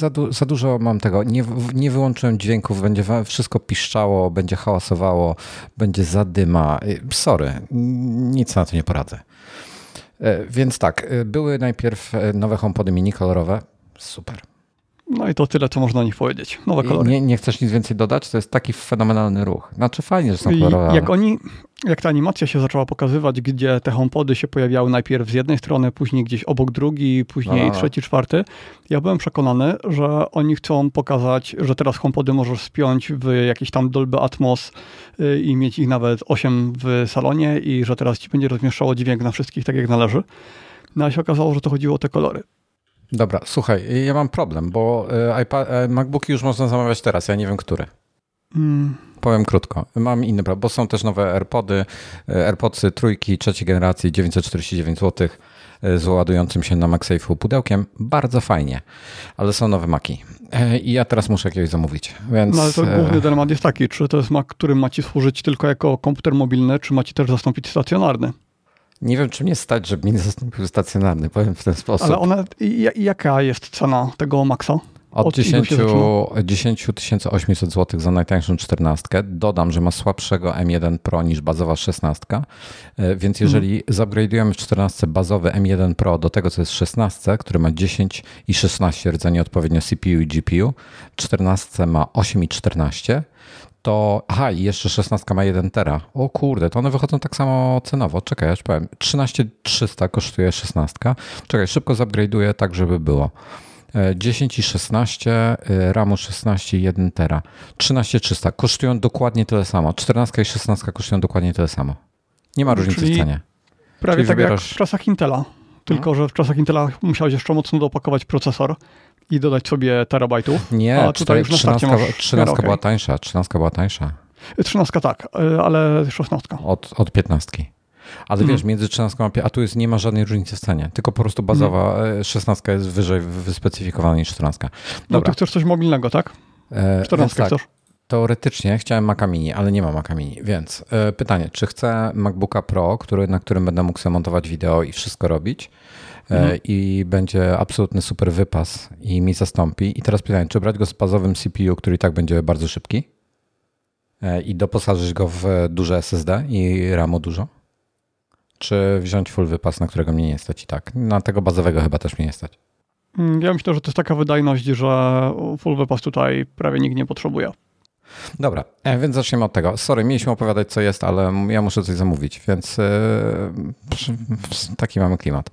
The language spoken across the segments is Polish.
za, du za, dużo mam tego. Nie, nie wyłączyłem dźwięków, będzie wszystko piszczało, będzie hałasowało, będzie zadyma. Y, sorry, nic na to nie poradzę. E, więc tak, y, były najpierw nowe HomePody mini kolorowe. Super. No i to tyle, co można o nich powiedzieć. Nowe kolory. Nie, nie, chcesz nic więcej dodać? To jest taki fenomenalny ruch. Znaczy fajnie, że są kolorowe. Jak oni, jak ta animacja się zaczęła pokazywać, gdzie te homepody się pojawiały najpierw z jednej strony, później gdzieś obok drugi, później no. trzeci, czwarty, ja byłem przekonany, że oni chcą pokazać, że teraz homepody możesz spiąć w jakiś tam Dolby Atmos y, i mieć ich nawet 8 w salonie i że teraz ci będzie rozmieszczało dźwięk na wszystkich tak jak należy. No a się okazało, że to chodziło o te kolory. Dobra, słuchaj, ja mam problem, bo e, iPad, e, MacBooki już można zamawiać teraz, ja nie wiem, które. Mm. Powiem krótko. Mam inny problem, bo są też nowe AirPody, e, AirPodsy trójki, trzeciej generacji, 949 zł z ładującym się na MagSafe'u pudełkiem. Bardzo fajnie, ale są nowe Maki. I ja teraz muszę jakiegoś zamówić. Więc... No ale to główny dylemat jest taki, czy to jest Mac, który ma ci służyć tylko jako komputer mobilny, czy ma ci też zastąpić stacjonarny? Nie wiem, czy mnie stać, żeby mi zastąpił stacjonarny, powiem w ten sposób. Ale jaka jest cena tego Maxa? Od, Od 10, 10 800 zł za najtańszą 14. Dodam, że ma słabszego M1 Pro niż bazowa 16. E, więc jeżeli hmm. w 14 bazowy M1 Pro do tego, co jest w 16, który ma 10 i 16 rdzeni odpowiednio CPU i GPU, 14 ma 8 i 14, to. Aha, i jeszcze 16 ma 1 tera. O kurde, to one wychodzą tak samo cenowo. Czekaj, ja już powiem. 13300 kosztuje 16. Czekaj, szybko zupgrade'uję tak, żeby było. 10 e, i 16, e, RAMu 16 i 1 tera. 13300 kosztują dokładnie tyle samo. 14 i 16 kosztują dokładnie tyle samo. Nie ma różnicy Czyli w cenie. Prawie Czyli tak wybierasz... jak w czasach Intela. Tylko, że w czasach Intela musiałeś jeszcze mocno dopakować procesor i dodać sobie terabajtów. Nie, a tutaj 4, już 13, 13 była tańsza, 13 była tańsza. 13 tak, e, ale 16. Od, od 15. Ale wiesz, mm. między 13 a 15, a tu jest, nie ma żadnej różnicy w cenie, tylko po prostu bazowa mm. 16 jest wyżej wyspecyfikowana niż 14. Dobra. No ty chcesz coś mobilnego, tak? 14 e, tak. chcesz? Teoretycznie chciałem Maca Mini, ale nie ma Maca Mini, więc y, pytanie, czy chcę MacBooka Pro, który, na którym będę mógł sobie montować wideo i wszystko robić, Mhm. i będzie absolutny super wypas i mi zastąpi. I teraz pytanie, czy brać go z bazowym CPU, który i tak będzie bardzo szybki e, i doposażyć go w duże SSD i RAMu dużo? Czy wziąć full wypas, na którego mnie nie stać i tak? Na tego bazowego chyba też mnie nie stać. Mm, ja myślę, że to jest taka wydajność, że full wypas tutaj prawie nikt nie potrzebuje. Dobra, e, więc zaczniemy od tego. Sorry, mieliśmy opowiadać, co jest, ale ja muszę coś zamówić, więc yy, taki mamy klimat.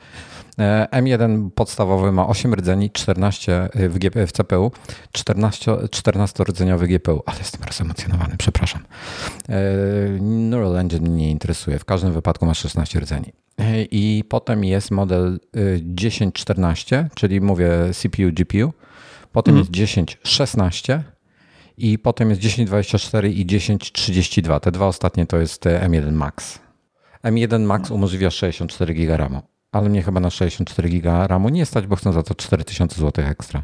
E, M1 podstawowy ma 8 rdzeni, 14 w, GP, w CPU, 14, 14 rdzeniowy GPU, ale jestem rozemocjonowany, przepraszam. Neural Engine nie interesuje, w każdym wypadku ma 16 rdzeni. I potem jest model 1014, czyli mówię CPU, GPU, potem mm. jest 1016 i potem jest 1024 i 1032. Te dwa ostatnie to jest M1 Max. M1 Max umożliwia 64 GB RAMu, ale mnie chyba na 64 GB RAMu nie stać, bo chcę za to 4000 zł ekstra.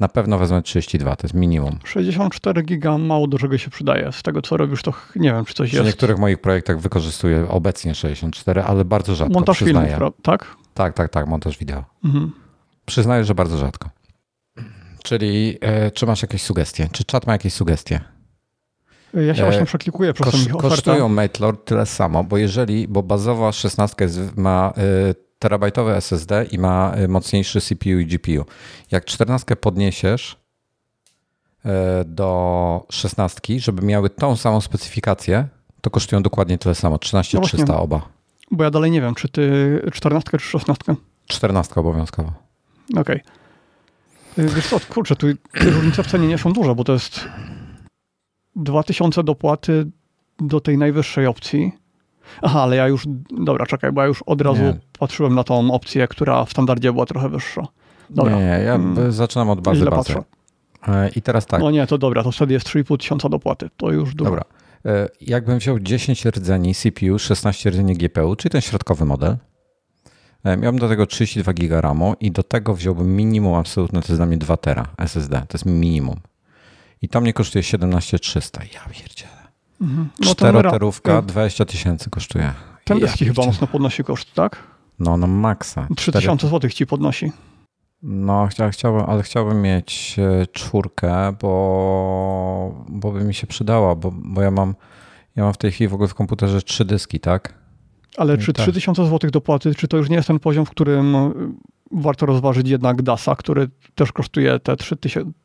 Na pewno wezmę 32, to jest minimum. 64 giga mało do czego się przydaje. Z tego co robisz, to nie wiem, czy coś Przy jest. W niektórych moich projektach wykorzystuję obecnie 64, ale bardzo rzadko. Montaż przyznaję. filmów, tak? Tak, tak, tak, montaż wideo. Mhm. Przyznaję, że bardzo rzadko. Czyli e, czy masz jakieś sugestie? Czy czat ma jakieś sugestie? Ja się e, właśnie przeklikuję, proszę Koszt, Kosztują MateLord tyle samo, bo jeżeli, bo bazowa 16 jest, ma y, terabajtowe SSD i ma mocniejszy CPU i GPU. Jak 14 podniesiesz do 16, żeby miały tą samą specyfikację, to kosztują dokładnie tyle samo, 13300 no oba. Bo ja dalej nie wiem, czy ty 14 czy 16? 14 obowiązkowo. Okej. Okay. Wiesz co, kurczę, tu różnice w cenie nie są duże, bo to jest 2000 dopłaty do tej najwyższej opcji. Aha, ale ja już, dobra, czekaj, bo ja już od razu nie. patrzyłem na tą opcję, która w standardzie była trochę wyższa. Dobra. Nie, ja hmm. zaczynam od bazy, bazy. Patrzę. E, I teraz tak. No nie, to dobra, to wtedy jest 3,5 tysiąca dopłaty. To już dużo. Dobra. E, jakbym wziął 10 rdzeni CPU, 16 rdzeni GPU, czyli ten środkowy model, miałbym do tego 32 giga RAMu i do tego wziąłbym minimum absolutne, to jest dla mnie 2 tera SSD. To jest minimum. I to mnie kosztuje 17300. Ja pierdzielę. Mhm. No 4 terówka 20 tysięcy kosztuje. Ten ja dyski chyba mocno podnosi koszt, tak? No, no maksa. 3000 zł ci podnosi. No, chciałbym, ale chciałbym mieć e, czwórkę, bo, bo by mi się przydała, bo, bo ja mam ja mam w tej chwili w ogóle w komputerze trzy dyski, tak? Ale czy tak. 3000 zł dopłaty, czy to już nie jest ten poziom, w którym e, warto rozważyć jednak DASa, który też kosztuje te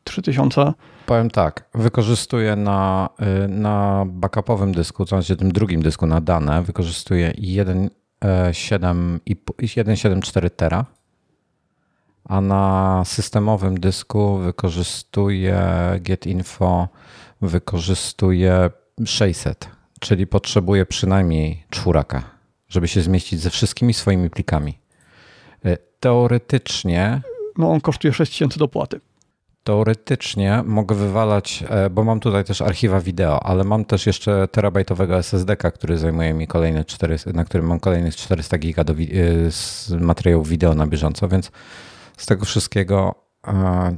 3000? Powiem tak, wykorzystuję na, y, na backupowym dysku, to znaczy tym drugim dysku na dane, wykorzystuję 1,74 tera, a na systemowym dysku wykorzystuję GetInfo, wykorzystuję 600, czyli potrzebuję przynajmniej czwóraka, żeby się zmieścić ze wszystkimi swoimi plikami. Y, teoretycznie... No on kosztuje 6000 dopłaty. Teoretycznie mogę wywalać, e, bo mam tutaj też archiwa wideo, ale mam też jeszcze terabajtowego SSD-ka, który zajmuje mi kolejne 400, na którym mam kolejnych 400 giga do, e, z materiałów wideo na bieżąco, więc z tego wszystkiego e,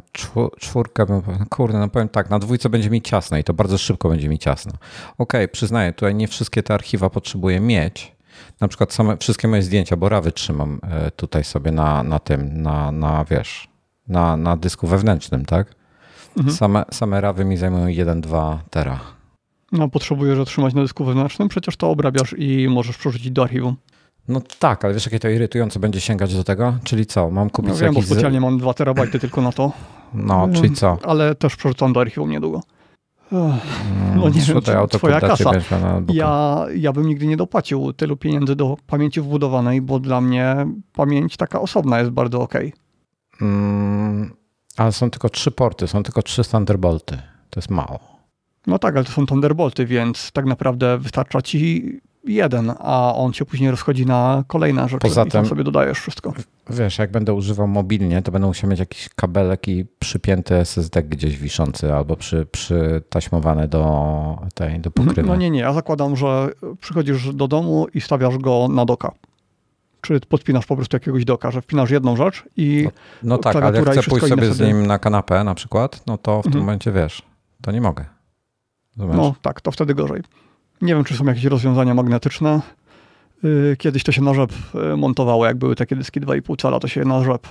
czwórkę bym, kurde, no powiem tak, na dwójce będzie mi ciasno i to bardzo szybko będzie mi ciasno. Ok, przyznaję, tutaj nie wszystkie te archiwa potrzebuję mieć, na przykład same, wszystkie moje zdjęcia, bo rawy trzymam tutaj sobie na, na tym, na, na wiesz, na, na dysku wewnętrznym, tak? Mhm. Same, same rawy mi zajmują 1-2 tera. No, potrzebujesz otrzymać na dysku wewnętrznym, przecież to obrabiasz i możesz przerzucić do archiwum. No tak, ale wiesz, jakie to irytujące będzie sięgać do tego? Czyli co, mam kupić no, wiem, jakiś... bo specjalnie mam 2 terabajty tylko na to. No, czyli co? Ale też przerzucam do archiwum niedługo. No nie wiem, twoja kasa. Ja, ja bym nigdy nie dopłacił tylu pieniędzy do pamięci wbudowanej, bo dla mnie pamięć taka osobna jest bardzo ok. Mm, ale są tylko trzy porty, są tylko trzy Thunderbolty. To jest mało. No tak, ale to są Thunderbolty, więc tak naprawdę wystarcza ci jeden, a on się później rozchodzi na kolejne rzeczy Poza tym, sobie dodajesz wszystko. Wiesz, jak będę używał mobilnie, to będę musiał mieć jakiś kabelek i przypięty SSD gdzieś wiszący albo przy, przytaśmowany do tej, do pokrywy. No nie, nie, ja zakładam, że przychodzisz do domu i stawiasz go na doka czy podpinasz po prostu jakiegoś doka, że wpinasz jedną rzecz i No, no tak, ale jak chcę pójść sobie, z nim na kanapę na przykład, no to w mhm. tym momencie wiesz, to nie mogę. Rozumiesz? No tak, to wtedy gorzej. Nie wiem, czy są jakieś rozwiązania magnetyczne. Y, kiedyś to się na rzep y, montowało, jak były takie dyski 2,5 cala, to się na rzep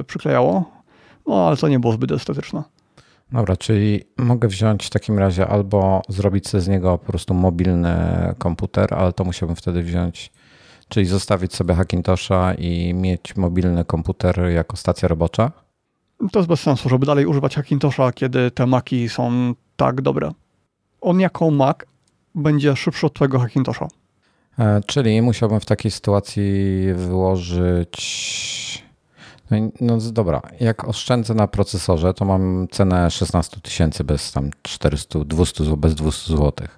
y, przyklejało, no ale to nie było zbyt estetyczne. Dobra, czyli mogę wziąć w takim razie albo zrobić sobie z niego po prostu mobilny komputer, ale to musiałbym wtedy wziąć Czyli zostawić sobie Hackintosha i mieć mobilny komputer jako stacja robocza? To jest bez sensu, żeby dalej używać Hackintosha, kiedy te Maki są tak dobre. On jako Mac będzie szybszy od twojego Hackintosha. E, czyli musiałbym w takiej sytuacji wyłożyć. No, no dobra, jak oszczędzę na procesorze, to mam cenę 16 tysięcy bez tam 400, 200, bez 200 zł.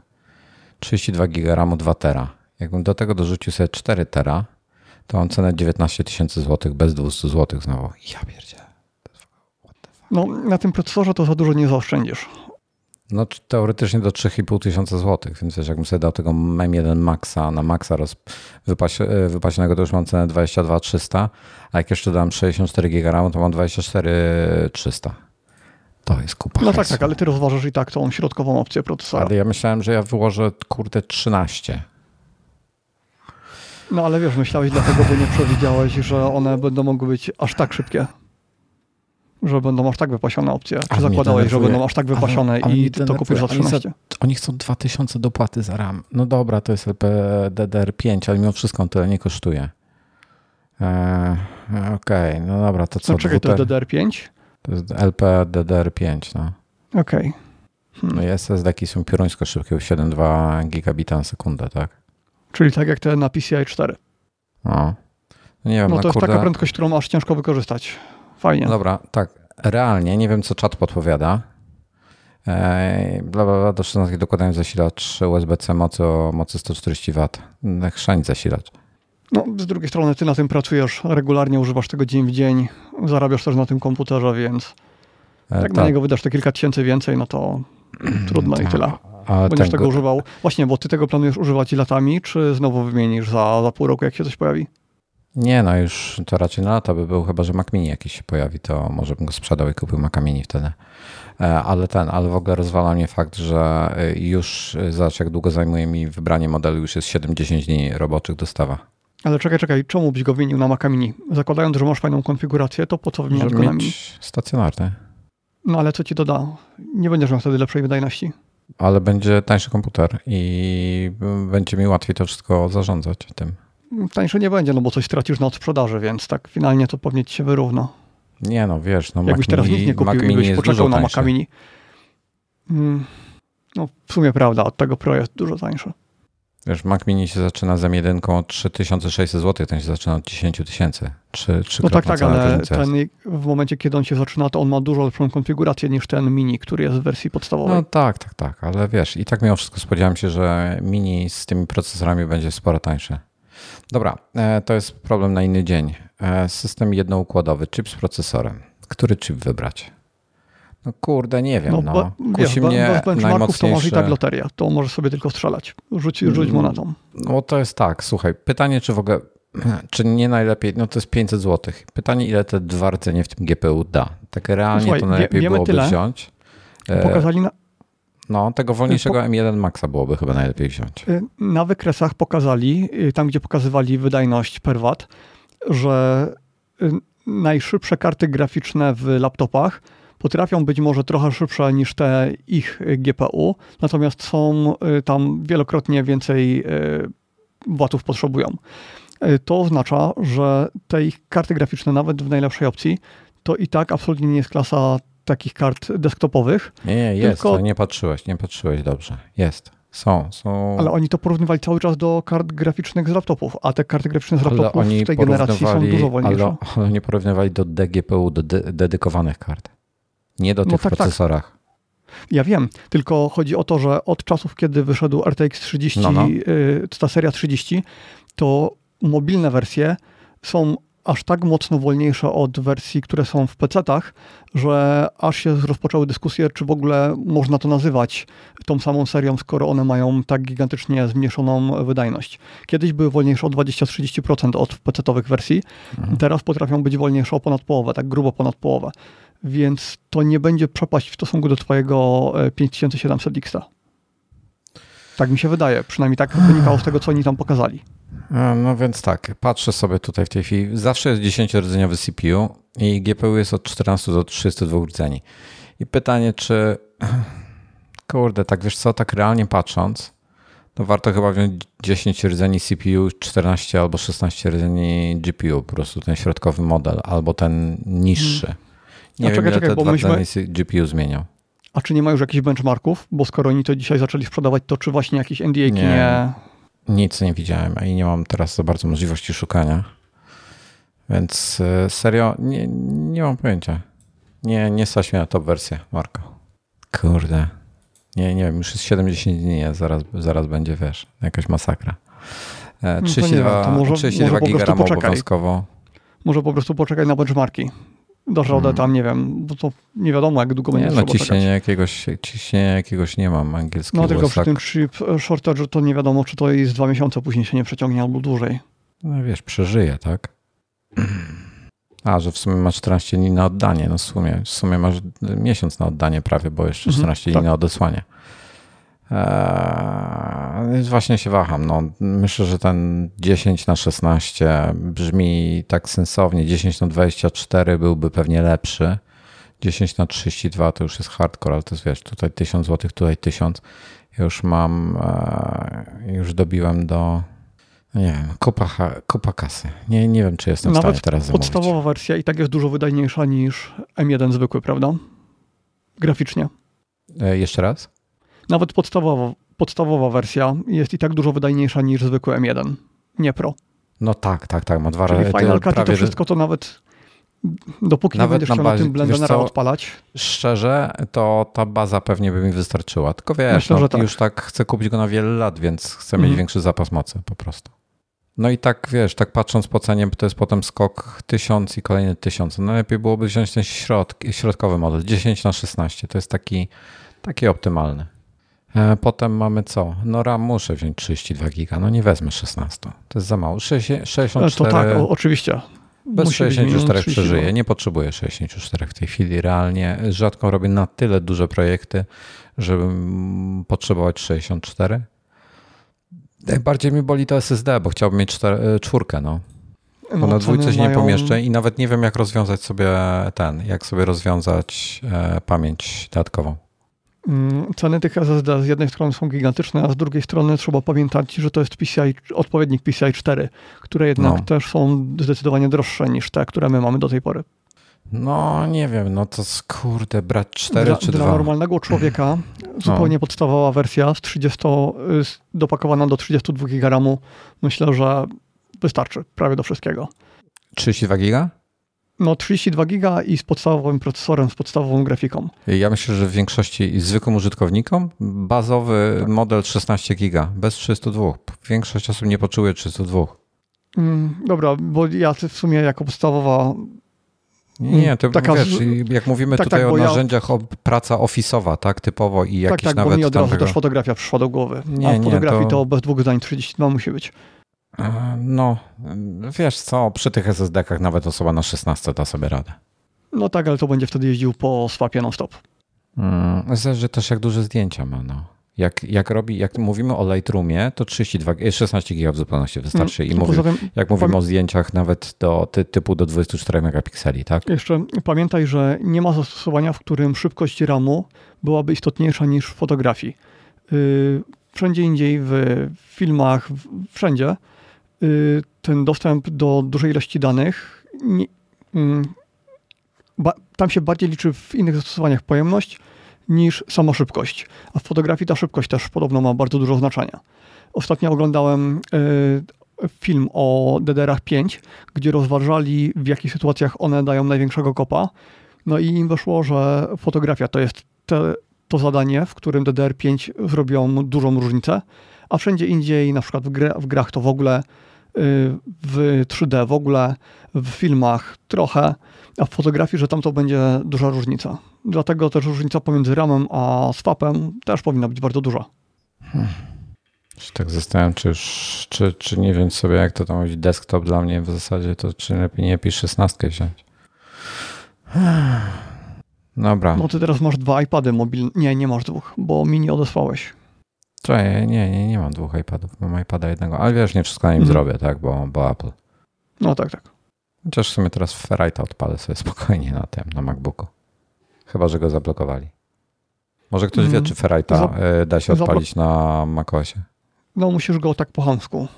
32 GB RAMu 2 tera. Jakbym do tego dorzucił sobie 4 tera, to mam cenę 19 tysięcy złotych bez 200 złotych znowu. Ja pierdzielę. No, na tym procesorze to za dużo nie zaoszczędzisz. No teoretycznie do 3,5 tysiąca złotych, więc wiesz, jakbym sobie dał tego M1 Maxa na Maxa roz, wypaś, e, wypasionego, to już mam cenę 22 300, a jak jeszcze dam 64 GB to mam 24 300. To jest kupa. No tak, tak, ale ty rozważasz i tak tą środkową opcję procesora. Ale ja myślałem, że ja wyłożę kurde 13. No ale wiesz, myślałeś dlatego, bo nie przewidziałeś, że one będą mogły być aż tak szybkie. Że będą aż tak wypasione opcje. Czy zakładałeś, że będą aż tak wypasione ale, ale i ty to kupisz za 13? Oni, za, oni chcą 2000 dopłaty za RAM. No dobra, to jest LPDDR5, ale mimo wszystko on tyle nie kosztuje. Eee, Okej, okay, no dobra, to co? No czekaj, to jest DDR5? To jest LPDDR5, no. Okej. Okay. Hmm. No i SSD-ki są pioruńsko szybkie, 7,2 gigabita na sekundę, tak? Czyli tak jak te na PCI 4. No. Nie wiem, no to jest kurde... taka prędkość, którą aż ciężko wykorzystać. Fajnie. Dobra, tak. Realnie, nie wiem co czat podpowiada. Eee, bla, bla, bla, do 16 dokładają zasilacz USB-C mocy o mocy 140 W. Chrzanić zasilacz. No, z drugiej strony ty na tym pracujesz, regularnie używasz tego dzień w dzień, zarabiasz też na tym komputerze, więc e, jak tak. na niego wydasz te kilka tysięcy więcej, no to trudno i tyle. A Będziesz tego używał. Właśnie, bo ty tego planujesz używać latami, czy znowu wymienisz za, za pół roku, jak się coś pojawi? Nie, no już to raczej na lata by był, chyba że Mac Mini jakiś się pojawi, to może bym go sprzedał i kupił Mac Mini wtedy. E, ale ten, ale w ogóle rozwala mnie fakt, że e, już, e, zobacz jak długo zajmuje mi wybranie modelu, już jest 7-10 dni roboczych dostawa. Ale czekaj, czekaj, czemu byś go wymienił na Maca Mini? Zakładając, że masz fajną konfigurację, to po co wymieniać Żeby go na Mini? stacjonarny. No ale co ci doda? Nie będziesz miał wtedy lepszej wydajności. Ale będzie tańszy komputer i będzie mi łatwiej to wszystko zarządzać tym. Tańsze nie będzie, no bo coś stracisz na odsprzedaży, więc tak finalnie to pewnie ci się wyrówna. Nie no, wiesz, no Jakbyś Mac teraz Mini, nic nie Mac kupił i Mini byś poczekał na tańszy. Maca Mini. Mm, No w sumie prawda, od tego Pro jest dużo tańsze. Wiesz, Mac Mini się zaczyna z M1 od 3600 zł, ten się zaczyna od 10 tysięcy. Trzy, No tak, tak, ale ten, w momencie, kiedy on się zaczyna, to on ma dużo lepszą konfigurację niż ten Mini, który jest w wersji podstawowej. No tak, tak, tak, ale wiesz, i tak mimo wszystko spodziewałem się, że Mini z tymi procesorami będzie sporo tańsze. Dobra, e, to jest problem na inny dzień. E, System jednoukładowy, chip z procesorem. Który chip wybrać? No kurde, nie wiem, no. bo- wiesz, Kusi be- mnie bez benchmarków to masz i tak loteria, to możesz sobie tylko strzelać. Rzuć, rzuć Mm. monetą. No to jest tak, słuchaj, pytanie czy w ogóle, czy nie najlepiej, no to jest 500 zł. Pytanie ile te dwa rdzenie w tym GPU da. Tak realnie Słuchaj, to wie- najlepiej wiemy byłoby tyle. wziąć. Pokazali na, No, tego wolniejszego M1 Maxa byłoby chyba najlepiej wziąć. y, na wykresach pokazali, y, tam gdzie pokazywali wydajność per watt, że y, najszybsze karty graficzne w laptopach potrafią być może trochę szybsze niż te ich GPU, natomiast są tam wielokrotnie więcej watów potrzebują. To oznacza, że te ich karty graficzne, nawet w najlepszej opcji, to i tak absolutnie nie jest klasa takich kart desktopowych, Nie, nie, jest, Tylko- nie patrzyłeś, nie patrzyłeś dobrze. Jest, są, są. ale oni to porównywali cały czas do kart graficznych z laptopów, a te karty graficzne z laptopów w tej generacji są dużo wolniejsze. Ale, ale oni porównywali do DGPU, do de dedykowanych kart. Nie do No tych tak, tak. procesorach. Ja wiem, tylko chodzi o to, że od czasów, kiedy wyszedł RTX 30, No, no. y, ta seria 30, to mobilne wersje są aż tak mocno wolniejsze od wersji, które są w PC-tach, że aż się rozpoczęły dyskusje, czy w ogóle można to nazywać tą samą serią, skoro one mają tak gigantycznie zmniejszoną wydajność. Kiedyś były wolniejsze o 20-30% od PC-owych wersji, Mhm. teraz potrafią być wolniejsze o ponad połowę, tak grubo ponad połowę. Więc to nie będzie przepaść w stosunku do twojego e, 5700 X. Tak mi się wydaje, przynajmniej tak wynikało z tego, co oni tam pokazali. A, No więc tak, patrzę sobie tutaj w tej chwili. Zawsze jest 10-rdzeniowy CPU i GPU jest od 14 do 32 rdzeni. I pytanie, czy kurde, tak wiesz co, tak realnie patrząc, to warto chyba wziąć 10 rdzeni CPU, 14 albo 16 rdzeni GPU, po prostu ten środkowy model, albo ten niższy. Nie A wiem, czekaj, ile czekaj, te dwa myśmy- rdzenie GPU zmienią. A czy nie ma już jakichś benchmarków? Bo skoro oni to dzisiaj zaczęli sprzedawać, to czy właśnie jakieś NDA nie... Nie. Nic nie widziałem i nie mam teraz za bardzo możliwości szukania. Więc e, serio, nie, nie mam pojęcia. Nie, nie stać mnie na top wersję, Marko. Kurde. Nie, nie wiem, już jest 70 dni, nie, zaraz, zaraz będzie, wiesz, jakaś masakra. E, No to nie 32, to może- 32 może giga RAM obowiązkowo. Może po prostu poczekaj na benchmarki. Dasz radę Hmm. tam, nie wiem, bo to nie wiadomo, jak długo będzie no trzeba ciśnienia czekać. jakiegoś, ciśnienia jakiegoś nie mam, angielskiego No tylko przy tak, tym chip shortage'u to nie wiadomo, czy to jest dwa miesiące, później się nie przeciągnie albo dłużej. no wiesz, przeżyje, tak? A, że w sumie masz 14 dni na oddanie. No w sumie, w sumie masz miesiąc na oddanie prawie, bo jeszcze Mhm, 14 tak. dni na odesłanie. Eee, właśnie się waham. No, myślę, że ten 10 na 16 brzmi tak sensownie. 10 na 24 byłby pewnie lepszy. 10 na 32 to już jest hardcore, ale to jest wiesz, tutaj 1000 zł, tutaj 1000. Ja już mam, eee, już dobiłem do, nie wiem, kupa, kupa kasy. Nie, nie wiem, czy jestem w Nawet stanie teraz zamówić. Podstawowa wersja i tak jest dużo wydajniejsza niż M1 zwykły, prawda? Graficznie. E, jeszcze raz? Nawet podstawowa, podstawowa wersja jest i tak dużo wydajniejsza niż zwykły M1, nie Pro. No tak, tak, tak. Ma dwa Czyli razy Final Cut i to wszystko to nawet dopóki Nawet nie będziesz na chciał na bazie- tym odpalać, Szczerze, to ta baza pewnie by mi wystarczyła. Tylko wiesz, Myślę, no, że tak. już tak chcę kupić go na wiele lat, więc chcę mieć Mhm. większy zapas mocy po prostu. No i tak wiesz, tak patrząc po cenie, to jest potem skok 1000 i kolejny 1000. No lepiej byłoby wziąć ten środ, środkowy model 10 na 16. To jest taki, taki optymalny. E, Potem mamy co? No RAM muszę wziąć 32 giga, no nie wezmę 16. To jest za mało. 60 e, 64 to tak, o, oczywiście. Bez Musi być 64 minimum 32. przeżyję. Nie potrzebuję 64 w tej chwili realnie. Rzadko robię na tyle duże projekty, żebym potrzebować 64. Najbardziej mi boli to SSD, bo chciałbym mieć czter, czwórkę, no. Bo no, na dwójce się mają... nie pomieszczę i nawet nie wiem, jak rozwiązać sobie ten, jak sobie rozwiązać e, pamięć dodatkową. Mm, ceny tych SSD z jednej strony są gigantyczne, a z drugiej strony trzeba pamiętać, że to jest PCI, odpowiednik PCI 4, które jednak no. też są zdecydowanie droższe niż te, które my mamy do tej pory. No nie wiem, no to kurde, brać 4 dla, czy 2. Dla normalnego człowieka zupełnie no. podstawowa wersja z 30, dopakowana do 32 GB myślę, że wystarczy prawie do wszystkiego. 32 giga? No 32 giga i z podstawowym procesorem, z podstawową grafiką. Ja myślę, że w większości zwykłym użytkownikom bazowy tak. model 16 giga, bez 32. Większość osób nie poczuje 32. Mm, dobra, bo ja w sumie jako podstawowa nie, to taka, wiesz, jak mówimy tak, tutaj tak, o narzędziach, ja... o praca ofisowa, tak, typowo i jakieś tak, tak, nawet... Tak, bo mi od razu też fotografia przyszła do głowy. Nie, A w fotografii to... to bez dwóch zdań 32 musi być. E, no, wiesz co, przy tych SSD-kach nawet osoba na 16 da sobie radę. No tak, ale to będzie wtedy jeździł po swapie non-stop. Hmm, zależy też jak duże zdjęcia ma, no. Jak, jak robi, jak mówimy o Lightroomie, to 32, 16 GB w zupełności wystarczy. I mówi, jak mówimy o zdjęciach nawet do ty, typu do 24 megapikseli, tak? Jeszcze pamiętaj, że nie ma zastosowania, w którym szybkość RAMu byłaby istotniejsza niż w fotografii. Yy, wszędzie indziej, w filmach, wszędzie ten dostęp do dużej ilości danych, nie, mm, tam się bardziej liczy w innych zastosowaniach pojemność niż sama szybkość. A w fotografii ta szybkość też podobno ma bardzo dużo znaczenia. Ostatnio oglądałem y, film o DDR-ach 5, gdzie rozważali w jakich sytuacjach one dają największego kopa. No i im wyszło, że fotografia to jest te, to zadanie, w którym DDR5 zrobią dużą różnicę, a wszędzie indziej, na przykład w, w grach to w ogóle Y, w 3D w ogóle, w filmach trochę, a w fotografii, że tam to będzie duża różnica. Dlatego też różnica pomiędzy ramem a swapem też powinna być bardzo duża. Hmm. Tak zastanawiam, czy, już, czy, czy nie wiem sobie, jak to tam mówić, desktop dla mnie w zasadzie, to czy lepiej nie lepiej 16 wziąć. Dobra. No ty teraz masz dwa iPady mobilne. Nie, nie masz dwóch, bo mini odesłałeś. Czekaj, nie, nie, nie mam dwóch iPadów, mam iPada jednego, ale wiesz, nie wszystko na nim mhm. zrobię, tak, bo, bo Apple. No tak, tak. Chociaż w sumie teraz Ferrite'a odpalę sobie spokojnie na tym, na MacBooku. Chyba, że go zablokowali. Może ktoś wie, mhm. czy Ferrite'a e, da się odpalić na macOSie? No musisz go tak po chamsku.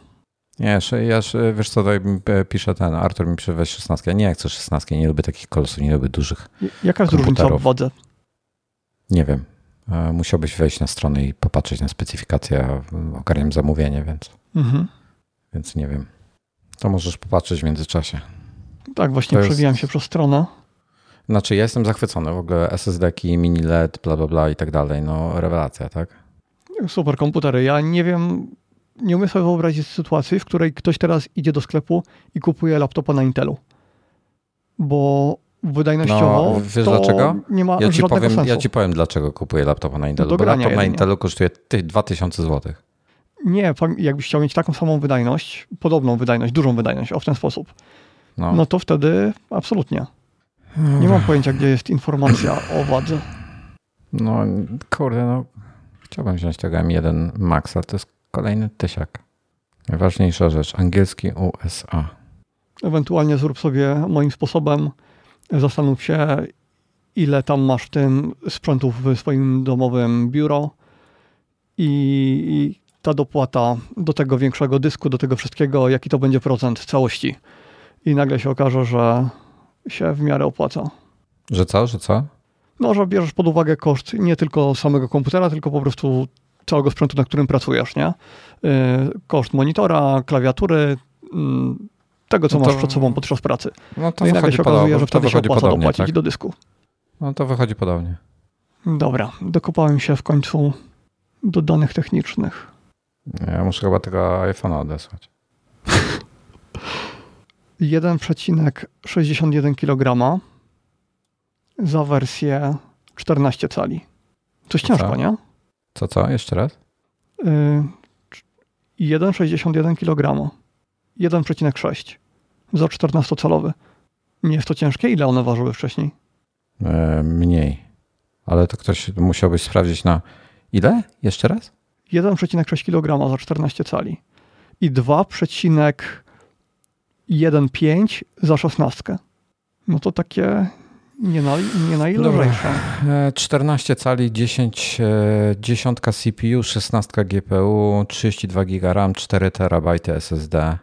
Nie, ja, wiesz co, tutaj pisze ten, Artur mi pisze weź 16. Ja nie chcę 16, nie lubię takich kolosów, nie lubię dużych Jaka jest różnica w wodze? Nie wiem. E, musiałbyś wejść na stronę i popatrzeć na specyfikację. Ogarniam zamówienie, więc, mhm. więc nie wiem. To możesz popatrzeć w międzyczasie. Tak, właśnie to przewijam jest... się przez stronę. Znaczy, ja jestem zachwycony w ogóle SSD-ki, mini LED, bla, bla, bla i tak dalej. No, rewelacja, tak? Super komputery. Ja nie wiem, nie umiem sobie wyobrazić sytuacji, w której ktoś teraz idzie do sklepu i kupuje laptopa na Intelu. Bo wydajnościowo. No, wiesz dlaczego? Nie ma ja ci, powiem, sensu. ja ci powiem, dlaczego kupuję laptopa na Intelu. bo laptop na Intelu kosztuje 2000 zł. Nie, jakbyś chciał mieć taką samą wydajność, podobną wydajność, dużą wydajność, o w ten sposób, no, no to wtedy absolutnie. Nie mam pojęcia, gdzie jest informacja o wadze. No, kurde, no. Chciałbym wziąć tego M1 Maxa, to jest kolejny tysiak. Najważniejsza rzecz, angielski USA. Ewentualnie zrób sobie moim sposobem Zastanów się, ile tam masz w tym sprzętów w swoim domowym biuro i, ta dopłata do tego większego dysku, do tego wszystkiego, jaki to będzie procent całości. I nagle się okaże, że się w miarę opłaca. Że co, że co? No, że bierzesz pod uwagę koszt nie tylko samego komputera, tylko po prostu całego sprzętu, na którym pracujesz, nie? Y, koszt monitora, klawiatury, mm, tego, co no to, masz przed sobą podczas pracy. No to no i nagle się okazuje, podobnie, że wtedy się opłaca podobnie, dopłacić tak? do dysku. No to wychodzi podobnie. Dobra, dokopałem się w końcu do danych technicznych. Ja muszę chyba tego iPhone'a odesłać. 1,61 kg za wersję 14 cali. Coś co ciężko, co? nie? Co, co? Jeszcze raz? Yy, 1,61 kg. 1,6 za 14-calowy. Nie jest to ciężkie? Ile one ważyły wcześniej? E, mniej. Ale to ktoś musiałbyś sprawdzić na ile? Jeszcze raz? 1,6 kg za 14 cali i 2,15 za 16. No to takie nie, na, nie najlżejsze. 14 e, cali, 10, e, dziesiątka CPU, 16 GPU, 32 GB RAM, 4 TB SSD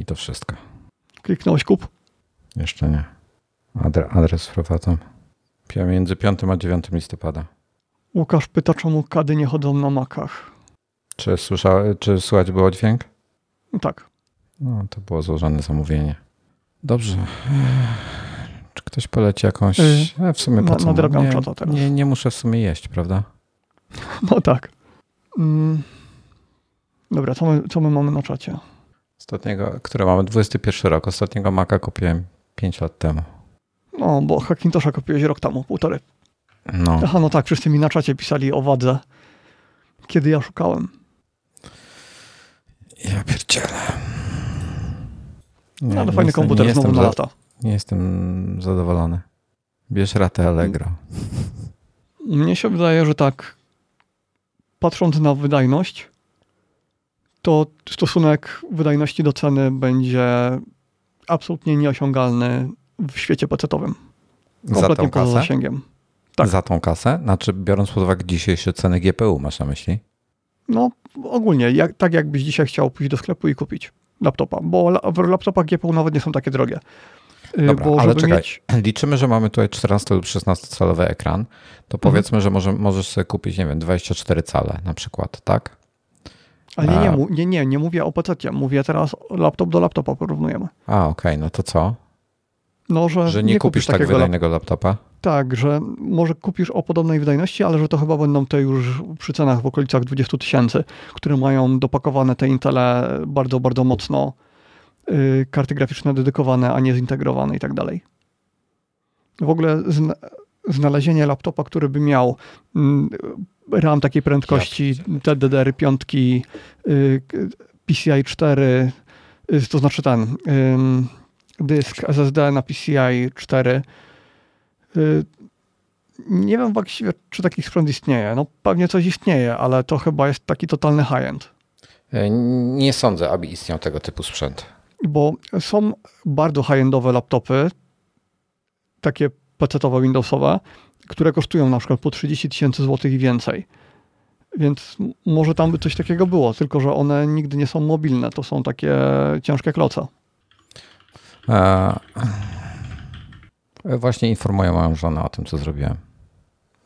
i to wszystko. Kliknąłeś kup? Jeszcze nie. Adre, adres wprowadzam. Między 5 a 9 listopada. Łukasz pyta, czemu kady nie chodzą na makach. Czy, słysza, czy słychać było dźwięk? Tak. No, to było złożone zamówienie. Dobrze. Czy ktoś poleci jakąś... Yy, w sumie po co? Nadrabiam nie, teraz. Nie, nie muszę w sumie jeść, prawda? No tak. Mm. Dobra, co my, co my mamy na czacie? Ostatniego, które mamy 21 rok. Ostatniego Maca kupiłem 5 lat temu. No, bo Hackintosha kupiłeś rok temu, półtory. No. Aha, no tak, wszyscy mi na czacie pisali o wadze, kiedy ja szukałem. Ja pierdzielę. Nie, ale fajny komputer znowu na lata. Nie jestem zadowolony. Bierz ratę Allegro. Mnie się wydaje, że tak, patrząc na wydajność, to stosunek wydajności do ceny będzie absolutnie nieosiągalny w świecie pecetowym. Kompletnie poza zasięgiem. Tak. Za tą kasę? Znaczy, biorąc pod uwagę dzisiejsze ceny GPU, masz na myśli? No, ogólnie, jak, tak jakbyś dzisiaj chciał pójść do sklepu i kupić laptopa, bo w laptopach GPU nawet nie są takie drogie. Y, Dobra, ale czekaj, mieć... liczymy, że mamy tutaj 14 lub 16 calowy ekran, to mhm. powiedzmy, że może, możesz sobie kupić, nie wiem, 24 cale na przykład, tak? Ale nie, nie, nie, nie, nie mówię o PC, mówię teraz laptop do laptopa porównujemy. A, okej, okay, no to co? No, że, że nie, nie kupisz, kupisz tak wydajnego laptopa? Tak, że może kupisz o podobnej wydajności, ale że to chyba będą te już przy cenach w okolicach 20 tysięcy, które mają dopakowane te Intele bardzo, bardzo mocno, yy, karty graficzne dedykowane, a nie zintegrowane i tak dalej. W ogóle znalezienie laptopa, który by miał yy, RAM takiej prędkości, TDDR 5, yy, PCI 4, to znaczy ten dysk SSD na PCI 4 Y, nie wiem właściwie, czy taki sprzęt istnieje. No pewnie coś istnieje, ale to chyba jest taki totalny high-end. E, nie sądzę, aby istniał tego typu sprzęt. Bo są bardzo high-endowe laptopy, takie PC-owe, Windowsowe, które kosztują na przykład po 30 tysięcy złotych i więcej. Więc może tam by coś takiego było, tylko że one nigdy nie są mobilne. To są takie ciężkie kloce. A Właśnie informuję moją żonę o tym, co zrobiłem.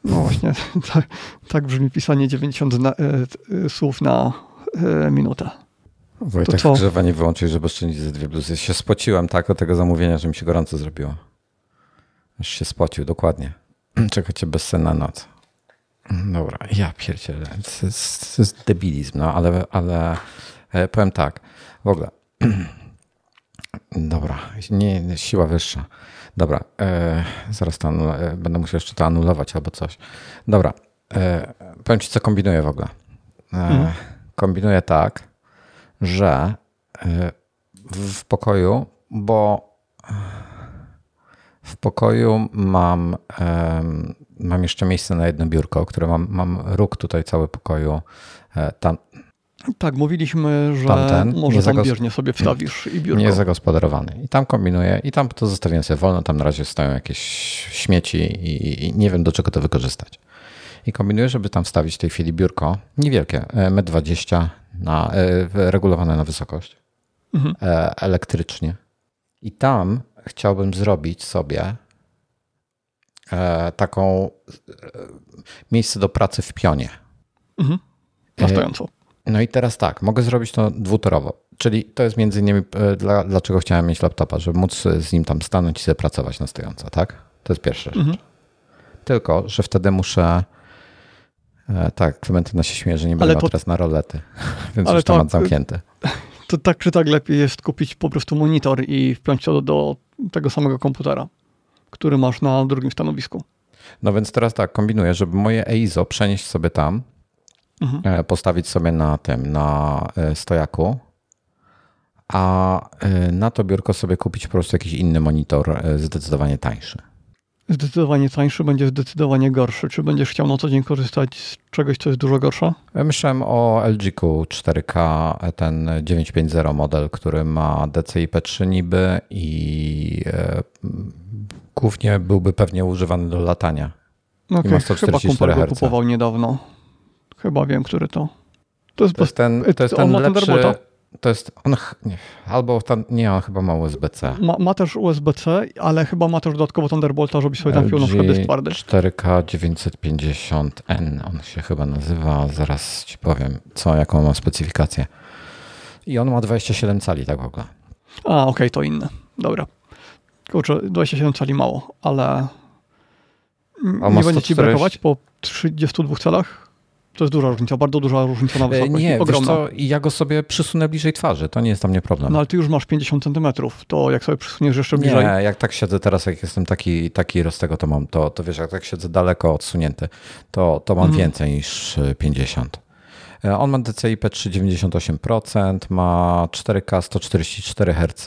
No właśnie, tak, tak brzmi pisanie 90 na, e, słów na e, minutę. Wojtek, to grzewanie wyłączył, żeby oszczędzić ze dwie bluzy. Się spociłem tak o tego zamówienia, że mi się gorąco zrobiło. Aż się spocił, dokładnie. Czekajcie, bezsenna noc. Dobra, ja pierdzielę. To jest, to jest debilizm, no, ale, ale e, powiem tak. W ogóle. Dobra, nie, siła wyższa. Dobra, e, zaraz to e, będę musiał jeszcze to anulować albo coś. Dobra, e, powiem ci, co kombinuję w ogóle. E, mhm. Kombinuję tak, że e, w pokoju, bo w pokoju mam, mam jeszcze miejsce na jedno biurko, które mam, mam róg tutaj cały pokoju. E, tam, tak, mówiliśmy, że Tamten, może tam bieżnie sobie wstawisz i biurko. Nie zagospodarowany. I tam kombinuję i tam to zostawiłem sobie wolno, tam na razie stoją jakieś śmieci i, i nie wiem do czego to wykorzystać. I kombinuję, żeby tam wstawić w tej chwili biurko niewielkie, 1,20 m na, e, regulowane na wysokość, mhm. E, elektrycznie. I tam chciałbym zrobić sobie e, taką miejsce do pracy w pionie. Mhm. Na stojąco. No i teraz tak, mogę zrobić to dwutorowo. Czyli to jest między innymi e, dla, dlaczego chciałem mieć laptopa, żeby móc z nim tam stanąć i sobie pracować na stojąco, tak? To jest pierwsza rzecz. Mhm. Tylko, że wtedy muszę. E, tak, Klementyna się śmieje, że nie będę to... teraz na rolety, więc ale już to, zamknięty. To tak czy tak lepiej jest kupić po prostu monitor i wpiąć to do, do tego samego komputera, który masz na drugim stanowisku. No więc teraz tak, kombinuję, żeby moje EIZO przenieść sobie tam, mhm. E, postawić sobie na tym, na e, stojaku, a e, na to biurko sobie kupić po prostu jakiś inny monitor zdecydowanie tańszy. Zdecydowanie tańszy, będzie zdecydowanie gorszy. Czy będziesz chciał na co dzień korzystać z czegoś, co jest dużo gorsze? Myślałem o LG-ku 4K, ten 950 model, który ma DCI-P3 niby i e, głównie byłby pewnie używany do latania. Okay, chyba kumpel go kupował niedawno. Chyba wiem, który to. To jest, to jest ten, to jest ten lepszy... To jest on, nie, albo tam, nie, on chyba ma USB-C. Ma, ma, też USB-C, ale chyba ma też dodatkowo Thunderbolta, żebyś sobie tam na przykład dysk twardy. 4K 950N on się chyba nazywa, zaraz ci powiem, co, jaką ma specyfikację. I on ma 27 cali tak w ogóle. A, okej, okay, to inne. Dobra. Kurczę, 27 cali mało, ale nie będzie ci brakować po 32 calach? To jest duża różnica, bardzo duża różnica na e, wysokość. Nie, ogromna. Co, ja go sobie przysunę bliżej twarzy, to nie jest dla mnie problem. No ale ty już masz 50 centymetrów, to jak sobie przysuniesz jeszcze bliżej... Nie, jak tak siedzę teraz, jak jestem taki, taki roztego, to mam, to, to wiesz, jak tak siedzę daleko odsunięty, to, to mam mhm. więcej niż 50. E, on ma DCI P3 98%, ma 4K 144 Hz.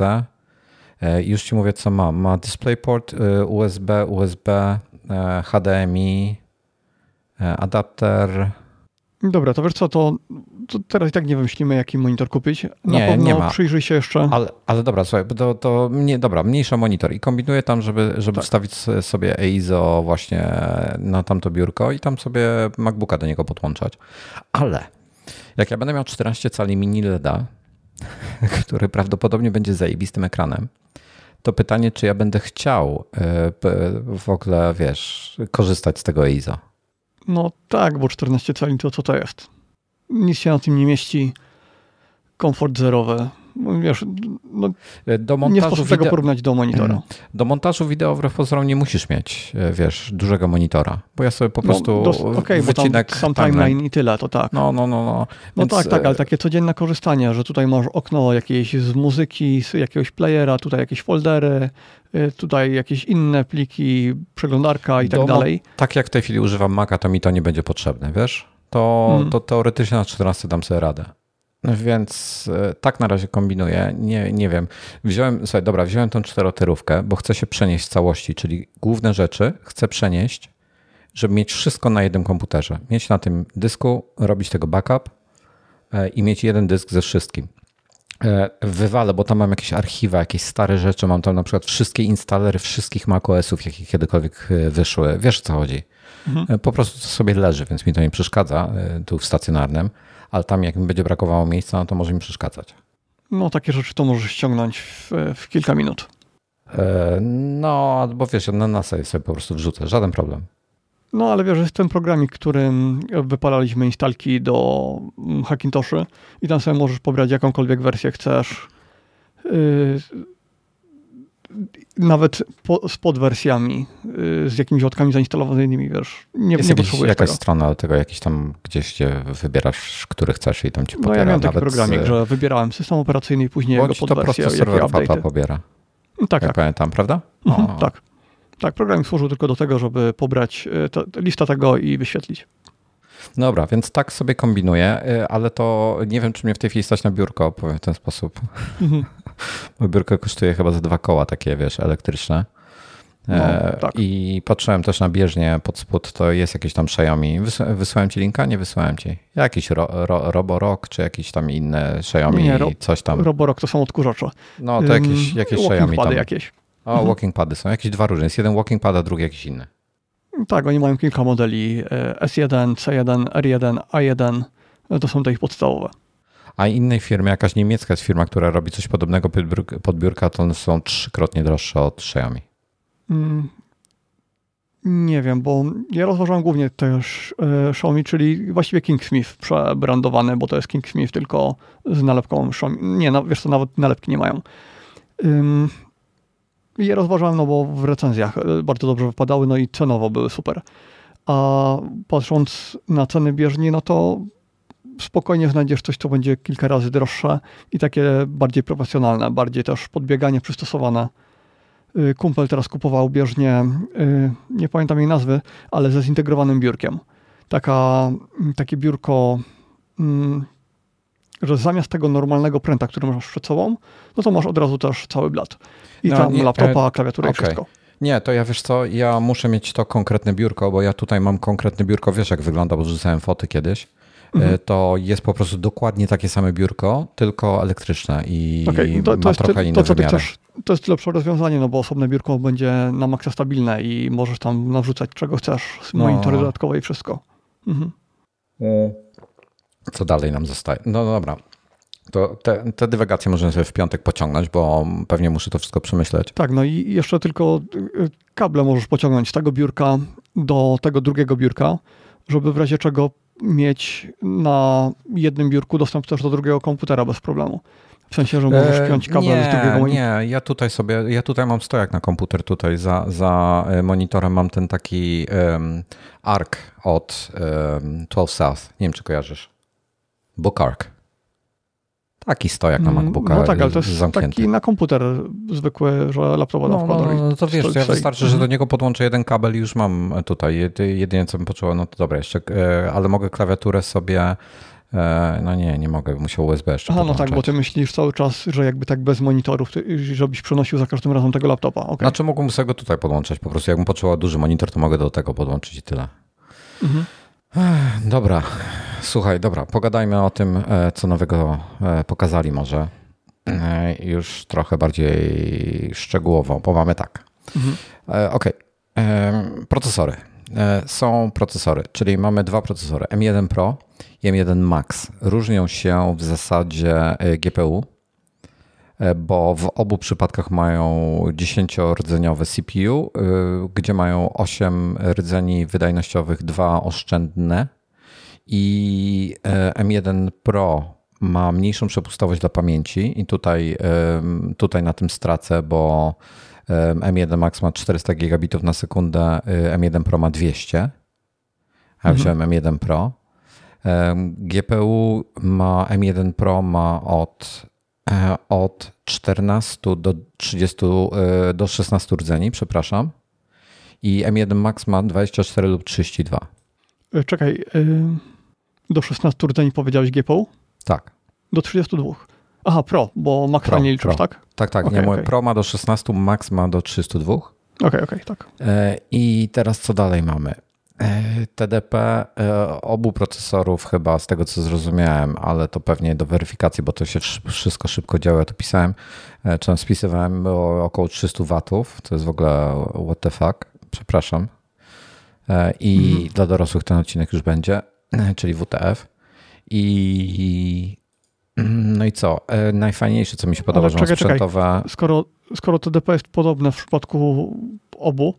Już ci mówię, co ma. Ma DisplayPort USB, USB, HDMI, adapter, Dobra, to wiesz co, to, to, teraz i tak nie wymyślimy, jaki monitor kupić. Na nie, pewno nie ma. przyjrzyj się jeszcze. Ale, ale dobra, słuchaj, to, to nie, dobra, mniejszy monitor i kombinuję tam, żeby, żeby tak. wstawić sobie EIZO właśnie na tamto biurko i tam sobie MacBooka do niego podłączać. Ale jak ja będę miał 14 cali mini LEDa, który prawdopodobnie będzie zajebistym ekranem, to pytanie, czy ja będę chciał e, w ogóle, wiesz, korzystać z tego EIZO. No tak, bo 14 cali to co to jest? Nic się na tym nie mieści. Komfort zerowy. No wiesz, no, do montażu nie sposób tego porównać do monitora. Do montażu wideo wbrew pozorom nie musisz mieć, e, wiesz, dużego monitora, bo ja sobie po no, prostu no, okay, wycinek... Bo sam timeline i tyle, to tak. No, no, no. No, no tak, tak, ale takie codzienne korzystanie, że tutaj masz okno jakieś z muzyki, z jakiegoś playera, tutaj jakieś foldery, tutaj jakieś inne pliki, przeglądarka i tak dalej. tak jak w tej chwili używam Maca, to mi to nie będzie potrzebne, wiesz? To, mm. to teoretycznie na 14 dam sobie radę. Więc e, tak na razie kombinuję. Nie, nie wiem. Wziąłem, słuchaj, dobra, wziąłem tą czterotyrówkę, bo chcę się przenieść w całości, czyli główne rzeczy chcę przenieść, żeby mieć wszystko na jednym komputerze. Mieć na tym dysku, robić tego backup e, i mieć jeden dysk ze wszystkim. E, wywalę, bo tam mam jakieś archiwa, jakieś stare rzeczy. Mam tam na przykład wszystkie instalery wszystkich macOSów, jakie kiedykolwiek wyszły. Wiesz o co chodzi? Mhm. Po prostu to sobie leży, więc mi to nie przeszkadza tu w stacjonarnym ale tam jak mi będzie brakowało miejsca, no to może mi przeszkadzać. No takie rzeczy to możesz ściągnąć w, w kilka minut. E, no, bo wiesz, na NASA sobie po prostu wrzucę, żaden problem. No, ale wiesz, jest ten programik, którym wypalaliśmy instalki do mm, Hackintoshy i tam sobie możesz pobrać jakąkolwiek wersję chcesz. Y, nawet po, z podwersjami, y, z jakimiś łatkami zainstalowanymi, wiesz, nie, Jest nie jakiś, jakaś tego. strona tego, jakiś tam gdzieś, gdzie wybierasz, który chcesz i tam ci pobiera. No ja miałem taki programik, z... że wybierałem system operacyjny i później jego podwersję, to serwer pobiera. No tak, jak tak. pamiętam, prawda? Mhm, tak. Tak, program służył tylko do tego, żeby pobrać y, to, listę tego i wyświetlić. Dobra, więc tak sobie kombinuję, y, ale to nie wiem, czy mnie w tej chwili stać na biurko, powiem w ten sposób. Mhm. Moje biurko kosztuje chyba za dwa koła takie, wiesz, elektryczne. No, e, tak. I patrzyłem też na bieżnię pod spód, to jest jakieś tam Xiaomi. wysłałem ci linka? Nie wysłałem ci. Jakiś ro, ro, Roborock, czy jakieś tam inne Xiaomi, nie, coś tam. Roborock to są odkurzacze. No to jakieś, jakieś walking Xiaomi pady tam. jakieś. O, mhm. walking pady są. Jakieś dwa różne. Jest jeden walking pad, a drugi jakiś inny. Tak, oni mają kilka modeli. S1, C1, R1, A1. To są te ich podstawowe a innej firmy, jakaś niemiecka jest firma, która robi coś podobnego pod biurka, to one są trzykrotnie droższe od Xiaomi. Mm, nie wiem, bo ja rozważam głównie też e, Xiaomi, czyli właściwie Kingsmith przebrandowany, bo to jest Kingsmith tylko z nalepką Xiaomi. Nie, na, wiesz co, nawet nalepki nie mają. Ym, rozważałem, no bo w recenzjach e, bardzo dobrze wypadały, no i cenowo były super. A patrząc na ceny bieżni, no to spokojnie znajdziesz coś, co będzie kilka razy droższe i takie bardziej profesjonalne, bardziej też podbieganie przystosowane. Y, kumpel teraz kupował bieżnie, y, nie pamiętam jej nazwy, ale ze zintegrowanym biurkiem. Taka, takie biurko, mm, że zamiast tego normalnego pręta, który masz przed sobą, no to masz od razu też cały blat. I no, tam nie, laptopa, e, klawiaturę okay. i wszystko. Nie, to ja wiesz co, ja muszę mieć to konkretne biurko, bo ja tutaj mam konkretne biurko, wiesz jak wygląda, bo rzucałem foty kiedyś. Mhm. To jest po prostu dokładnie takie same biurko, tylko elektryczne i okay, to, to ma trochę ty, inne to, wymiary. Chcesz, to jest lepsze rozwiązanie, no bo osobne biurko będzie na maksa stabilne i możesz tam nawrzucać czego chcesz, no. monitory dodatkowe i wszystko. Mhm. Co dalej nam zostaje? No dobra, to te, te dywagacje możemy sobie w piątek pociągnąć, bo pewnie muszę to wszystko przemyśleć. Tak, no i jeszcze tylko y, kable możesz pociągnąć z tego biurka do tego drugiego biurka, żeby w razie czego mieć na jednym biurku dostęp też do drugiego komputera bez problemu. W sensie, że możesz e, piąć kabel nie, z drugiego monitora. Nie, ja tutaj sobie, ja tutaj mam stojak na komputer, tutaj za, za e, monitorem mam ten taki um, ARC od um, 12 South. Nie wiem, czy kojarzysz. Book ARC. Taki stojak na mm, MacBooka No tak, ale to jest zamknięty. taki na komputer zwykły, że laptopa no, no, no, to wiesz, to ja wystarczy, że do niego podłączę jeden kabel i już mam tutaj. Jedynie co bym poczuł, no to dobra, jeszcze, e, ale mogę klawiaturę sobie e, no nie, nie mogę, musiał USB jeszcze Aha, no tak, bo ty myślisz cały czas, że jakby tak bez monitorów, żebyś przenosił za każdym razem tego laptopa. Okay. Znaczy mógłbym sobie go tutaj podłączać, po prostu jakbym potrzebował duży monitor, to mogę do tego podłączyć i tyle. Mhm. Dobra, słuchaj, dobra, pogadajmy o tym, e, co nowego e, pokazali może. E, już trochę bardziej szczegółowo, bo mamy tak. Mhm. Ok, procesory. Są procesory, czyli mamy dwa procesory, M1 Pro i M1 Max. Różnią się w zasadzie GPU, bo w obu przypadkach mają 10-rdzeniowe CPU, e, gdzie mają 8 rdzeni wydajnościowych, dwa oszczędne i e, M1 Pro ma mniejszą przepustowość dla pamięci i tutaj, tutaj na tym stracę, bo M1 Max ma 400 gigabitów na sekundę, M1 Pro ma 200. Ja mhm. wziąłem M1 Pro. GPU ma M1 Pro ma od E, od 14 do 30 e, do 16 rdzeni, przepraszam. I M1 Max ma 24 lub 32. E, czekaj, do 16 rdzeni powiedziałeś GPU? Tak. Do 32. Aha, Pro, bo Max Pro, nie liczysz, pro. tak? Tak, tak. Okay, nie, okay. Pro ma do 16, Max ma do 32. Okej, okay, okej, okay, tak. I teraz co dalej mamy? E, TDP e, obu procesorów chyba, z tego co zrozumiałem, ale to pewnie do weryfikacji, bo to się wszystko szybko działa. Ja to pisałem, e, czy tam spisywałem było około 300 watów, to jest w ogóle what the fuck, przepraszam. I mhm. dla dorosłych ten odcinek już będzie, czyli WTF. I no i co? Najfajniejsze, co mi się podoba, że sprzętowe... Skoro, skoro TDP jest podobne w przypadku obu,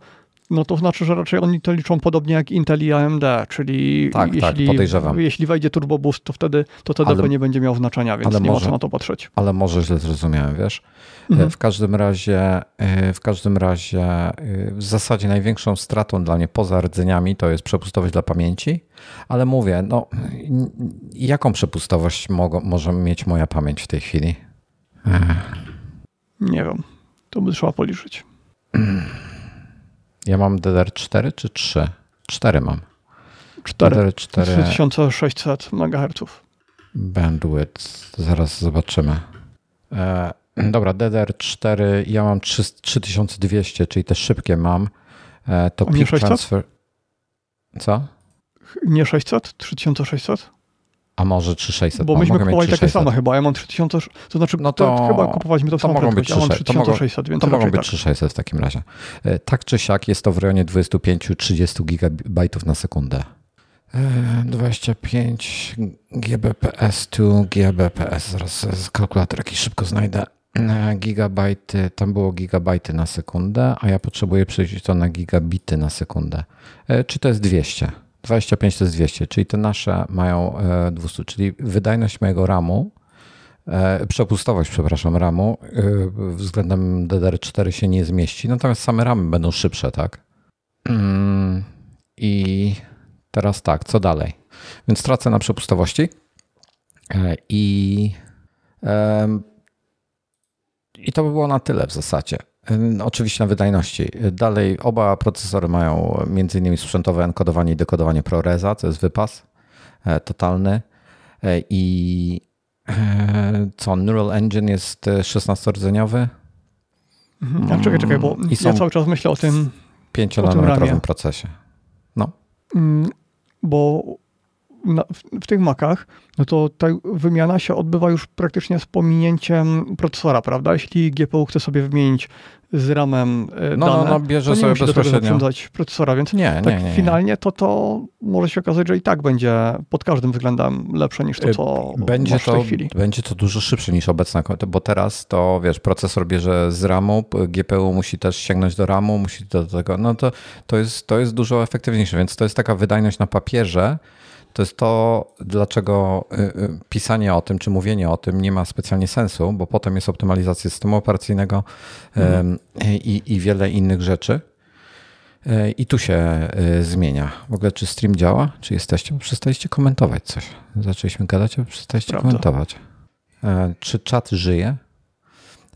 no to znaczy, że raczej oni to liczą podobnie jak Intel i AMD, czyli tak, tak jeśli, tak, podejrzewam. jeśli wejdzie turbo boost, to wtedy to TDP ale, nie będzie miał znaczenia, więc nie może, co na to patrzeć. Ale może źle zrozumiałem, wiesz? Mhm. W każdym razie, e, w każdym razie e, w zasadzie największą stratą dla mnie poza rdzeniami to jest przepustowość dla pamięci, ale mówię, no jaką przepustowość mogą, może mieć moja pamięć w tej chwili? Nie wiem, to by trzeba policzyć. Ja mam DDR4 czy 3? 4 mam. 4. DDR4. 3600 MHz. Bandwidth, zaraz zobaczymy. E, dobra, DDR4, ja mam 3, 3200, czyli te szybkie mam. E, to peak 600? transfer. Co? Nie 600? 3600? A może 3600. Bo myśmy kupowali takie same chyba. Ja mam 3000, to znaczy no to, to chyba kupowaliśmy to, to samo mogą być ja mam 3600, więc To mogą być 3600 w takim razie. E, tak czy siak jest to w rejonie 25-30 gigabajtów na sekundę. 25 Gbps to Gbps. Zaraz z kalkulator jakiś szybko znajdę. E, gigabajty, tam było gigabajty na sekundę, a ja potrzebuję przejść to na gigabity na sekundę. E, czy to jest 200? 25 to jest 200, czyli te nasze mają 200, e, czyli wydajność mojego RAMu, e, przepustowość, przepraszam, RAMu e, względem DDR4 się nie zmieści, natomiast same RAMy będą szybsze, tak? Mm, I teraz tak, co dalej? Więc tracę na przepustowości i, i to by było na tyle w zasadzie. Oczywiście na wydajności. Dalej oba procesory mają m.in. sprzętowe enkodowanie i dekodowanie ProResa, co jest wypas e, totalny. E, I e, co, Neural Engine jest 16-rdzeniowy. Mhm. A czekaj, czekaj, bo I ja cały czas myślę o tym pięcionanometrowym procesie. No. Mm, bo na, w, w, tych Macach, no to ta wymiana się odbywa już praktycznie z pominięciem procesora, prawda? Jeśli GPU chce sobie wymienić z RAMem e, no, dane, no, no, bierze to nie sobie musi bezpośrednio. do procesora, więc nie, tak nie, nie, finalnie to, to może się okazać, że i tak będzie pod każdym względem lepsze niż to, e, co będzie to, w tej chwili. Będzie to dużo szybsze niż obecna, bo teraz to, wiesz, procesor bierze z RAMu, GPU musi też sięgnąć do RAMu, musi do tego, no to, to, jest, to jest dużo efektywniejsze, więc to jest taka wydajność na papierze, to jest to, dlaczego y, y, pisanie o tym, czy mówienie o tym nie ma specjalnie sensu, bo potem jest optymalizacja systemu operacyjnego mhm. i, i wiele innych rzeczy. E, I tu się y, zmienia. W ogóle, czy stream działa? Czy jesteście? Przestaliście komentować coś. Zaczęliśmy gadać, a przestaliście Prawda. komentować. E, czy czat żyje?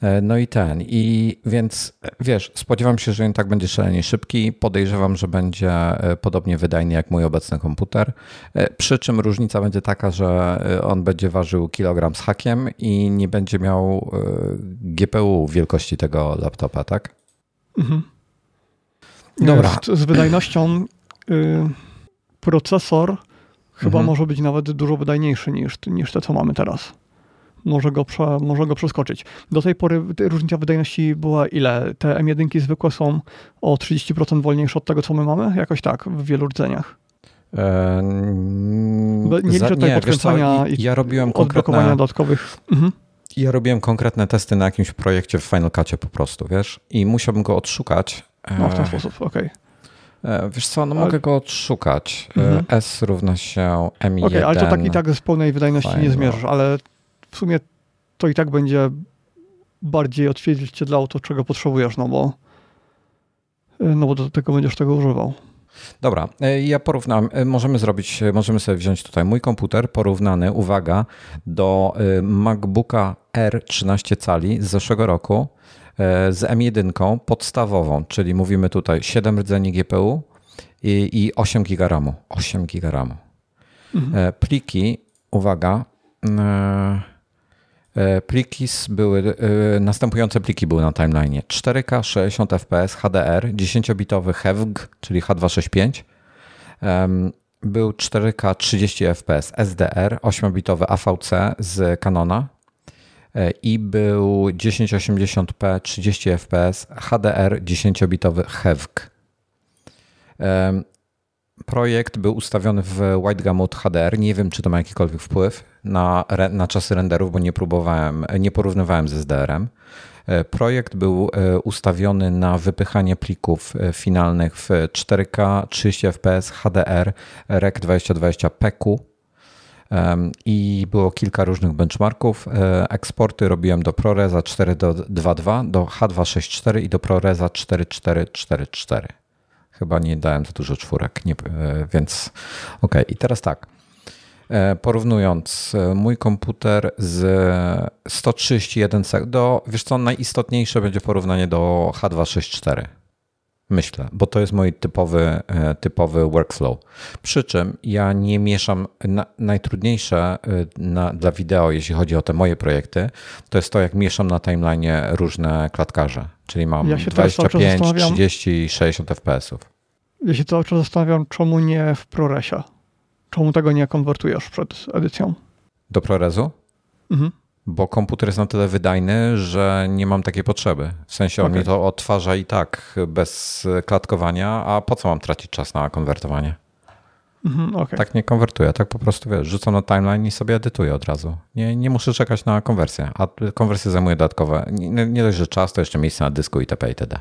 E, no i ten. I więc wiesz, spodziewam się, że on tak będzie szalenie szybki. Podejrzewam, że będzie e, podobnie wydajny jak mój obecny komputer. E, przy czym różnica będzie taka, że on będzie ważył kilogram z hakiem i nie będzie miał GPU wielkości tego laptopa, tak? Mhm. Dobra. Z, z wydajnością y, procesor chyba mhm. może być nawet dużo wydajniejszy niż, niż to, co mamy teraz może go, prze, może go przeskoczyć. Do tej pory różnica wydajności była ile? Te M1 zwykłe są o 30% wolniejsze od tego, co my mamy? Jakoś tak, w wielu rdzeniach. Eee, nie liczę tutaj podkręcania i ja robiłem dodatkowych. Mhm. Ja robiłem konkretne testy na jakimś projekcie w Final Cutie po prostu, wiesz? I musiałbym go odszukać. No w ten sposób, okej. Okay. Eee, wiesz co, no mogę go odszukać. Mhm. S równa się M1. Okej, okay, ale to tak i tak z pełnej wydajności Final. nie zmierzysz, ale w sumie to i tak będzie bardziej odzwierciedlało to, czego potrzebujesz, no bo, no bo do tego będziesz tego używał. Dobra, e, ja porównam, e, możemy zrobić, e, możemy sobie wziąć tutaj mój komputer porównany, uwaga, do MacBooka R 13 cali z zeszłego roku z M1 podstawową, czyli mówimy tutaj 7 rdzeni GPU i, i 8 GB RAMu. 8 GB RAMu. Mhm. Pliki, uwaga, E, pliki były, e, następujące pliki były na timeline. 4K 60 fps HDR, 10-bitowy HEVG, czyli H265. Był 4K 30 fps SDR, 8-bitowy AVC z Canona e, i był 1080p 30 fps HDR 10-bitowy HEVG. Projekt był ustawiony w White Gamut HDR. Nie wiem, czy to ma jakikolwiek wpływ na, na czasy renderów, bo nie próbowałem, nie porównywałem ze SDR-em. E, projekt był e, ustawiony na wypychanie plików e, finalnych w 4K 30 fps HDR REC 2020 PQ i było kilka różnych benchmarków. Eksporty robiłem do ProResa 4.2.2, do H264 i do ProResa 4.4.4.4. Chyba nie dałem za dużo czwórek, nie, więc ok. I teraz tak. E, porównując e, mój komputer z 131 sekund do, wiesz co, najistotniejsze będzie porównanie do H264. Myślę, bo to jest mój typowy, e, typowy workflow. Przy czym ja nie mieszam, na, najtrudniejsze na, dla wideo, jeśli chodzi o te moje projekty, to jest to, jak mieszam na timeline różne klatkarze. Czyli mam ja 25, 30 i 60 fps-ów. Ja się cały czas zastanawiam, czemu nie w ProResie. Czemu tego nie konwertujesz przed edycją? Do ProResu? Mhm. Bo komputer jest na tyle wydajny, że nie mam takiej potrzeby. W sensie on okay. mi to odtwarza i tak bez klatkowania, a po co mam tracić czas na konwertowanie? Mhm, okay. Tak nie konwertuję, tak po prostu wiesz, rzucam na timeline i sobie edytuję od razu. Nie, nie muszę czekać na konwersję, a konwersja zajmuje dodatkowe, nie, nie dość, że czas, to jeszcze miejsce na dysku itp. itd.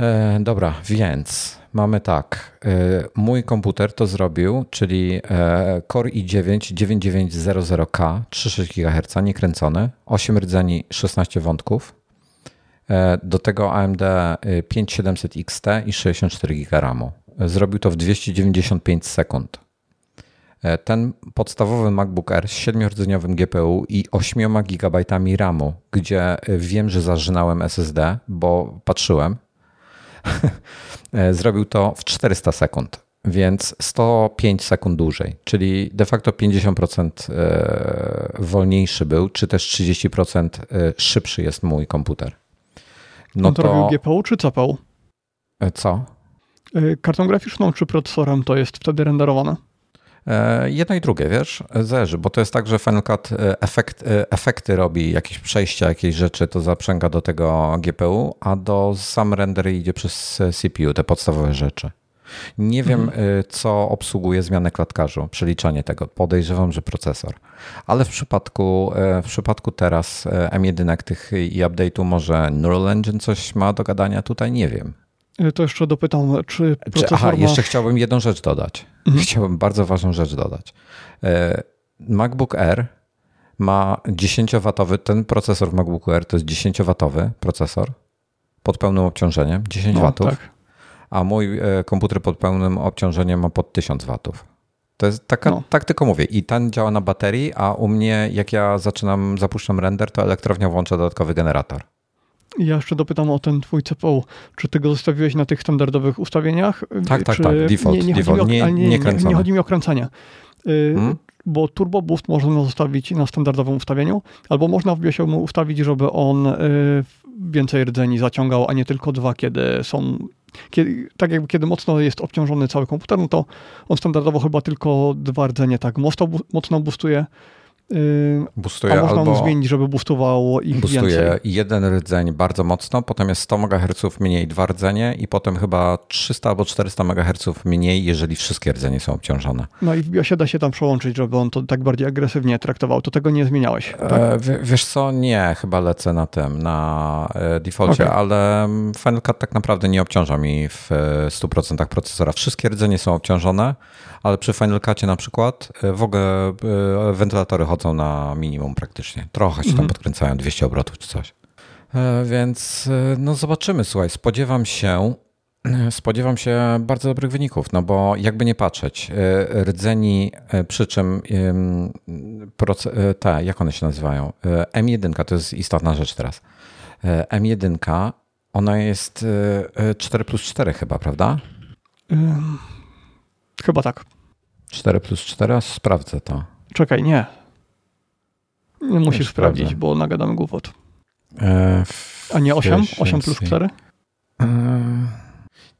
E, dobra, więc mamy tak. E, mój komputer to zrobił, czyli e, Core i9 9900K, 3,6 GHz, niekręcony, 8 rdzeni, 16 wątków. E, do tego AMD 5700 XT i 64 GB RAMu. Zrobił to w 295 sekund. Ten podstawowy MacBook Air z 7-rdzeniowym GPU i 8 GB RAMu, gdzie wiem, że zażynałem SSD, bo patrzyłem, E, zrobił to w 400 sekund, więc 105 sekund dłużej, czyli de facto 50% e, wolniejszy był, czy też 30% e, szybszy jest mój komputer. No On to robił GPU czy CPU? Co? Kartą graficzną czy procesorem to jest wtedy renderowane? E, jedno i drugie, wiesz, zależy, bo to jest tak, że Final Cut e, efekt, e, efekty robi, jakieś przejścia, jakieś rzeczy, to zaprzęga do tego GPU, a do sam render idzie przez CPU, te podstawowe rzeczy. Nie wiem, mhm. co obsługuje zmianę klatkarzu, przeliczanie tego. Podejrzewam, że procesor. Ale w przypadku, w przypadku teraz M1 tych i update'u może Neural Engine coś ma do gadania tutaj? Nie wiem. Y, to jeszcze dopytam, czy procesor Aha, jeszcze chciałbym jedną rzecz dodać. Mhm. Chciałbym bardzo ważną rzecz dodać. E, MacBook Air ma 10-watowy, ten procesor w MacBooku Air to jest 10-watowy procesor pod pełnym obciążeniem, 10 no, watów, tak. a mój e, komputer pod pełnym obciążeniem ma pod 1000 watów. To jest taka, no. tak tylko mówię. I ten działa na baterii, a u mnie jak ja zaczynam, zapuszczam render, to elektrownia włącza dodatkowy generator. Ja jeszcze dopytam o ten twój CPU. Czy ty go zostawiłeś na tych standardowych ustawieniach? Tak, tak, tak. Default. Nie, nie, default. Chodzi, mi o, nie, nie, nie, nie, chodzi mi o kręcenie. Y, hmm? Bo Turbo Boost można zostawić na standardowym ustawieniu, albo można w BIOSie mu ustawić, żeby on y, więcej rdzeni zaciągał, a nie tylko dwa, kiedy są kiedy, tak jakby kiedy mocno jest obciążony cały komputer, no to on standardowo chyba tylko dwa rdzenie tak mocno, mocno boostuje, Yy, boostuje a można albo mu zmienić, żeby boostowało ich boostuje więcej. jeden rdzeń bardzo mocno, potem jest 100 MHz mniej dwa rdzenie i potem chyba 300 albo 400 MHz mniej, jeżeli wszystkie rdzenie są obciążone. No i w BIOSie da się tam przełączyć, żeby on to tak bardziej agresywnie traktował. To tego nie zmieniałeś, tak? E, wiesz co, nie, chyba lecę na tym, na e, defaulcie, okay. ale Final Cut tak naprawdę nie obciąża mi w 100% procesora. Wszystkie rdzenie są obciążone, ale przy Final Cutie na przykład e, w ogóle e, wentylatory chodzą na minimum praktycznie. Trochę się tam mhm. podkręcają, 200 obrotów czy coś. E, więc no zobaczymy, słuchaj, spodziewam się, spodziewam się bardzo dobrych wyników, no bo jakby nie patrzeć, rdzeni, przy czym te, jak one się nazywają? M1 to jest istotna rzecz teraz. M1, ona jest 4 plus 4 chyba, prawda? Chyba tak. 4 plus 4? Sprawdzę to. Czekaj, nie. Nie musisz sprawdzić, bo nagadamy głupot. E, A nie 8? 8 plus 4? E,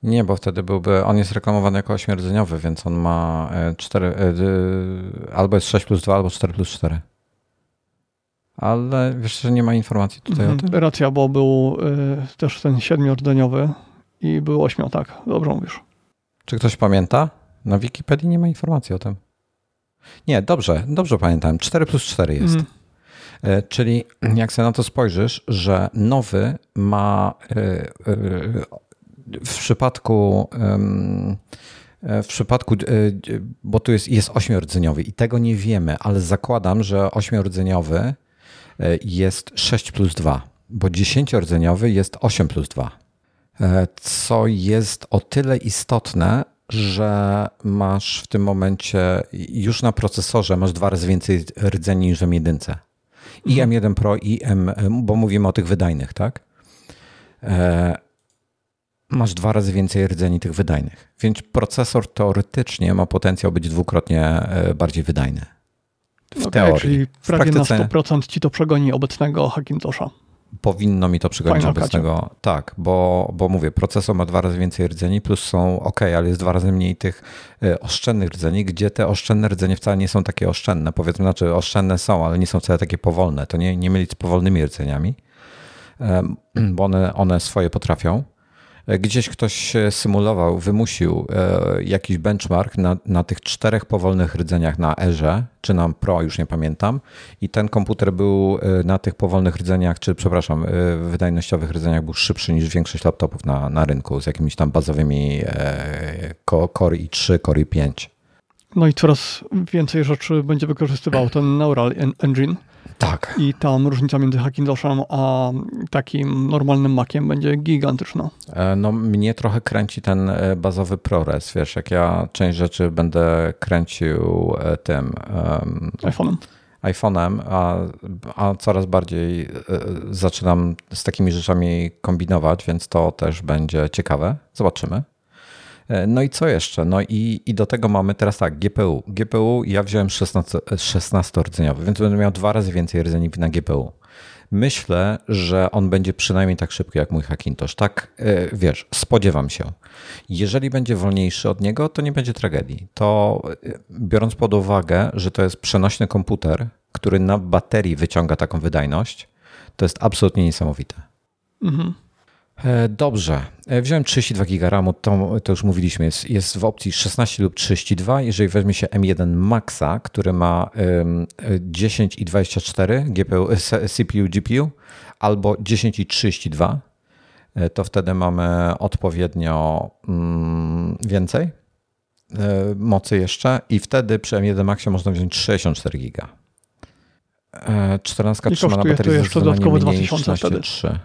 nie, bo wtedy byłby, on jest reklamowany jako ośmierdzeniowy, więc on ma 4, e, e, albo jest 6 plus 2, albo 4 plus 4. Ale wiesz, że nie ma informacji tutaj mhm. o tym? Racja, bo był y, też ten siedmiordzeniowy i był ośmiu, tak, dobrze mówisz. Czy ktoś pamięta? Na Wikipedii nie ma informacji o tym. Nie, dobrze, dobrze pamiętam. 4 plus 4 jest. Mm. Czyli jak sobie na to spojrzysz, że nowy ma e, e, w przypadku w przypadku, bo tu jest, jest ośmiordzeniowy i tego nie wiemy, ale zakładam, że ośmiordzeniowy jest 6 plus 2, bo dziesięciordzeniowy jest 8 plus 2. Co jest o tyle istotne, że masz w tym momencie już na procesorze masz dwa razy więcej rdzeni niż w M1. I mhm. M1 Pro, i M, bo mówimy o tych wydajnych, tak? E, masz dwa razy więcej rdzeni tych wydajnych. Więc procesor teoretycznie ma potencjał być dwukrotnie e, bardziej wydajny. W okay, teorii. Czyli prawie praktyce... na 100% ci to przegoni obecnego Hackintosha powinno mi to przygonić obecnego. Tak, bo, bo mówię, procesor ma dwa razy więcej rdzeni, plus są ok, ale jest dwa razy mniej tych e, oszczędnych rdzeni, gdzie te oszczędne rdzenie wcale nie są takie oszczędne. Powiedzmy, znaczy oszczędne są, ale nie są wcale takie powolne. To nie, nie mylić z powolnymi rdzeniami, bo one, one swoje potrafią. Gdzieś ktoś symulował, wymusił e, jakiś benchmark na, na tych czterech powolnych rdzeniach na Erze, czy na Pro, już nie pamiętam. I ten komputer był e, na tych powolnych rdzeniach, czy przepraszam, e, wydajnościowych rdzeniach był szybszy niż większość laptopów na, na rynku z jakimiś tam bazowymi Core i3, Core i5. No i coraz więcej rzeczy będzie wykorzystywał ten Neural Engine. Tak. I tam różnica między Hackintoshem a takim normalnym Maciem będzie gigantyczna. E, no mnie trochę kręci ten e, bazowy ProRes, wiesz, jak ja część rzeczy będę kręcił e, tym... Um, iPhone'em. iPhone'em, a, a coraz bardziej zaczynam z takimi rzeczami kombinować, więc to też będzie ciekawe. Zobaczymy. E, no i co jeszcze? No i, i do tego mamy teraz tak, GPU. GPU ja wziąłem 16, 16 rdzeniowy, więc będę miał dwa razy więcej rdzeni na GPU. Myślę, że on będzie przynajmniej tak szybki jak mój Hackintosh. Tak, e, wiesz, spodziewam się. Jeżeli będzie wolniejszy od niego, to nie będzie tragedii. To e, biorąc pod uwagę, że to jest przenośny komputer, który na baterii wyciąga taką wydajność, to jest absolutnie niesamowite. Mhm. E, dobrze. Wziąłem 32 GB RAMu, to, to już mówiliśmy, jest, jest w opcji 16 lub 32. Jeżeli weźmie się M1 Maxa, który ma 10 i 24 GPU, CPU, GPU, albo 10 i 32, e, to wtedy mamy odpowiednio mm, więcej e, mocy jeszcze i wtedy przy M1 Maxie można wziąć 64 GB. 14 trzyma na baterii to jeszcze dodatkowo 2000 wtedy. E,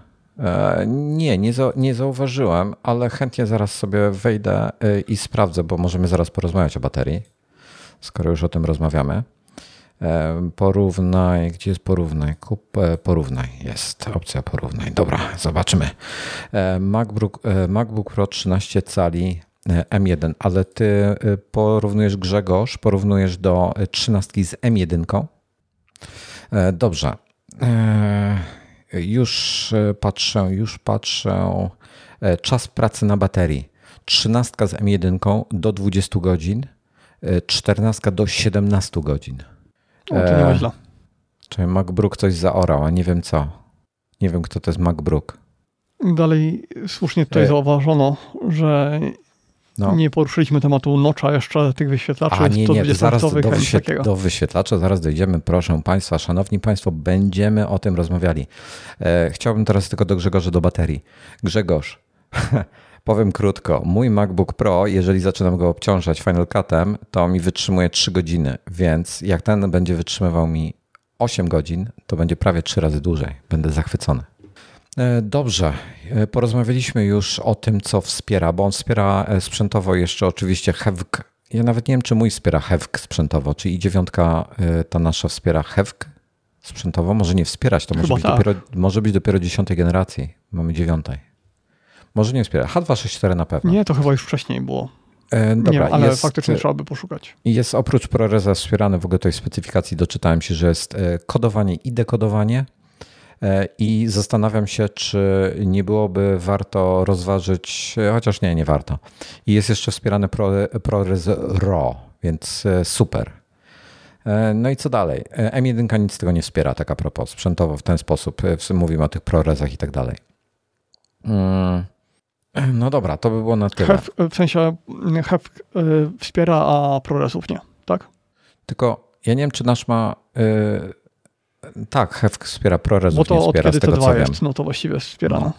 nie, nie, za, nie zauważyłem, ale chętnie zaraz sobie wejdę e, i sprawdzę, bo możemy zaraz porozmawiać o baterii, skoro już o tym rozmawiamy. E, porównaj, gdzie jest porównaj? Kup, porównaj, jest opcja porównaj. Dobra, zobaczymy. MacBook, MacBook Pro 13 cali M1, ale ty porównujesz Grzegorz, porównujesz do 13 z M1. Dobrze. Już e, patrzę, już patrzę. E, czas pracy na baterii. 13 z M1 do 20 godzin, 14 e, do 17 godzin. No, to nie ma źle. Czyli MacBook coś zaorał, a nie wiem co. Nie wiem, kto to jest MacBook. Dalej słusznie tutaj zauważono, że no. Nie poruszyliśmy tematu nocza jeszcze, tych wyświetlaczy. A nie, nie, zaraz do, wyświet do wyświetlacza zaraz dojdziemy, proszę Państwa, Szanowni Państwo, będziemy o tym rozmawiali. E, chciałbym teraz tylko do Grzegorza do baterii. Grzegorz, powiem krótko, mój MacBook Pro, jeżeli zaczynam go obciążać Final Cutem, to mi wytrzymuje 3 godziny, więc jak ten będzie wytrzymywał mi 8 godzin, to będzie prawie 3 razy dłużej. Będę zachwycony. E, dobrze, e, porozmawialiśmy już o tym, co wspiera, bo on wspiera e, sprzętowo jeszcze oczywiście Hewk. Ja nawet nie wiem, czy mój wspiera Hewk sprzętowo, czy i dziewiątka ta nasza wspiera Hewk sprzętowo. Może nie wspierać, to może być, tak. dopiero, może być dopiero dziesiątej generacji. Mamy dziewiątej. Może nie wspiera. H264 na pewno. Nie, to chyba już wcześniej było. E, dobra, wiem, ale jest, faktycznie trzeba by poszukać. Jest oprócz ProResa wspierane w ogóle tej specyfikacji, doczytałem się, że jest kodowanie i dekodowanie I zastanawiam się, czy nie byłoby warto rozważyć, chociaż nie, nie warto. I jest jeszcze wspierany ProRes RAW, więc e, super. E, no i co dalej? M1 nic z tego nie wspiera, tak a propos, sprzętowo w ten sposób. Mówimy o tych ProResach i tak dalej. Mm. No dobra, to by było na tyle. Hef, w sensie Hef wspiera, a ProResów nie, tak? Tylko ja nie wiem, czy nasz ma tak, Hewk wspiera ProRes, Bo to nie wspiera, od kiedy z tego, to jest, no to właściwie wspierano. No.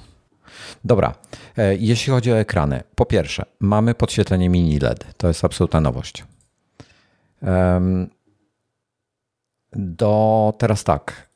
Dobra, e, jeśli chodzi o ekrany. Po pierwsze, mamy podświetlenie mini LED. To jest absolutna nowość. Do teraz tak.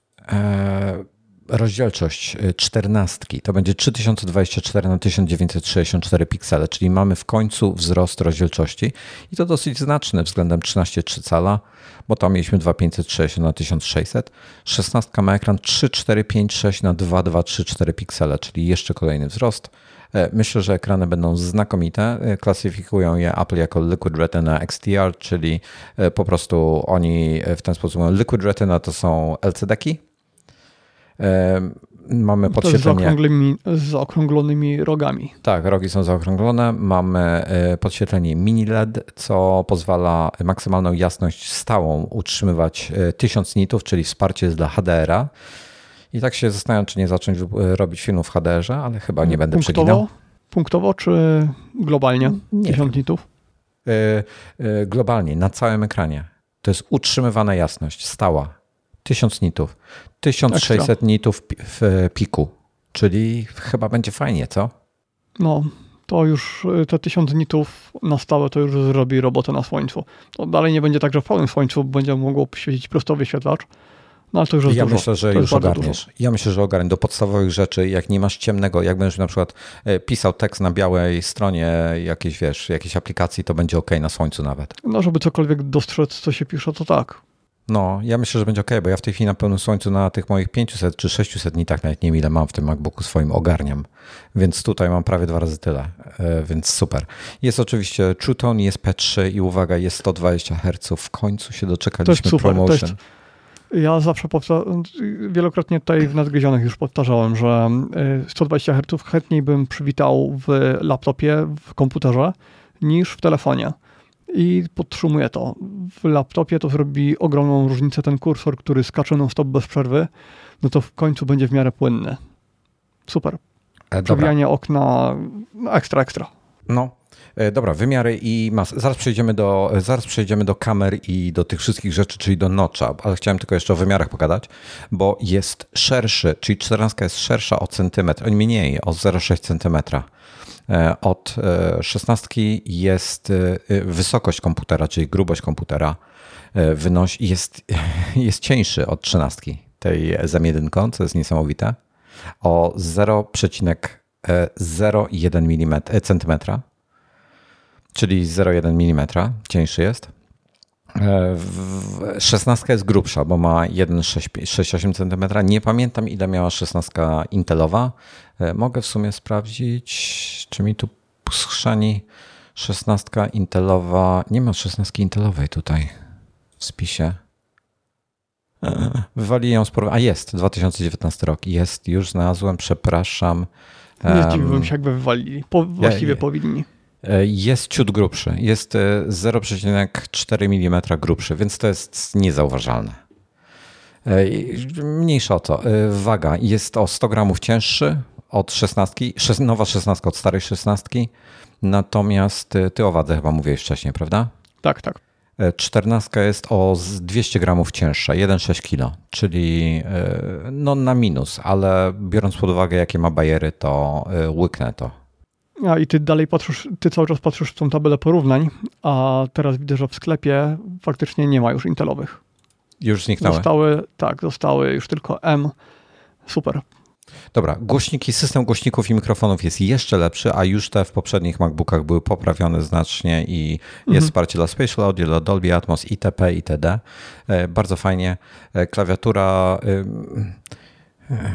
Rozdzielczość 14 y, to będzie 3024 na 1964 piksele, czyli mamy w końcu wzrost rozdzielczości i to dosyć znaczny względem 13,3 cala, bo tam mieliśmy 2560 na 1600. 16 ma ekran 3456 na 2234 piksele, czyli jeszcze kolejny wzrost. E, myślę, że ekrany będą znakomite. E, klasyfikują je Apple jako Liquid Retina XDR, czyli e, po prostu oni w ten sposób mówią Liquid Retina to są LCD-ki, Mamy podświetlenie. Z, z zaokrąglonymi rogami. Tak, rogi są zaokrąglone. Mamy e, podświetlenie mini LED, co pozwala maksymalną jasność stałą utrzymywać 1000 e, nitów, czyli wsparcie jest dla HDR-a. I tak się zastanawiam, czy nie zacząć robić filmów w HDR-ze, ale chyba nie będę punktowo, przeginał. Punktowo czy globalnie? Nie 1000 nitów? E, globalnie, na całym ekranie. To jest utrzymywana jasność, stała. 1000 nitów. 1600 Ekstra. nitów w piku, czyli chyba będzie fajnie, co? No, to już y, te 1000 nitów na stałe to już zrobi robotę na słońcu. To dalej nie będzie tak, że w pełnym słońcu będzie mogło świecić prosto wyświetlacz, no ale to już jest Ja dużo. myślę, że to już ogarniesz. Dużo. Ja myślę, że ogarniesz do podstawowych rzeczy, jak nie masz ciemnego, jak będziesz na przykład e, pisał tekst na białej stronie jakiejś, wiesz, jakiejś aplikacji, to będzie ok na słońcu nawet. No, żeby cokolwiek dostrzec, co się pisze, to tak. No, ja myślę, że będzie ok, bo ja w tej chwili na pełnym słońcu na tych moich 500 czy 600 dni, tak nawet nie wiem ile mam w tym MacBooku swoim, ogarniam. Więc tutaj mam prawie dwa razy tyle, e, więc super. Jest oczywiście True Tone, jest P3 i uwaga, jest 120 Hz. W końcu się doczekaliśmy to super, promotion. To jest, Ja zawsze powtarzam, wielokrotnie tutaj w Nadgryzionych już powtarzałem, że 120 Hz chętniej bym przywitał w laptopie, w komputerze, niż w telefonie. I podtrzymuję to. W laptopie to zrobi ogromną różnicę ten kursor, który skacze non-stop bez przerwy, no to w końcu będzie w miarę płynny. Super. E, Przewijanie okna ekstra, ekstra. No, e, Dobra, wymiary i mas. Zaraz przejdziemy, do, zaraz przejdziemy do kamer i do tych wszystkich rzeczy, czyli do nocza, ale chciałem tylko jeszcze o wymiarach pogadać, bo jest szerszy, czyli 14 jest szersza o centymetr, on mniej, o 0,6 centymetra. E, od 16 jest wysokość komputera, czyli grubość komputera wynosi, jest, jest cieńszy od 13 tej Z1, co jest niesamowite. O 0,01 mm, cm, czyli 0,1 mm, cieńszy jest. 16 e, jest grubsza, bo ma 1,68 cm. Nie pamiętam, ile miała 16 intelowa. E, mogę w sumie sprawdzić, czy mi tu schrzani 16 intelowa. Nie ma 16 intelowej tutaj w spisie. Wywali ją z A jest, 2019 rok. Jest, już znalazłem, przepraszam. Nie zdziwiłbym się, jakby wywalili. Po, właściwie ja, powinni. E, jest ciut grubszy. Jest 0,4 e, mm grubszy, więc to jest niezauważalne. E, mniejsza o to. Waga jest o 100 gramów cięższy od 16, nowa 16 od starej 16. Natomiast ty o wadze chyba mówiłeś wcześniej, prawda? Tak, tak. Czternastka jest o 200 gramów cięższa, 1,6 kg, czyli no na minus, ale biorąc pod uwagę, jakie ma bajery, to łyknę to. A i ty dalej patrzysz, ty cały czas patrzysz w tą tabelę porównań, a teraz widzę, że w sklepie faktycznie nie ma już intelowych. Już zniknęły? Zostały, tak, zostały już tylko M. Super. Dobra, głośniki, system głośników i mikrofonów jest jeszcze lepszy, a już te w poprzednich MacBookach były poprawione znacznie i mhm. jest wsparcie dla Spatial Audio, dla Dolby Atmos, itp., itd. E, bardzo fajnie. E, klawiatura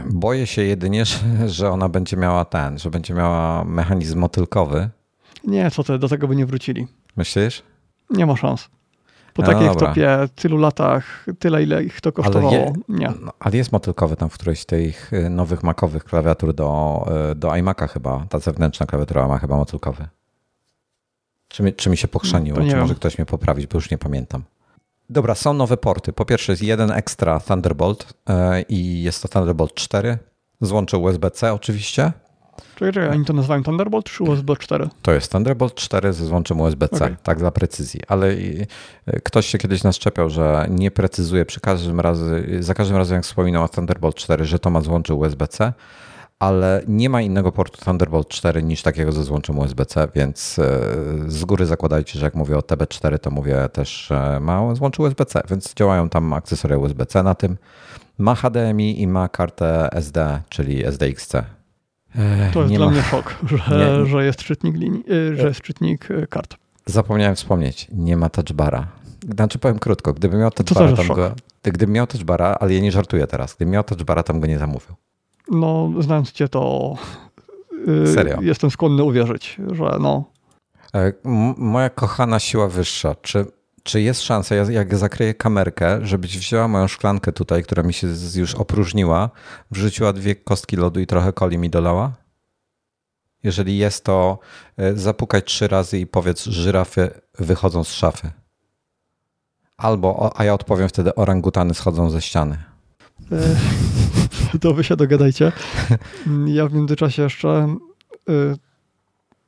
boję się jedynie, że ona będzie miała ten, że będzie miała mechanizm motylkowy. Nie, co ty, do tego by nie wrócili. Myślisz? Nie ma szans. Po no takiej dobra. wtopie, tylu latach, tyle ile ich to kosztowało. Ale, je, nie. No, ale jest motylkowy tam w którejś z tych y, nowych makowych klawiatur do, y, do iMac'a chyba. Ta zewnętrzna klawiatura ma chyba motylkowy. Czy mi, czy mi się pokrzaniło? Czy wiem. może ktoś mnie poprawić, bo już nie pamiętam. Dobra, są nowe porty. Po pierwsze jest jeden ekstra Thunderbolt y, i jest to Thunderbolt 4. Złącze USB-C oczywiście. Czekaj, czekaj, oni to nazywają Thunderbolt czy USB 4? To jest Thunderbolt 4 ze złączem USB-C, okay. tak dla precyzji. Ale ktoś się kiedyś nas czepiał, że nie precyzuje przy każdym razie, za każdym razem jak wspominał o Thunderbolt 4, że to ma złącze USB-C, ale nie ma innego portu Thunderbolt 4 niż takiego ze złączem USB-C, więc e, z góry zakładajcie, że jak mówię o TB4, to mówię też, że ma złącze USB-C, więc działają tam akcesoria USB-C na tym. Ma HDMI i ma kartę SD, czyli SDXC. To jest nie dla ma... mnie szok, że, nie, że jest czytnik linii, że jest czytnik kart. Zapomniałem wspomnieć, nie ma touchbara. Znaczy powiem krótko, gdybym miał touchbara, tam go, gdybym miał touchbara, ale ja nie żartuję teraz, gdybym miał touchbara, tam go nie zamówił. No, znając cię, to yy, Serio? jestem skłonny uwierzyć, że no. E, moja kochana siła wyższa, czy czy jest szansa, jak zakryję kamerkę, żebyś wzięła moją szklankę tutaj, która mi się już opróżniła, wrzuciła dwie kostki lodu i trochę coli mi dolała? Jeżeli jest, to e, zapukaj trzy razy i powiedz, żyrafy wychodzą z szafy. Albo, a ja odpowiem wtedy, orangutany schodzą ze ściany. To wy się dogadajcie. Ja w międzyczasie jeszcze e,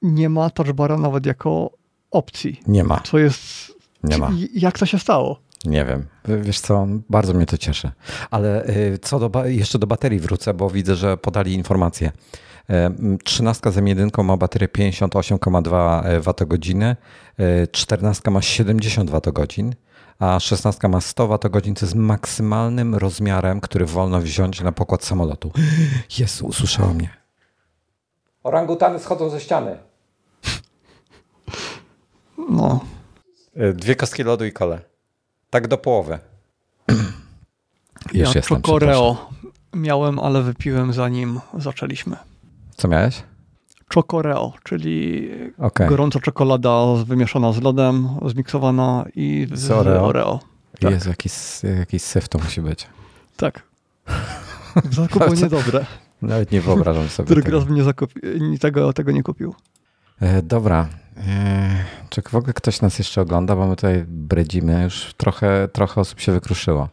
nie ma touchbara nawet jako opcji. Nie ma. Co jest nie ma. Jak to się stało? Nie wiem. Wiesz co, bardzo mnie to cieszy. Ale y, co do, jeszcze do baterii wrócę, bo widzę, że podali informację. 13 z M1 ma baterię 58,2 Wh, 14 ma 70 Wh, a 16 ma 100 Wh, co jest maksymalnym rozmiarem, który wolno wziąć na pokład samolotu. Jezu, usłyszała mnie. Orangutany schodzą ze ściany. No, E, dwie kostki lodu i kole. Tak do połowy. Już ja jestem, Chocoreo miałem, ale wypiłem zanim zaczęliśmy. Co miałeś? Chocoreo, czyli okay. gorąca czekolada wymieszana z lodem, zmiksowana i z, z Oreo. Oreo. Tak. Jest jakiś, jakiś syf to musi być. Tak. W zakupu niedobre. Nawet nie wyobrażam sobie Drugi raz bym nie zakupił, tego, tego nie kupił. E, dobra. E, czy w ogóle ktoś nas jeszcze ogląda? Bo my tutaj bredzimy. Już trochę, trochę osób się wykruszyło.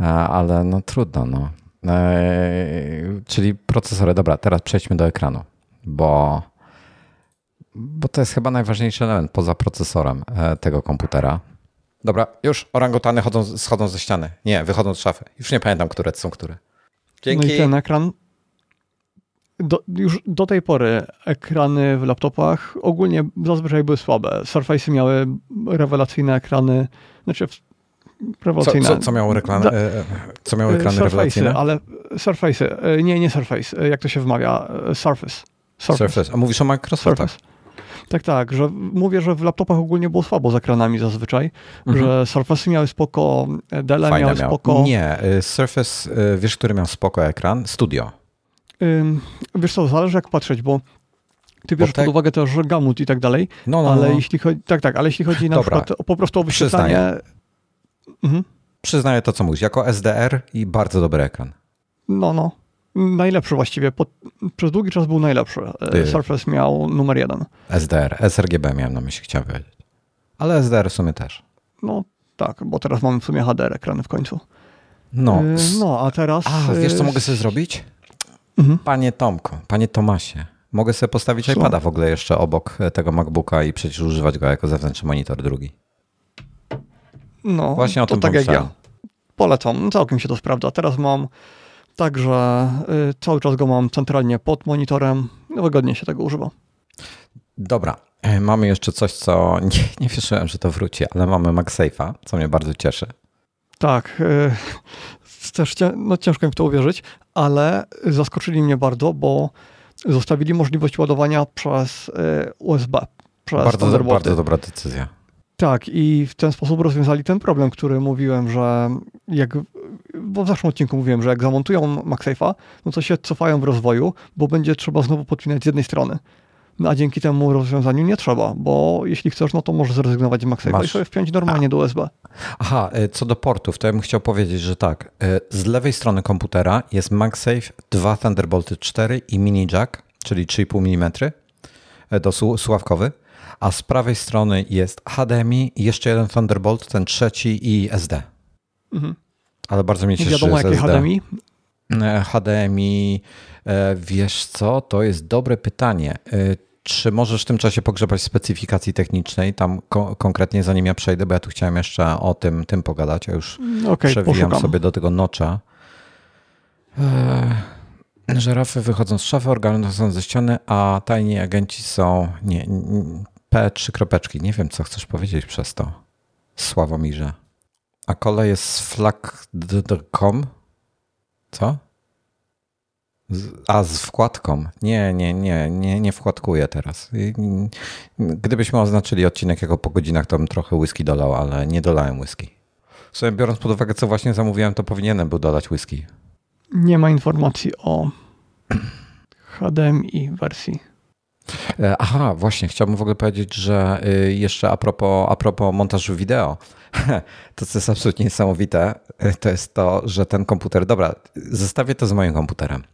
E, ale no trudno, no. E, czyli procesory. Dobra, teraz przejdźmy do ekranu, bo, bo to jest chyba najważniejszy element poza procesorem e, tego komputera. Dobra, już orangutany chodzą, schodzą ze ściany. Nie, wychodzą z szafy. Już nie pamiętam, które są które. Dzięki. No i ten ekran. Do, już do tej pory ekrany w laptopach ogólnie zazwyczaj były słabe. Surface'y miały rewelacyjne ekrany, znaczy rewelacyjne. Co, co, co miało, reklamy, e, co miało ekrany rewelacyjne? ale Surface'y, nie, nie Surface, jak to się wymawia, Surface. Surface. Surface. A mówisz o Microsoftach? Surface. Tak, tak, że mówię, że w laptopach ogólnie było słabo z ekranami zazwyczaj, mhm. że Surface miały spoko, Dell miały miał. spoko. Nie, y, Surface, y, wiesz, który miał spoko ekran? Studio. Ym, wiesz co, zależy jak patrzeć, bo ty bierzesz pod uwagę też gamut i tak dalej, no, no, ale no. jeśli chodzi, tak, tak, ale jeśli chodzi na Dobra. przykład o, po prostu o wyświetlanie... Przyznaję. Mhm. Przyznaję to, co mówisz, jako SDR i bardzo dobry ekran. No, no. Najlepszy właściwie. Po, przez długi czas był najlepszy. E, Ty. Surface miał numer jeden. SDR, sRGB miałem na myśli, chciałem powiedzieć. Ale SDR w sumie też. No tak, bo teraz mamy w sumie HDR ekrany w końcu. No. Yy, no, a teraz... A, wiesz co mogę sobie zrobić? Mhm. Panie Tomku, panie Tomasie, mogę sobie postawić co? iPada w ogóle jeszcze obok tego MacBooka i przecież używać go jako zewnętrzny monitor drugi. No, Właśnie o to tym tak jak ja. Polecam, całkiem się to sprawdza. Teraz mam Także y, cały czas go mam centralnie pod monitorem. Wygodnie się tego używa. Dobra. E, mamy jeszcze coś, co nie, nie wierzyłem, że to wróci, ale mamy MagSafe'a, co mnie bardzo cieszy. Tak. Y, też no, ciężko mi w to uwierzyć, ale zaskoczyli mnie bardzo, bo zostawili możliwość ładowania przez y, USB. Przez bardzo, bardzo dobra decyzja. Tak, i w ten sposób rozwiązali ten problem, który mówiłem, że jak, bo w zeszłym odcinku mówiłem, że jak zamontują MagSafe'a, no to się cofają w rozwoju, bo będzie trzeba znowu podpinać z jednej strony. No, a dzięki temu rozwiązaniu nie trzeba, bo jeśli chcesz, no to możesz zrezygnować z MagSafe'a i sobie wpiąć normalnie a, do USB. Aha, e, co do portów, to ja bym chciał powiedzieć, że tak, e, z lewej strony komputera jest MagSafe, dwa Thunderbolty 4 i mini jack, czyli 3,5 mm e, do słuchawkowy a z prawej strony jest HDMI i jeszcze jeden Thunderbolt, ten trzeci i SD. Mhm. Ale bardzo mnie cieszy, Nie wiadomo, jakie HDMI? HDMI, e, wiesz co, to jest dobre pytanie. E, czy możesz w tym czasie pogrzebać specyfikacji technicznej, tam ko konkretnie zanim ja przejdę, bo ja tu chciałem jeszcze o tym, tym pogadać, a już mm, okay, przewijam poszukam. sobie do tego nocza. E, żerafy wychodzą z szafy, organy są ze ściany, a tajni agenci są... Nie, nie, P trzy kropeczki. Nie wiem, co chcesz powiedzieć przez to. Sławomirze. A kolej jest flag.com? Co? A z wkładką. Nie, nie, nie, nie, nie wkładkuję teraz. Gdybyśmy oznaczyli odcinek jako po godzinach, to bym trochę whisky dolał, ale nie dolałem whisky. W sumie biorąc pod uwagę, co właśnie zamówiłem, to powinienem był dodać whisky. Nie ma informacji o HDMI wersji. E, aha, właśnie, chciałbym w ogóle powiedzieć, że y, jeszcze a propos, a propos montażu wideo, to co jest absolutnie niesamowite, y, to jest to, że ten komputer, dobra, zestawię to z moim komputerem.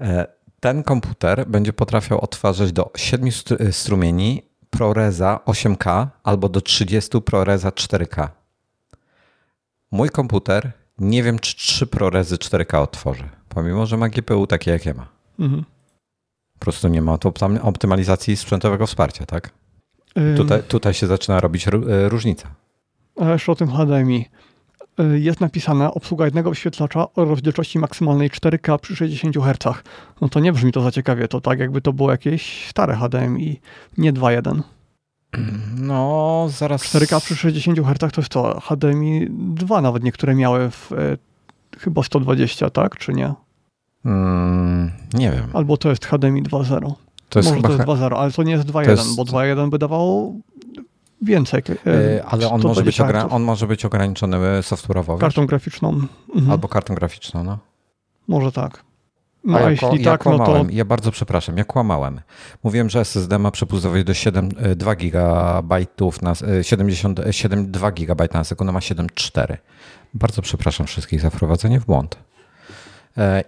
E, ten komputer będzie potrafił odtwarzać do 7 y, strumieni ProResa 8K albo do 30 ProResa 4K. Mój komputer nie wiem, czy 3 ProResy 4K otworzy, pomimo, że ma GPU takie, jakie ma. Mhm. Po prostu nie ma tu optymalizacji sprzętowego wsparcia, tak? Tutaj, tutaj się zaczyna robić e, różnica. A jeszcze o tym HDMI. Y, jest napisane obsługa jednego wyświetlacza o rozdzielczości maksymalnej 4K przy 60 Hz. No to nie brzmi to za ciekawie. To tak jakby to było jakieś stare HDMI, nie 2.1. No, zaraz. 4K przy 60 Hz to jest to. HDMI 2 nawet niektóre miały w y, chyba 120, tak? Czy nie? Hmm, nie wiem. Albo to jest HDMI 2.0. To jest Może to jest 2.0, ale to nie jest 2.1, jest... bo 2.1 by dawało więcej. Yy, ale on może, być on może być ograniczony software'owo. Kartą graficzną. Mhm. Albo kartą graficzną, no. Może tak. No, a, ja, jeśli ja tak, kłamałem. no to... Ja bardzo przepraszam, ja kłamałem. Mówiłem, że SSD ma przepustowość do 7, 2 GB na 72 2 GB na sekundę, ma 7,4. Bardzo przepraszam wszystkich za wprowadzenie w błąd.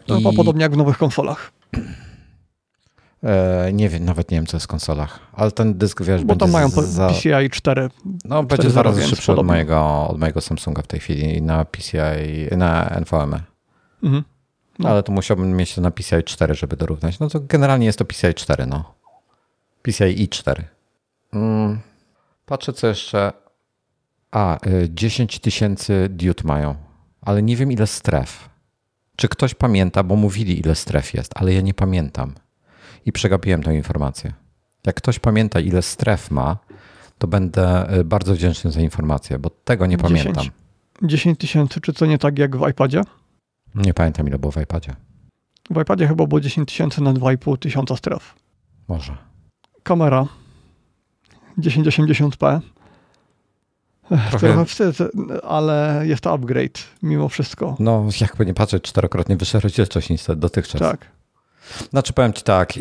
No, i... podobnie jak w nowych konsolach. E, nie wiem, nawet nie wiem, co jest w konsolach, ale ten dysk, wiesz, Bo tam mają za... PCI 4. No, będzie zaraz szybszy od mojego, od mojego Samsunga w tej chwili na PCI, na NVMe. Mhm. No. Ale to musiałbym mieć to na PCI 4, żeby dorównać. No to generalnie jest to PCI 4, no. PCI i4. Mm. Patrzę, co jeszcze. A, 10 y, tysięcy diod mają, ale nie wiem ile stref. Czy ktoś pamięta, bo mówili ile stref jest, ale ja nie pamiętam. I przegapiłem tę informację. Jak ktoś pamięta ile stref ma, to będę y, bardzo wdzięczny za informację, bo tego nie 10. pamiętam. 10 tysięcy, czy co nie tak jak w iPadzie? Nie pamiętam, ile było w iPadzie. W iPadzie chyba było 10 tysięcy na 2,5 tysiąca stref. Może. Kamera 1080p. Trochę... Trochę wstyd, ale jest to upgrade mimo wszystko. No, jakby nie patrzeć, czterokrotnie wyższa rozdzielczość niż dotychczas. Tak. Znaczy powiem ci tak,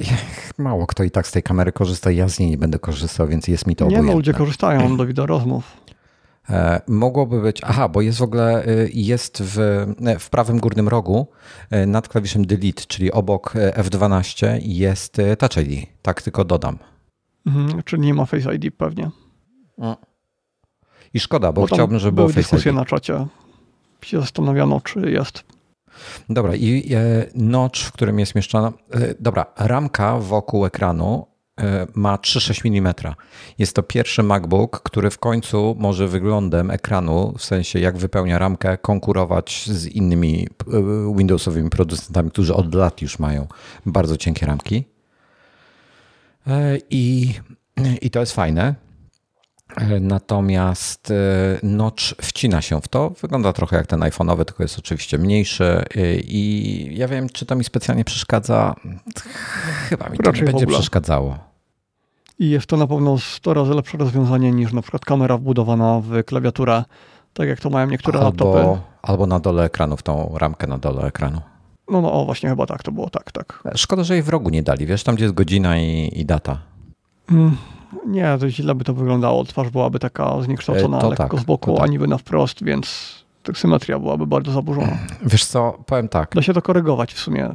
mało kto i tak z tej kamery korzysta, ja z niej nie będę korzystał, więc jest mi to obojętne. Nie, no ludzie korzystają do wideo rozmów. E, mogłoby być, aha, bo jest w ogóle, y, jest w, e, w prawym górnym rogu e, nad klawiszem Delete, czyli obok F12 jest Touch ID. Tak tylko dodam. Mhm, czyli nie ma Face ID pewnie. I szkoda, bo, bo chciałbym, żeby było Face dyskusje na czacie. Się zastanawiano, czy jest. Dobra, i notch, w którym jest mieszczona. Dobra, ramka wokół ekranu E, ma 3,6 mm. Jest to pierwszy MacBook, który w końcu może wyglądem ekranu, w sensie jak wypełnia ramkę, konkurować z innymi e, Windowsowymi producentami, którzy od lat już mają bardzo cienkie ramki. E, I, i to jest fajne. Natomiast notch wcina się w to. Wygląda trochę jak ten iPhone'owy, tylko jest oczywiście mniejszy. I ja wiem, czy to mi specjalnie przeszkadza. Chyba mi to Raczej nie będzie przeszkadzało. I jest to na pewno 100 razy lepsze rozwiązanie niż na przykład kamera wbudowana w klawiaturę, tak jak to mają niektóre albo, laptopy. Albo na dole ekranu, w tą ramkę na dole ekranu. No, no, o, właśnie chyba tak to było, tak, tak. Szkoda, że jej w rogu nie dali, wiesz, tam gdzie jest godzina i, i data. Mm, nie, to źle by to wyglądało. Twarz byłaby taka zniekształcona to lekko tak, z boku, tak. a niby na wprost, więc tak symetria byłaby bardzo zaburzona. Wiesz co, powiem tak. Da się to korygować w sumie.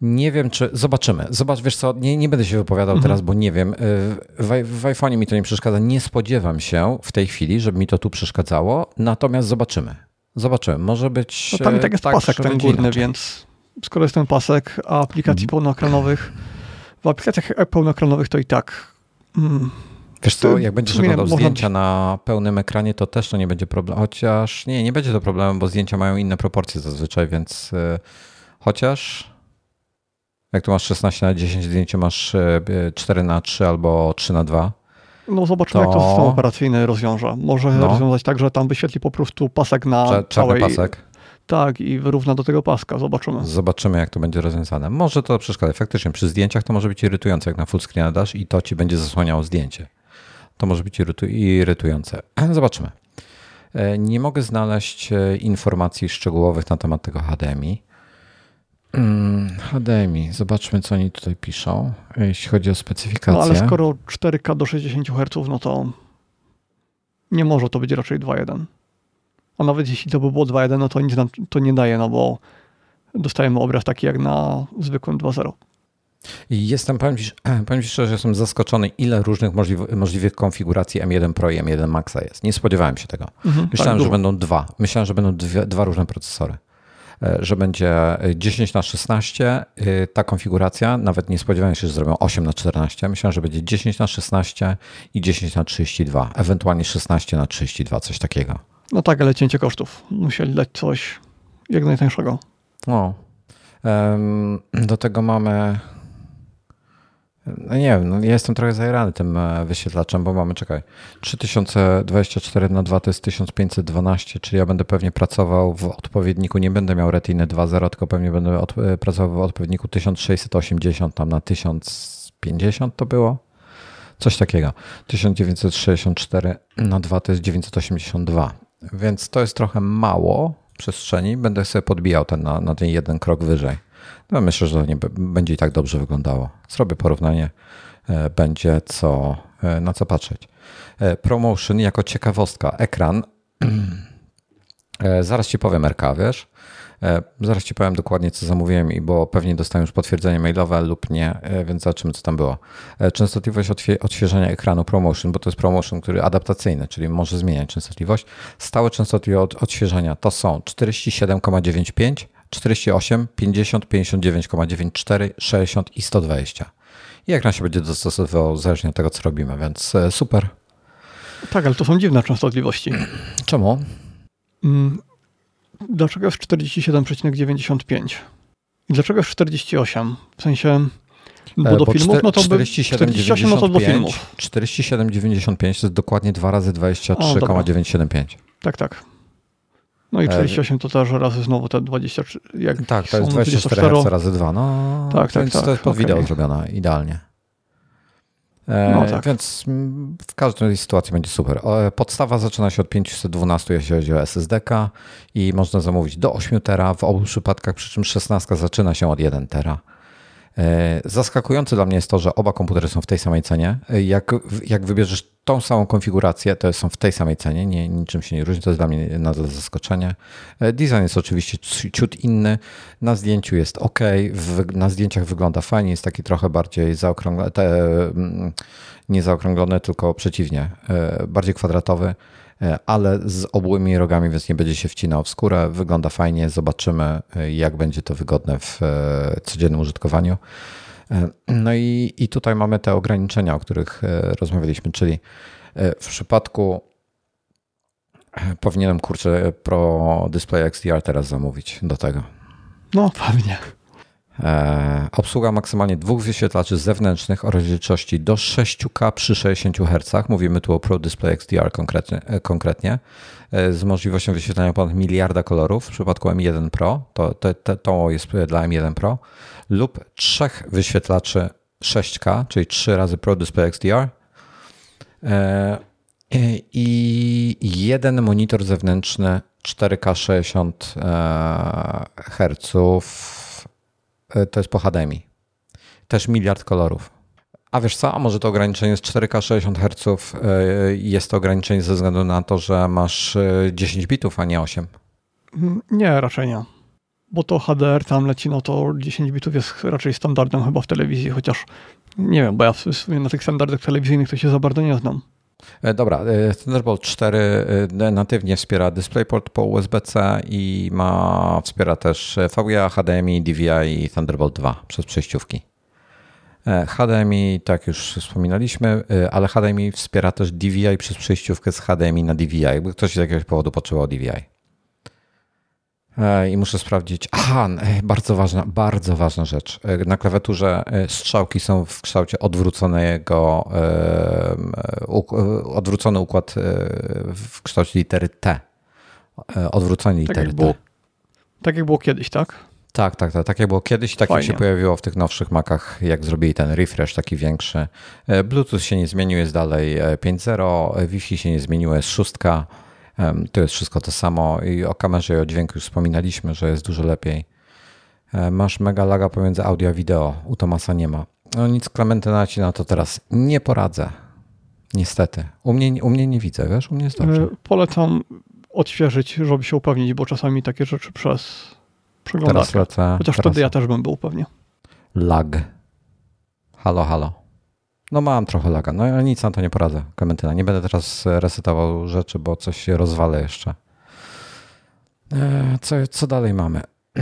Nie wiem, czy. Zobaczymy. Zobacz, wiesz co, nie, nie będę się wypowiadał mhm. teraz, bo nie wiem. Y, w, w iPhone'ie mi to nie przeszkadza. Nie spodziewam się w tej chwili, żeby mi to tu przeszkadzało. Natomiast zobaczymy. Zobaczymy. Może być. No tam i tak jest tak, pasek ten górny, inaczej. więc skoro jest ten pasek, a aplikacji mhm. pełnoekranowych. W aplikacjach pełnoekranowych to i tak. Mm, Wiesz co, jak będziesz oglądał zdjęcia na pełnym ekranie, to też to nie będzie problem. Chociaż nie, nie będzie to problemem, bo zdjęcia mają inne proporcje zazwyczaj, więc y, chociaż jak tu masz 16 na 10 zdjęcie, masz 4 e, na 3 albo 3 na 2. No zobaczymy, to... jak to system operacyjny rozwiąże. Może no. rozwiązać tak, że tam wyświetli po prostu pasek na Cze całej... pasek. Tak, i wyrówna do tego paska. Zobaczymy. Zobaczymy, jak to będzie rozwiązane. Może to przeszkadzać. Faktycznie przy zdjęciach to może być irytujące, jak na full screen dasz i to ci będzie zasłaniało zdjęcie. To może być irytu irytujące. Zobaczymy. E, nie mogę znaleźć e, informacji szczegółowych na temat tego HDMI. HDMI, hmm, zobaczmy co oni tutaj piszą, jeśli chodzi o specyfikację. No ale skoro 4K do 60 Hz, no to nie może to być raczej 2.1. A nawet jeśli to by było 2.1, no to nic nam to nie daje, no bo dostajemy obraz taki jak na zwykłym 2.0. Jestem, powiem ci, powiem ci szczerze, że jestem zaskoczony, ile różnych możliwych, możliwych konfiguracji M1 Pro i M1 Maxa jest. Nie spodziewałem się tego. Mhm, Myślałem, tak, że będą dwa. Myślałem, że będą dwie, dwa różne procesory. E, że będzie 10 na 16 e, ta konfiguracja. Nawet nie spodziewałem się, że zrobią 8 na 14. Myślałem, że będzie 10 na 16 i 10 na 32, ewentualnie 16 na 32, coś takiego. No tak, ale cięcie kosztów. Musieli dać coś jak najtańszego. No. Do tego mamy no nie wiem, no jestem trochę zajrany tym e, wyświetlaczem, bo mamy, czekaj, 3024 na 2 to jest 1512, czyli ja będę pewnie pracował w odpowiedniku, nie będę miał Retiny 2.0, tylko pewnie będę od, e, pracował w odpowiedniku 1680 tam na 1050 to było? Coś takiego. 1964 na 2 to jest 982, więc to jest trochę mało przestrzeni. Będę sobie podbijał ten na, na ten jeden krok wyżej. No myślę, że to nie będzie i tak dobrze wyglądało. Zrobię porównanie, będzie co, na co patrzeć. Promotion jako ciekawostka. Ekran. Zaraz ci powiem, RK, wiesz? E, zaraz Ci powiem dokładnie, co zamówiłem, i bo pewnie dostałem już potwierdzenie mailowe lub nie, e, więc zobaczymy, co tam było. E, częstotliwość odświeżania ekranu promotion, bo to jest promotion, który adaptacyjny, czyli może zmieniać częstotliwość. Stałe częstotliwość odświeżania to są 47,95, 48, 50, 59,94, 60 i 120. I ekran się będzie dostosowywał zależnie od tego, co robimy, więc super. Tak, ale to są dziwne częstotliwości. Czemu? Dlaczego jest 47,95? I dlaczego jest 48? W sensie, bo e, do bo filmów, no to 47, 48 no to do filmów. 47,95 to jest dokładnie 2 razy 23,975. Tak, tak. No i 48 e, to też razy znowu te 23. Jak tak, to jest 24 Hz razy 2. No, tak, tak, tak. To jest pod okay. wideo zrobione idealnie. E, no tak. Więc w każdej sytuacji będzie super. Podstawa zaczyna się od 512, jeśli chodzi o SSD i można zamówić do 8 tera w obu przypadkach, przy czym 16 zaczyna się od 1 tera. E, zaskakujące dla mnie jest to, że oba komputery są w tej samej cenie. E, jak, jak wybierzesz tą samą konfigurację, to są w tej samej cenie, nie, niczym się nie różni, to jest dla mnie nadal zaskoczenie. E, design jest oczywiście ciut inny, na zdjęciu jest ok, na zdjęciach wygląda fajnie, jest taki trochę bardziej zaokrąglony, mm, nie zaokrąglony, tylko przeciwnie, bardziej kwadratowy. E, ale z obłymi rogami, więc nie będzie się wcinał w skórę. Wygląda fajnie, zobaczymy e, jak będzie to wygodne w e, codziennym użytkowaniu. No i, i tutaj mamy te ograniczenia, o których rozmawialiśmy, czyli w przypadku powinienem kurczę Pro Display XDR teraz zamówić do tego. No pewnie. E, obsługa maksymalnie dwóch wyświetlaczy zewnętrznych o rozdzielczości do 6K przy 60 Hz. Mówimy tu o Pro Display XDR konkretnie, e, konkretnie e, z możliwością wyświetlania ponad miliarda kolorów w przypadku M1 Pro. To, to, to jest dla M1 Pro. Lub trzech wyświetlaczy 6K, czyli 3 razy Pro Display XDR. I jeden monitor zewnętrzny 4K 60 Hz to jest po HDMI. Też miliard kolorów. A wiesz co, a może to ograniczenie jest 4K 60 Hz jest to ograniczenie ze względu na to, że masz 10 e, bitów, a nie 8? Mm, nie, raczej nie. Bo to HDR tam leci, no to 10 bitów jest raczej standardem chyba w telewizji, chociaż nie wiem, bo ja na tych standardach telewizyjnych to się za bardzo nie znam. E, dobra, e, Thunderbolt 4 e, natywnie wspiera DisplayPort po USB-C i ma, wspiera też VGA, HDMI, DVI i Thunderbolt 2 przez przejściówki. HDMI, tak już wspominaliśmy, ale HDMI wspiera też DVI przez przejściówkę z HDMI na DVI, jakby ktoś z jakiegoś powodu potrzebował DVI. E, i muszę sprawdzić. Aha, e, bardzo ważna, bardzo ważna rzecz. E, na klawiaturze strzałki są w kształcie odwróconego, odwrócony układ w kształcie litery T. Odwrócenie tak litery było, T. Tak jak było kiedyś, tak? Tak, tak, tak. Tak jak było kiedyś, tak Fajnie. jak się pojawiło w tych nowszych Macach, jak zrobili ten refresh taki większy. Bluetooth się nie zmienił, jest dalej 5.0, Wi-Fi się nie zmieniło, jest szóstka. To jest wszystko to samo i o kamerze i o dźwięku już wspominaliśmy, że jest dużo lepiej. Masz mega laga pomiędzy audio a wideo. U Tomasa nie ma. No nic, Klementyna ci na to teraz nie poradzę. Niestety. U mnie, u mnie nie widzę, wiesz? U mnie jest dobrze. E, polecam odświeżyć, żeby się upewnić, bo czasami takie rzeczy przez przeglądarkę. Teraz lecę. Chociaż teraz... wtedy ja też bym był pewnie. Lag. Halo, halo. No mam trochę laga, no ale nic na to nie poradzę, Klementyna. Nie będę teraz resetował rzeczy, bo coś się rozwalę jeszcze. E, co, co dalej mamy?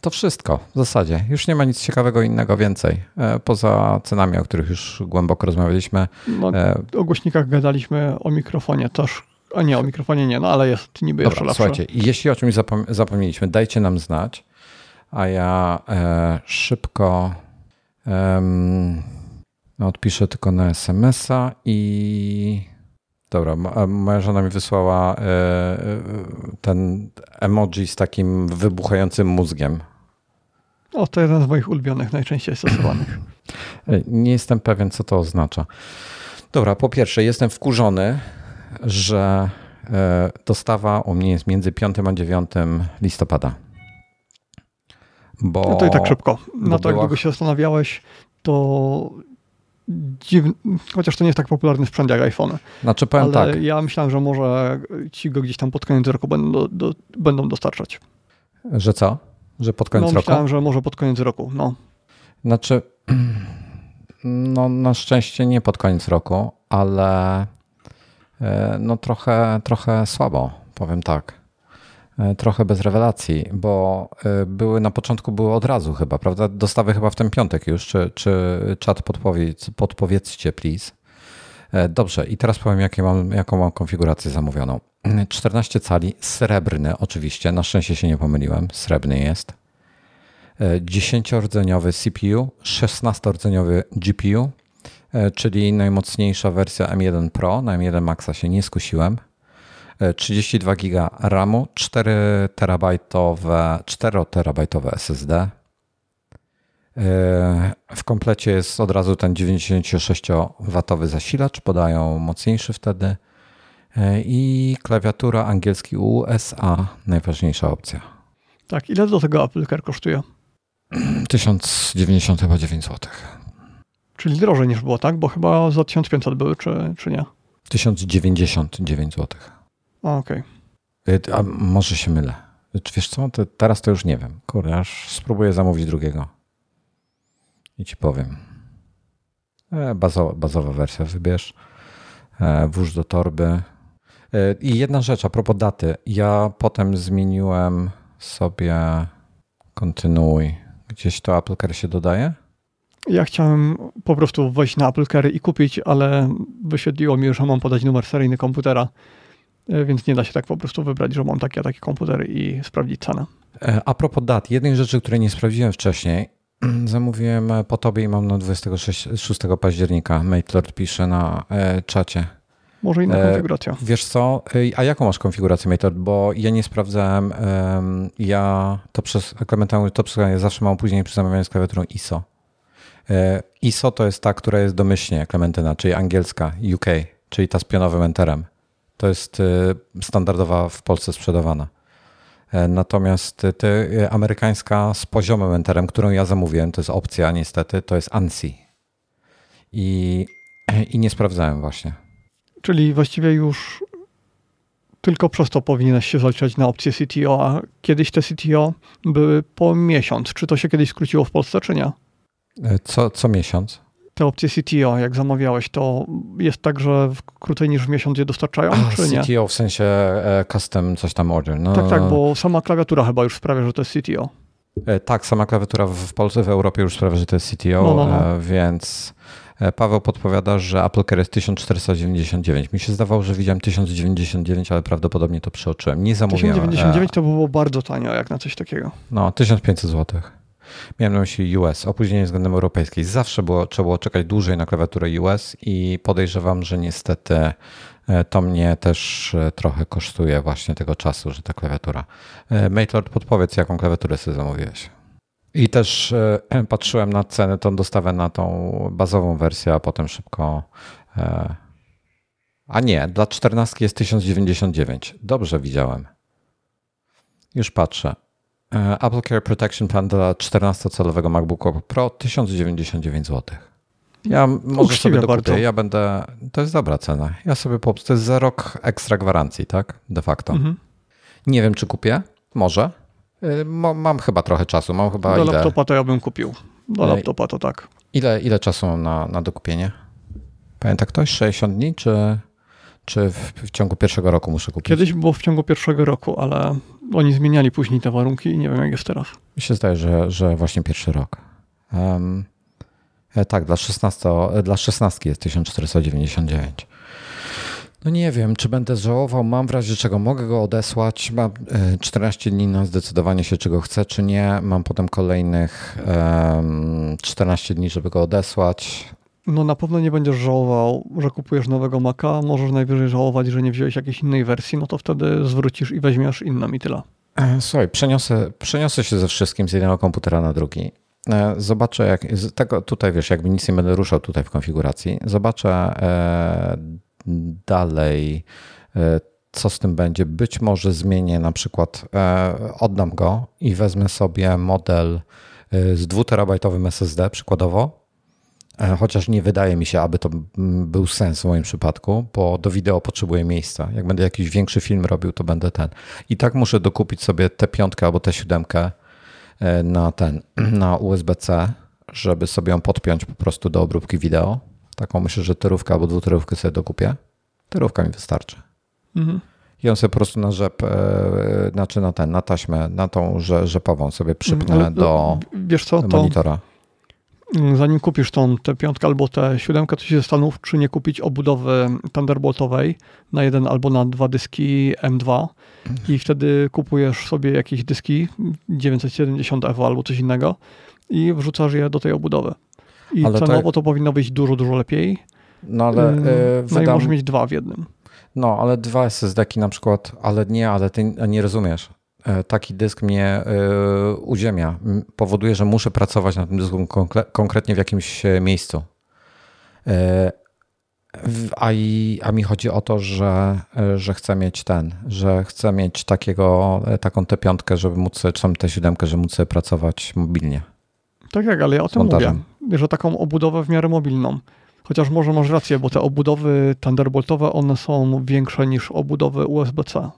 To wszystko w zasadzie. Już nie ma nic ciekawego innego więcej. E, poza cenami, o których już głęboko rozmawialiśmy. No, e, o głośnikach gadaliśmy, o mikrofonie też. A nie, o mikrofonie nie, no ale jest niby Dobra, jeszcze lepsze. Słuchajcie, jeśli o czymś zapom zapomnieliśmy, dajcie nam znać, a ja e, szybko... odpiszę tylko na SMS-a i dobra, moja żona mi wysłała e, e, ten emoji z takim wybuchającym mózgiem. O, to jeden z moich ulubionych, najczęściej stosowanych. E, nie jestem pewien, co to oznacza. Dobra, po pierwsze, jestem wkurzony, że dostawa u mnie jest między 5 a 9 listopada. Bo no to i tak szybko. Na to, jak długo się zastanawiałeś, to dziwny, chociaż to nie jest tak popularny sprzęt jak iPhone. Znaczy powiem ale tak. ja myślałem, że może ci go gdzieś tam pod koniec roku będą, do, do, będą dostarczać. Że co? Że pod koniec no, roku? myślałem, że może pod koniec roku, no. Znaczy, no na szczęście nie pod koniec roku, ale e, no trochę, trochę słabo, powiem tak. E, trochę bez rewelacji, bo e, były na początku były od razu chyba, prawda? Dostawy chyba w ten piątek już, czy, czy czat podpowiedz, podpowiedzcie, please. Dobrze, i teraz powiem, mam, jaką mam konfigurację zamówioną. 14 cali, srebrny oczywiście, na szczęście się nie pomyliłem, srebrny jest. 10-rdzeniowy CPU, 16-rdzeniowy GPU, e, czyli najmocniejsza wersja M1 Pro. Na M1 Maxa się nie skusiłem. 32 e, GB RAMu, 4 terabajtowe, 4 terabajtowe SSD. W komplecie jest od razu ten 96W zasilacz, podają mocniejszy wtedy. E, I klawiatura angielski USA, najważniejsza opcja. Tak, ile do tego Apple kosztuje? 1090 chyba 9 zł. Czyli drożej niż było, tak? Bo chyba za 1500 były, czy, czy nie? 1099 zł. Okej. Okay. A może się mylę. Wiesz co, to teraz to już nie wiem. Kurde, aż spróbuję zamówić drugiego. I ci powiem. E, bazowa, bazowa wersja wybierz. E, włóż do torby. E, I jedna rzecz a propos daty. Ja potem zmieniłem sobie kontynuuj Gdzieś to Apple Care się dodaje? Ja chciałem po prostu wejść na Apple Care i kupić, ale wyświetliło mi, że mam podać numer seryjny komputera, więc nie da się tak po prostu wybrać, że mam takie, takie komputery i sprawdzić cenę. E, a propos dat, jednej rzeczy, której nie sprawdziłem wcześniej, zamówiłem po tobie i mam na 26 października. Maitlord pisze na e, czacie. Może inna konfiguracja. E, wiesz co, a jaką masz konfigurację Method? Bo ja nie sprawdzałem, ja to przez Clementine, to ja zawsze mam później przy zamawianiu z klawiaturą ISO. E, ISO to jest ta, która jest domyślnie Clementyna, czyli angielska, UK, czyli ta z pionowym enterem. To jest e, standardowa w Polsce sprzedawana. Natomiast ty, amerykańska z poziomem enterem, którą ja zamówiłem, to jest opcja niestety, to jest ANSI. I, i nie sprawdzałem właśnie. Czyli właściwie już tylko przez to powinieneś się zaliczać na opcję CTO, a kiedyś te CTO były po miesiąc. Czy to się kiedyś skróciło w Polsce, czy nie? E, co, co miesiąc? Te opcje CTO, jak zamawiałeś, to jest tak, że krócej niż w miesiąc je dostarczają, a, czy nie? CTO w sensie e, custom coś tam order. No, tak, tak, bo sama klawiatura chyba już sprawia, że to jest CTO. E, tak, sama klawiatura w Polsce, w Europie już sprawia, że to jest CTO, no, no, no. więc E, Paweł podpowiada, że Apple Care jest 1499. Mi się zdawało, że widziałem 1099, ale prawdopodobnie to przeoczyłem. Nie zamówiłem. 1099 to było bardzo tanio, jak na coś takiego. No, 1500 zł. Miałem na myśli US, opóźnienie względem europejskiej. Zawsze było, trzeba było czekać dłużej na klawiaturę US i podejrzewam, że niestety e, to mnie też e, trochę kosztuje właśnie tego czasu, że ta klawiatura. Maitlord, podpowiedz, jaką klawiaturę sobie zamówiłeś. I też e, patrzyłem na cenę, tą dostawę na tą bazową wersję, a potem szybko. E, a nie, dla 14 jest 1099. Dobrze widziałem. Już patrzę. E, Apple Care Protection Plan dla 14-calowego MacBooka Pro 1099 zł. Ja może sobie dokupię, bardzo. ja będę, to jest dobra cena. Ja sobie po to jest za rok ekstra gwarancji, tak? De facto. Mhm. Nie wiem, czy kupię, może, Y, mam chyba trochę czasu. Mam chyba Do ile... laptopa to ja bym kupił. Do laptopa to tak. Ile, ile czasu mam na, na dokupienie? Pamięta ktoś? 60 dni, czy, czy w, w, ciągu pierwszego roku muszę kupić? Kiedyś było w ciągu pierwszego roku, ale oni zmieniali później te warunki i nie wiem, jak jest teraz. Mi się zdaje, że, że właśnie pierwszy rok. Um, tak, dla 16, dla 16 jest 1499. No nie wiem, czy będę żałował. Mam w razie czego mogę go odesłać. Mam 14 e, dni na zdecydowanie się, czego chcę, czy nie. Mam potem kolejnych 14 dni, żeby go odesłać. No na pewno nie będziesz żałował, że kupujesz nowego Maca. Możesz najwyżej żałować, że nie wziąłeś jakiejś innej wersji. No to wtedy zwrócisz i weźmiesz inną i tyle. E, słuchaj, przeniosę, przeniosę się ze wszystkim z jednego komputera na drugi. E, zobaczę, jak tego tutaj wiesz, jakby nic nie będę ruszał tutaj w konfiguracji. Zobaczę dalej e, co z tym będzie. Być może zmienię na przykład, oddam go i wezmę sobie model z 2-terabajtowym SSD przykładowo, chociaż nie wydaje mi się, aby to był sens w moim przypadku, bo do wideo potrzebuję miejsca. Jak będę jakiś większy film robił, to będę ten. I tak muszę dokupić sobie tę piątkę albo tę siódemkę na ten, na USB-C, żeby sobie ją podpiąć po prostu do obróbki wideo. Taką myślę, że terówkę albo dwuterówkę sobie dokupię. Terówka mi wystarczy. Mhm. I on sobie po prostu na rzep, e, znaczy na ten, na taśmę, na tą rzepową sobie przypnę mhm. do wiesz co, monitora. To zanim kupisz tą tę piątkę albo tę siódemkę, to się zastanów, czy nie kupić obudowy Thunderboltowej na jeden albo na dwa dyski M2 i wtedy kupujesz sobie jakieś dyski 970 Evo albo coś innego i wrzucasz je do tej obudowy. I ale cenowo to... to powinno być dużo, dużo lepiej. No ale yy, no wydam... i możesz mieć dwa w jednym. No, ale dwa SSD-ki na przykład, ale nie, ale ty nie rozumiesz. E, taki dysk mnie e, uziemia. Powoduje, że muszę pracować na tym dysku konkretnie w jakimś e, miejscu. A, i, a mi chodzi o to, że, że chcę mieć ten, że chcę mieć takiego, taką tę piątkę, żeby móc czy tam tę siódemkę, żeby móc pracować mobilnie. Tak, jak, ale ja o tym mówię, że taką obudowę w miarę mobilną. Chociaż może masz rację, bo te obudowy Thunderboltowe, one są większe niż obudowy USB-C.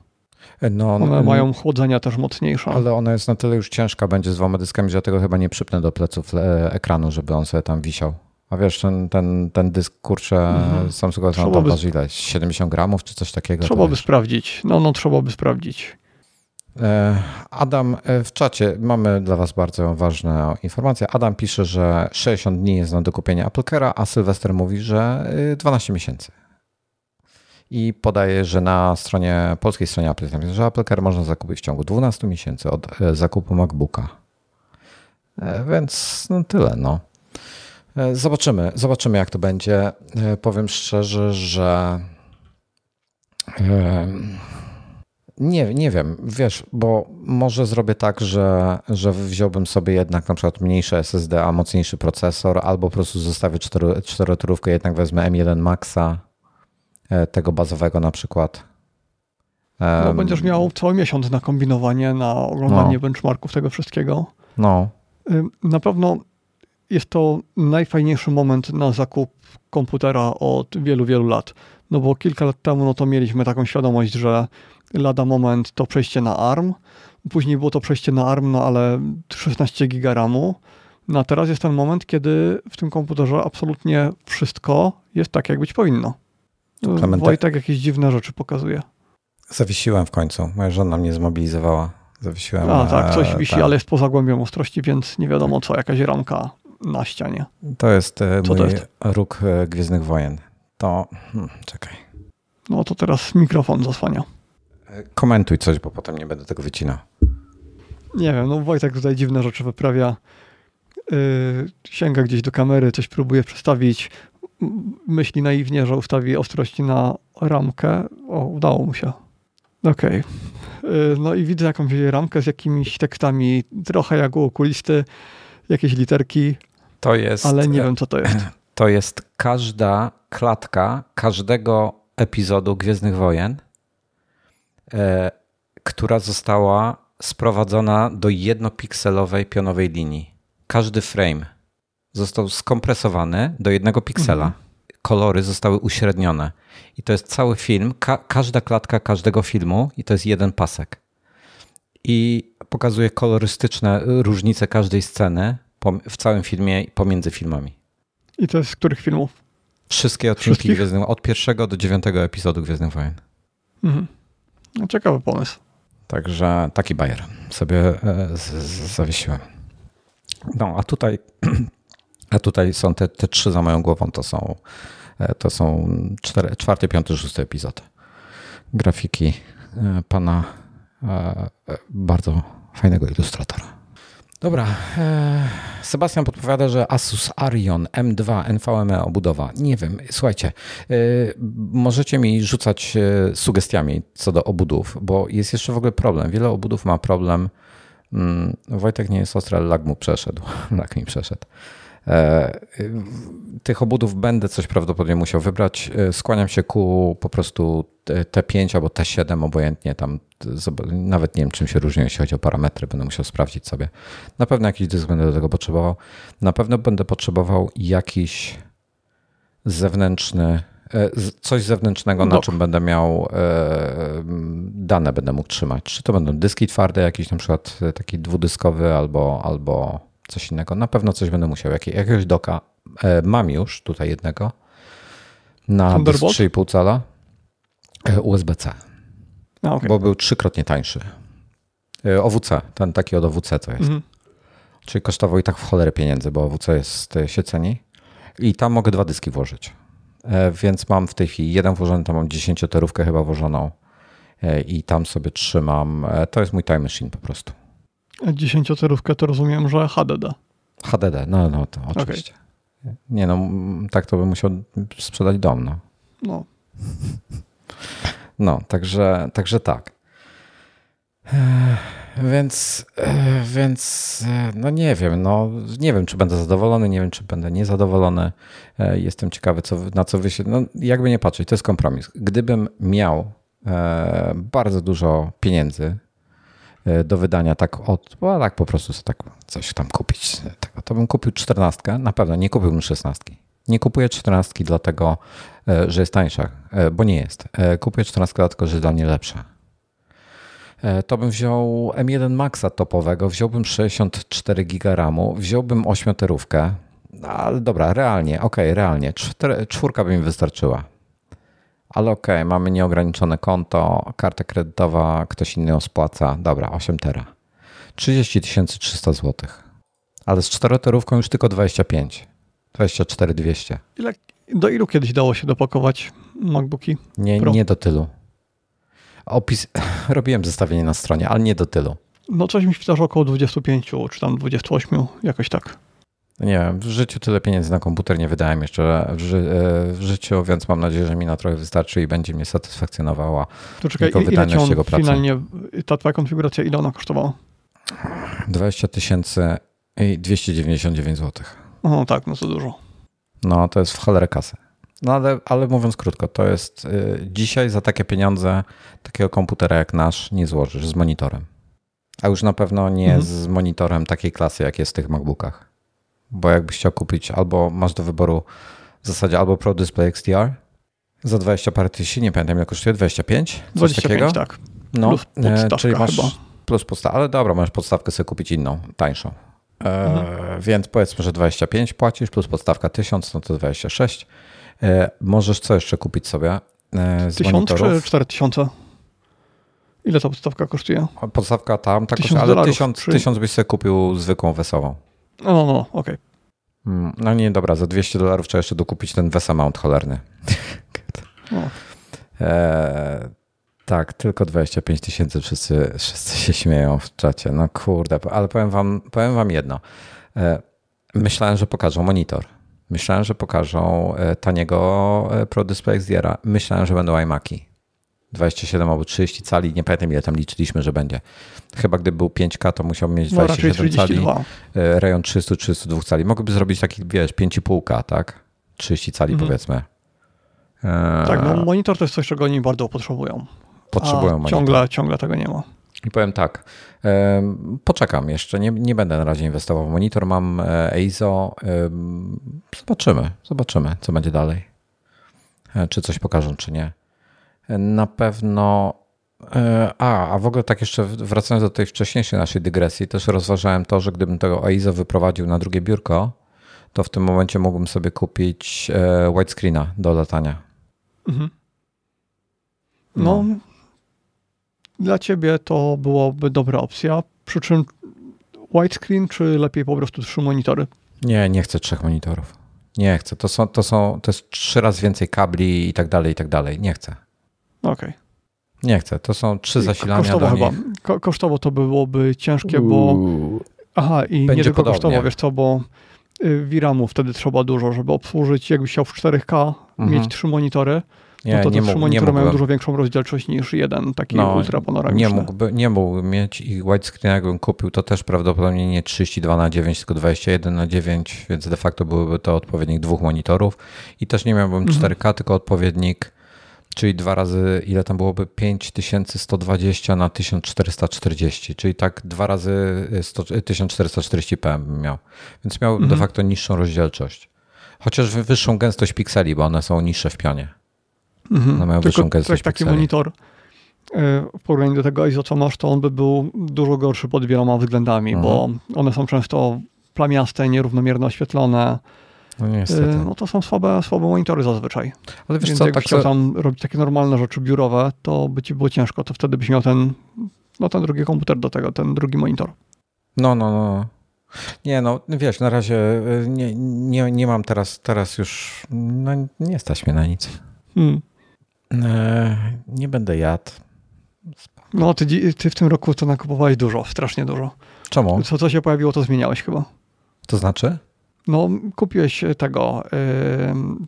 No, one mają chłodzenia też mocniejsze. Ale ona jest na tyle już ciężka będzie z dwoma dyskami, że ja tego chyba nie przypnę do pleców e, ekranu, żeby on sobie tam wisiał. A wiesz, ten, ten, ten dysk, kurczę, mhm. Samsung tam waży ile? 70 gramów czy coś takiego? Trzeba by sprawdzić. No, no, trzeba by sprawdzić. E, Adam e, w czacie mamy dla Was bardzo ważną informację. Adam pisze, że 60 dni jest na dokupienie AppleCare'a, a Sylwester mówi, że 12 e, miesięcy. I podaje, że na stronie polskiej stronie Apple, że AppleCare można zakupić w ciągu 12 miesięcy od zakupu MacBooka. Więc no tyle. No. Zobaczymy, zobaczymy jak to będzie. Powiem szczerze, że nie, nie wiem, wiesz, bo może zrobię tak, że, że wziąłbym sobie jednak na przykład mniejsze SSD, a mocniejszy procesor, albo po prostu zostawię czterotorówkę, jednak wezmę M1 Maxa, e, tego bazowego na przykład. No, będziesz miał cały miesiąc na kombinowanie, na oglądanie no. benchmarków tego wszystkiego. No. Na pewno jest to najfajniejszy moment na zakup komputera od wielu, wielu lat. No bo kilka lat temu no to mieliśmy taką świadomość, że lada moment to przejście na ARM, później było to przejście na ARM, no ale 16 giga RAMu. No a teraz jest ten moment, kiedy w tym komputerze absolutnie wszystko jest tak, jak być powinno. Klemente... Wojtek jakieś dziwne rzeczy pokazuje. Zawiesiłem w końcu. Moja żona mnie zmobilizowała. Zawiesiłem. A tak, coś e, wisi, tak. ale jest poza głębią ostrości, więc nie wiadomo co, jakaś ramka na ścianie. To jest e, co mój to jest? róg e, Gwiezdnych Wojen. To, hmm, czekaj. No to teraz mikrofon zasłania. Komentuj coś, bo potem nie będę tego wycinał. Nie wiem, no Wojtek tutaj dziwne rzeczy wyprawia. Yy, sięga gdzieś do kamery, coś próbuje przestawić. Myśli naiwnie, że ustawi ostrości na ramkę. O, udało mu się. Okej. Okay. No i widzę jakąś ramkę z jakimiś tekstami, trochę jak u okulisty, jakieś literki. To jest. Ale nie wiem, co to jest. To jest każda klatka każdego epizodu Gwiezdnych Wojen E, która została sprowadzona do jednopikselowej pionowej linii. Każdy frame został skompresowany do jednego piksela. Mhm. Kolory zostały uśrednione. I to jest cały film, ka każda klatka każdego filmu, i to jest jeden pasek. I pokazuje kolorystyczne różnice każdej sceny w całym filmie i pomiędzy filmami. I to jest z których filmów? Wszystkie odcinki Gwiezdnych od pierwszego do dziewiątego epizodu Gwiezdnych Wojen. Mhm. No, ciekawy pomysł. Także taki bajer sobie e, zawiesiłem. No, a tutaj, a tutaj są te, te trzy za moją głową, to są, e, to są cztery, czwarty, piąty, szósty epizod. Grafiki e, pana bardzo fajnego ilustratora. Dobra. E, Sebastian podpowiada, że Asus Arion M2 NVMe obudowa. Nie wiem, słuchajcie, e, możecie mi rzucać e, sugestiami co do obudów, bo jest jeszcze w ogóle problem. Wiele obudów ma problem. Mm, Wojtek nie jest ostry, ale lag mu przeszedł. Lag mi przeszedł. E, tych obudów będę coś prawdopodobnie musiał wybrać. E, skłaniam się ku po prostu T5 albo T7, obojętnie tam, nawet nie wiem czym się różni, jeśli chodzi o parametry, będę musiał sprawdzić sobie. Na pewno jakiś dysk będę do tego potrzebował. Na pewno będę potrzebował jakiś zewnętrzny, e, coś zewnętrznego, na czym będę miał dane, będę mógł trzymać. Czy to będą dyski twarde, jakiś na przykład taki dwudyskowy albo, albo coś innego. Na pewno coś będę musiał. jakiegoś doka e, mam już tutaj jednego na dysk 3,5 cala e, USB-C. Okay. Bo był trzykrotnie tańszy. E, OWC, ten taki od OWC to jest. Mhm. Czyli kosztował i tak w cholerę pieniędzy, bo OWC jest, się ceni. I tam mogę dwa dyski włożyć. Więc mam w tej chwili jeden włożony, tam mam dziesięcioterówkę chyba włożoną i tam sobie trzymam. To jest mój time machine po prostu. Dziesięciocerówkę to rozumiem, że HDD. HDD, no, no to oczywiście. Okay. Nie no, tak to bym musiał sprzedać dom, no. No. No, także, także tak. Więc, więc, no nie wiem, no nie wiem, czy będę zadowolony, nie wiem, czy będę niezadowolony. Jestem ciekawy, co, na co wy się, no jakby nie patrzeć, to jest kompromis. Gdybym miał e, bardzo dużo pieniędzy, do wydania tak od, bo tak po prostu tak coś tam kupić. Tego, to bym kupił czternastkę, na pewno nie kupiłbym szesnastki. Nie kupuję czternastki dlatego, e, że jest tańsza, e, bo nie jest. Kupuję czternastkę dlatego, że jest dla mnie lepsza. To bym wziął M1 Maxa topowego, wziąłbym 64 GB RAMu, wziąłbym ośmioterówkę, no, ale dobra, realnie, ok, realnie, czwórka by mi wystarczyła ale okej, okay, mamy nieograniczone konto, karta kredytowa, ktoś inny ją spłaca. Dobra, 8 tera. 30 300 zł. Ale z czteroterówką już tylko 25. 24 200. Ile, do ilu kiedyś dało się dopakować MacBooki? Nie, Pro? nie do tylu. Opis, robiłem zestawienie na stronie, ale nie do tylu. No coś mi się około 25 czy tam 28, jakoś tak. Nie wiem, w życiu tyle pieniędzy na komputer nie wydałem jeszcze w, ży e, w, życiu, więc mam nadzieję, że mi na trochę wystarczy i będzie mnie satysfakcjonowała to czekaj, tylko wydajność jego pracy. Finalnie ta twoja konfiguracja, ile ona kosztowała? 20 tysięcy i 299 zł. No tak, no to dużo. No to jest w cholerę kasy. No ale, ale mówiąc krótko, to jest y, dzisiaj za takie pieniądze takiego komputera jak nasz nie złożysz z monitorem. A już na pewno nie mhm. z monitorem takiej klasy, jak jest w tych MacBookach bo jakbyś chciał kupić albo masz do wyboru w zasadzie albo Pro Display XDR za 20 parę tysięcy, nie pamiętam jak kosztuje, 25? Coś 25, takiego? tak. No, plus e, czyli masz chyba. plus podstawkę, ale dobra, masz podstawkę sobie kupić inną, tańszą. E, mhm. Więc powiedzmy, że 25 płacisz, plus podstawka 1000, no to 26. E, możesz co jeszcze kupić sobie e, z 1000 monitorów? czy 4000? Ile ta podstawka kosztuje? Podstawka tam, tak kosztuje, ale 1000, 1000 byś sobie kupił zwykłą wesołą. No, no, no, okej. Okay. Mm, no nie, dobra, za 200 dolarów trzeba jeszcze dokupić ten VESA mount cholerny. e, tak, tylko 25 tysięcy, wszyscy, wszyscy się śmieją w czacie. No kurde, ale powiem wam, powiem wam jedno. E, myślałem, że pokażą monitor. Myślałem, że pokażą e, taniego Pro Display XDR-a. Myślałem, że będą iMaki. 27 albo 30 cali, nie pamiętam ile tam liczyliśmy, że będzie. Chyba gdyby był 5K, to musiał mieć 27 no, cali, e, rejon 300-32 cali. Mogłyby zrobić taki, wiesz, 5,5K, tak? 30 cali mhm. powiedzmy. Tak, no monitor to jest coś, czego oni bardzo potrzebują. Potrzebują monitor. Ciągle, ciągle tego nie ma. I powiem tak, poczekam jeszcze, nie, nie będę na razie inwestował w monitor, mam e, EIZO, zobaczymy, zobaczymy, co będzie dalej. E, czy coś pokażą, czy nie. Na pewno. E, a, a w ogóle tak jeszcze wracając do tej wcześniejszej naszej dygresji, też rozważałem to, że gdybym tego AIZO wyprowadził na drugie biurko, to w tym momencie mógłbym sobie kupić e, widescreena do latania. Mhm. No, no, dla ciebie to byłoby dobra opcja. Przy czym widescreen, czy lepiej po prostu trzy monitory? Nie, nie chcę trzech monitorów. Nie chcę. To, są, to, są, to jest trzy razy więcej kabli i tak dalej, i tak dalej. Nie chcę. Okej. Okay. Nie chcę, to są trzy zasilania kosztowo chyba. Ko kosztowo to byłoby ciężkie, bo... Aha, i Będzie nie tylko podobnie. kosztowo, wiesz co, bo VRAMu y, wtedy trzeba dużo, żeby obsłużyć, jakbyś chciał w 4K mhm. mieć trzy monitory, Nie, no to nie te trzy monitory mają dużo większą rozdzielczość niż jeden taki no, ultra Nie, mógłby, nie mógł mieć i widescreen jakbym kupił, to też prawdopodobnie nie 32 na 9, tylko 21 na 9, więc de facto byłyby to odpowiednik dwóch monitorów i też nie miałbym mhm. 4K, tylko odpowiednik czyli dwa razy, ile tam byłoby? 5120 na 1440, czyli tak dwa razy 100, 1440p bym miał. Więc miał mhm. de facto niższą rozdzielczość. Chociaż wyższą gęstość pikseli, bo one są niższe w pionie. Mhm. One mają Tylko wyższą gęstość taki pikseli. monitor e, w porównaniu do tego ISO, co masz, to on by był dużo gorszy pod wieloma względami, mhm. bo one są często plamiaste, nierównomiernie oświetlone, no niestety. Y, no to są słabe, słabe monitory zazwyczaj. Ale wiesz Więc co, jak tak chciał tam robić takie normalne rzeczy biurowe, to by ci było ciężko, to wtedy byś miał ten, no ten drugi komputer do tego, ten drugi monitor. No, no, no. Nie, no wiesz, na razie y, nie, nie, nie mam teraz, teraz już, no nie stać mnie na nic. Hmm. E, nie będę jadł. No, ty, ty w tym roku to nakupowałeś dużo, strasznie dużo. Czemu? Co, co się pojawiło, to zmieniałeś chyba. To znaczy? No, kupiłeś tego,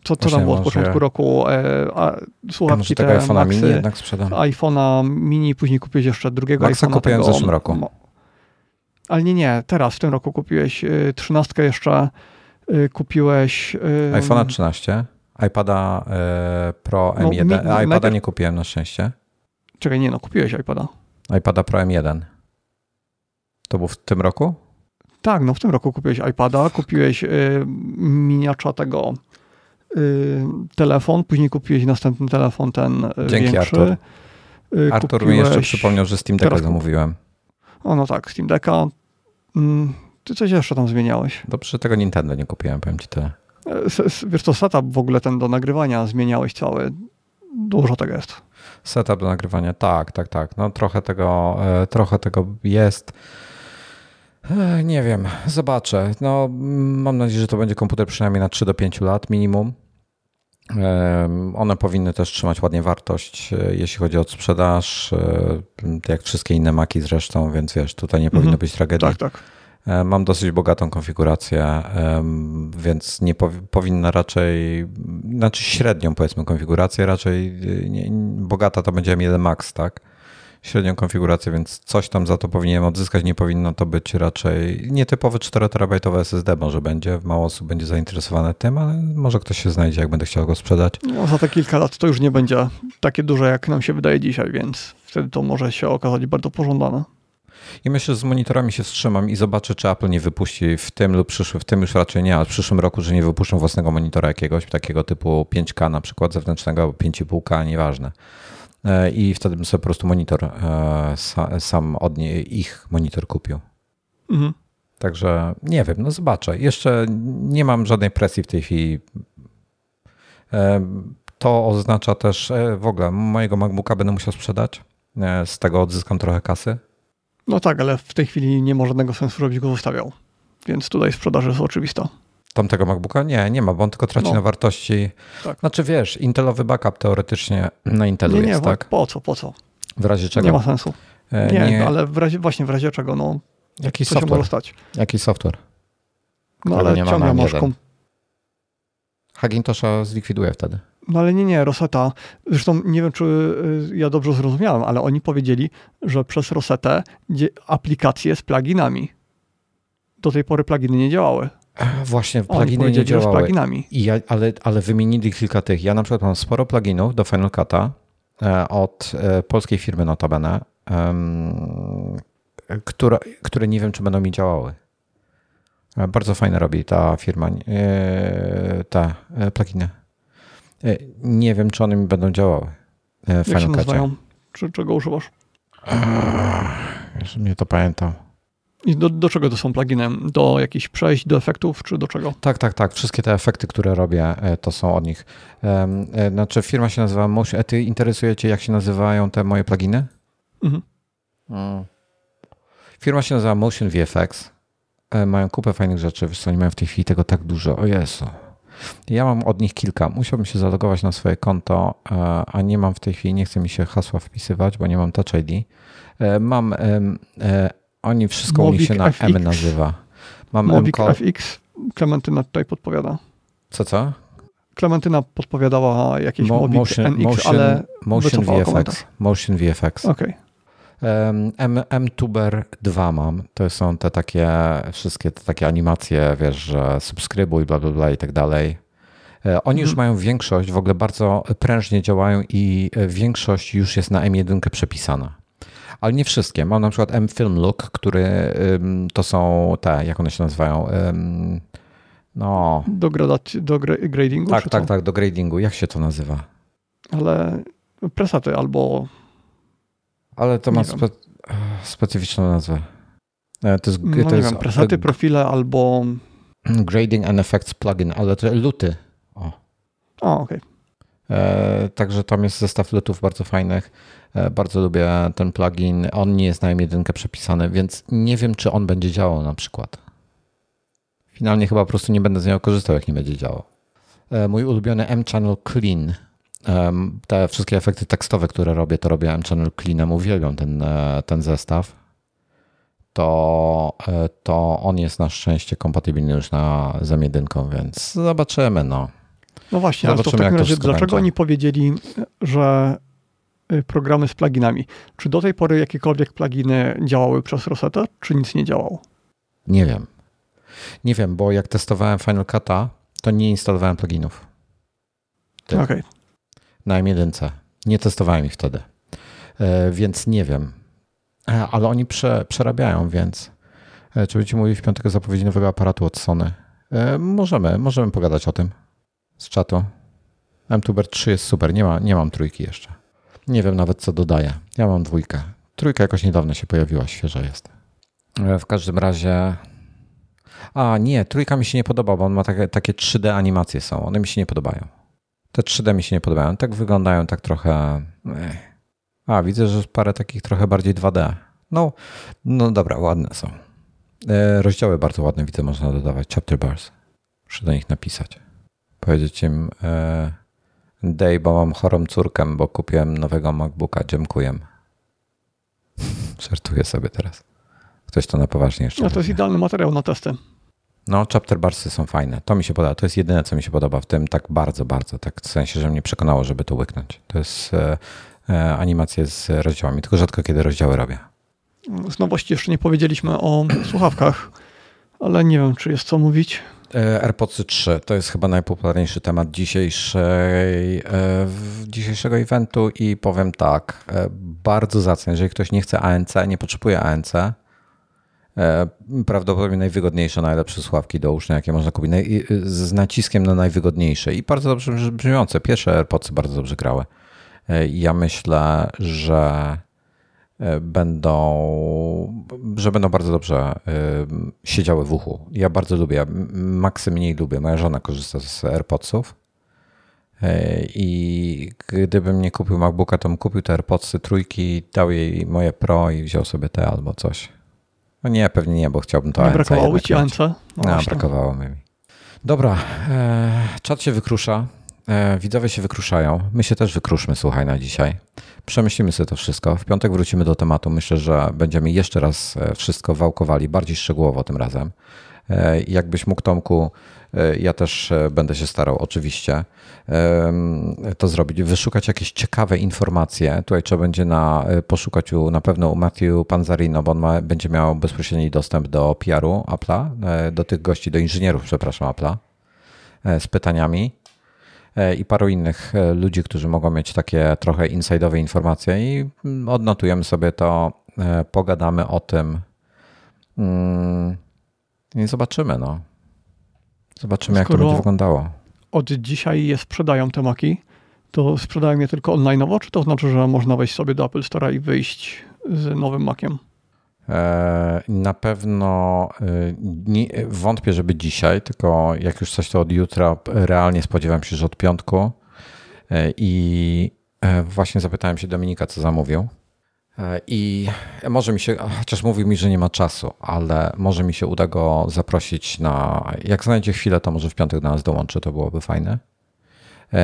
co, co tam było od początku roku, e, a, słuchawki te iPhone'a mini jednak sprzedam. iPhone'a mini, później kupiłeś jeszcze drugiego Maxa iPhone'a. kupiłem tego, w zeszłym roku. Ale nie, nie, teraz, w tym roku kupiłeś y, trzynastkę jeszcze, kupiłeś... iPhone'a 13, iPada Pro M1, no, mi, iPada najpierw... nie kupiłem na szczęście. Czekaj, nie no, kupiłeś iPada. iPada Pro M1. To był w tym roku? Tak, no w tym roku kupiłeś iPada, kupiłeś y, miniacza tego y, telefon, później kupiłeś następny telefon, ten y, Dzięki większy. Artur. Y, Artur mi jeszcze przypomniał, że Steam Decka zamówiłem. O no tak, Steam Decka. Mm, ty coś jeszcze tam zmieniałeś. Dobrze, tego Nintendo nie kupiłem, powiem ci tyle. E, wiesz to setup w ogóle ten do nagrywania zmieniałeś cały. Dużo tego jest. Setup do nagrywania, tak, tak, tak. No trochę tego, e, trochę tego jest. Nie wiem, zobaczę. No, mam nadzieję, że to będzie komputer przynajmniej na 3 do 5 lat minimum. One powinny też trzymać ładnie wartość, e, jeśli chodzi o sprzedaż, e, jak wszystkie inne maki zresztą, więc wiesz, tutaj nie powinno mhm. być tragedii. Tak, tak. E, mam dosyć bogatą konfigurację, więc nie powinna raczej, znaczy średnią powiedzmy konfigurację, raczej nie, bogata to będzie M1 Max, tak? Średnią konfigurację, więc coś tam za to powinienem odzyskać. Nie powinno to być raczej nietypowy 4 terabajtowe SSD może będzie. Mało osób będzie zainteresowane tym, ale może ktoś się znajdzie, jak będę chciał go sprzedać. No, za te kilka lat to już nie będzie takie duże, jak nam się wydaje dzisiaj, więc wtedy to może się okazać bardzo pożądane. I myślę, że z monitorami się wstrzymam i zobaczę, czy Apple nie wypuści w tym lub przyszłym, w tym już raczej nie, ale w przyszłym roku, że nie wypuszczą własnego monitora jakiegoś, takiego typu 5K na przykład zewnętrznego, 5,5K, nieważne. E, i wtedy bym sobie po prostu monitor e, sam od niej, ich monitor kupił. Mhm. Także nie wiem, no zobaczę. Jeszcze nie mam żadnej presji w tej chwili. E, to oznacza też w ogóle mojego MacBooka będę musiał sprzedać. Z tego odzyskam trochę kasy. No tak, ale w tej chwili nie ma żadnego sensu, żebyś go zostawiał. Więc tutaj sprzedaż jest oczywista. Tamtego MacBooka? Nie, nie ma, bo on tylko traci no. na wartości. Tak. Znaczy wiesz, Intelowy backup teoretycznie na Intelu nie, nie, jest, tak? po co, po co? W razie czego? Nie ma sensu. E, nie, nie, ale w razie, właśnie w razie czego, no Jaki software? Jaki software? No ale nie ciągle masz... Kom... Hackintosha zlikwiduje wtedy. No ale nie, nie, Rosetta. Zresztą nie wiem, czy y, ja dobrze zrozumiałem, ale oni powiedzieli, że przez Rosetę aplikacje z pluginami. Do tej pory pluginy nie działały. Właśnie, pluginy nie działały. Pluginami. I ja, ale, ale wymienili kilka tych. Ja na przykład mam sporo pluginów do Final Cut'a e, od e, polskiej firmy notabene, które, które nie wiem, czy będą mi działały. E, bardzo fajne robi ta firma, te pluginy. Nie wiem, czy one mi będą działały w Jak Final Cut'cie. Czy czego używasz? Już mnie to pamiętam. I do, do czego to są pluginy? Do jakichś przejść, do efektów, czy do czego? Tak, tak, tak. Wszystkie te efekty, które robię, e, to są od nich. E, znaczy, firma się nazywa Motion. A ty interesuje cię, jak się nazywają te moje pluginy? Mhm. Mm. Firma się nazywa Motion VFX. E, mają kupę fajnych rzeczy. Wiesz co, oni mają w tej chwili tego tak dużo. O Jezu. Ja mam od nich kilka. Musiałbym się zalogować na swoje konto, a nie mam w tej chwili, nie chce mi się hasła wpisywać, bo nie mam Touch ID. Mam oni wszystko Movic u nich się na FX. M nazywa. Mam Movic FX. Klementyna tutaj podpowiada. Co, co? Klementyna podpowiadała jakieś Mo, motion, NX, motion, ale motion VFX. Motion VFX. Okay. M, MTuber 2 mam. To są te takie, wszystkie te takie animacje, wiesz, że subskrybuj, bla, bla, bla i tak dalej. E, oni już mhm. mają większość, w ogóle bardzo prężnie działają i e, większość już jest na M1 przepisana. Ale nie wszystkie. Mam na przykład M-Film Look, który to są te, jak one się nazywają? No. Do, gradaci- do gradingu? Tak, tak, tak, do gradingu. Jak się to nazywa? Ale presaty albo. Ale to ma spe- specyficzną nazwę. E, to jest, no, to jest wiem, presaty, profile albo. Grading and Effects plugin, ale to luty. O, o okej. Okay. E, także tam jest zestaw lutów bardzo fajnych. E, bardzo lubię ten plugin. On nie jest na M1 przepisany, więc nie wiem, czy on będzie działał na przykład. Finalnie chyba po prostu nie będę z niego korzystał, jak nie będzie działał. E, mój ulubiony M-Channel Clean. Te wszystkie efekty tekstowe, które robię, to robię M-Channel Cleanem. Uwielbiam ten, ten zestaw. To, to on jest na szczęście kompatybilny już na Z1, więc zobaczymy. No, no właśnie, zobaczymy, ale to w takim razie dlaczego będzie. oni powiedzieli, że y, programy z pluginami. Czy do tej pory jakiekolwiek pluginy działały przez Rosetta, czy nic nie działało? Nie wiem. Nie wiem, bo jak testowałem Final Cut'a, to nie instalowałem pluginów. Okej. Okay. Na M1. Nie testowałem ich wtedy. E, więc nie wiem. E, ale oni prze, przerabiają, więc e, czy będziecie mówili w piątek o zapowiedzi nowego aparatu od Sony? Możemy, możemy pogadać o tym z czatu. MTuber 3 jest super, nie, ma, nie mam trójki jeszcze. Nie wiem nawet co dodaję. Ja mam dwójkę. Trójka jakoś niedawno się pojawiła, świeża jest. W każdym razie a nie, trójka mi się nie podoba, bo on ma takie, takie 3D animacje są. One mi się nie podobają. Te 3D mi się nie podobają. Tak wyglądają tak trochę. A, widzę, że parę takich trochę bardziej 2D. No, no dobra, ładne są. E, rozdziały bardzo ładne widzę, można dodawać. Chapter bars. Muszę do nich napisać. Powiedzieć im e, Dej, bo mam chorą córkę, bo kupiłem nowego MacBooka. Dziękuję. Żartuję sobie teraz. Ktoś to na poważnie jeszcze. No to jest idealny materiał na testy. No, chapter barsy są fajne. To mi się podoba. To jest jedyne, co mi się podoba w tym tak bardzo, bardzo. Tak w sensie, że mnie przekonało, żeby to łyknąć. To jest e, e, animacje z rozdziałami. Tylko rzadko kiedy rozdziały robię. Z nowości jeszcze nie powiedzieliśmy o słuchawkach, ale nie wiem, czy jest co mówić. E, AirPods 3 to jest chyba najpopularniejszy temat dzisiejszej, e, dzisiejszego eventu i powiem tak, e, bardzo zacny. Jeżeli ktoś nie chce ANC, nie potrzebuje ANC, prawdopodobnie najwygodniejsze, najlepsze słuchawki do uszne, jakie można kupić, z naciskiem na najwygodniejsze i bardzo dobrze brzmiące. Pierwsze AirPodsy bardzo dobrze grały. Ja myślę, że będą, że będą bardzo dobrze siedziały w uchu. Ja bardzo lubię, maksy mniej lubię. Moja żona korzysta z AirPodsów i gdybym nie kupił MacBooka, to bym kupił te AirPodsy trójki, dał jej moje Pro i wziął sobie te albo coś. No nie, pewnie nie, bo chciałbym to Nie brakowało ci ANC? No, no brakowało mi. Dobra, e, czat się wykrusza, e, widzowie się wykruszają. My się też wykruszmy, słuchaj, na dzisiaj. Przemyślimy sobie to wszystko. W piątek wrócimy do tematu. Myślę, że będziemy jeszcze raz e, wszystko wałkowali, bardziej szczegółowo tym razem. E, jakbyś mógł, Tomku, e, ja też e, będę się starał oczywiście to zrobić, wyszukać jakieś ciekawe informacje. Tutaj trzeba będzie na, poszukać u, na pewno u Matthew Panzarino, bo on ma, będzie miał bezpośredni dostęp do PR-u Apple'a, do tych gości, do inżynierów, przepraszam, Apple'a z pytaniami i paru innych ludzi, którzy mogą mieć takie trochę inside'owe informacje i mm, odnotujemy sobie to, pogadamy o tym. Mm, i zobaczymy, no. Zobaczymy, Skoro jak to będzie wyglądało. Od dzisiaj je sprzedają te maki, to sprzedają je tylko online'owo, czy to znaczy, że można wejść sobie do Apple Store i wyjść z nowym makiem? E, na pewno e, nie, wątpię, żeby dzisiaj, tylko jak już coś to od jutra, realnie spodziewam się, że od piątku. E, I właśnie zapytałem się Dominika, co zamówił. I może mi się, chociaż mówił mi, że nie ma czasu, ale może mi się uda go zaprosić na. Jak znajdzie chwilę, to może w piątek do nas dołączy, to byłoby fajne.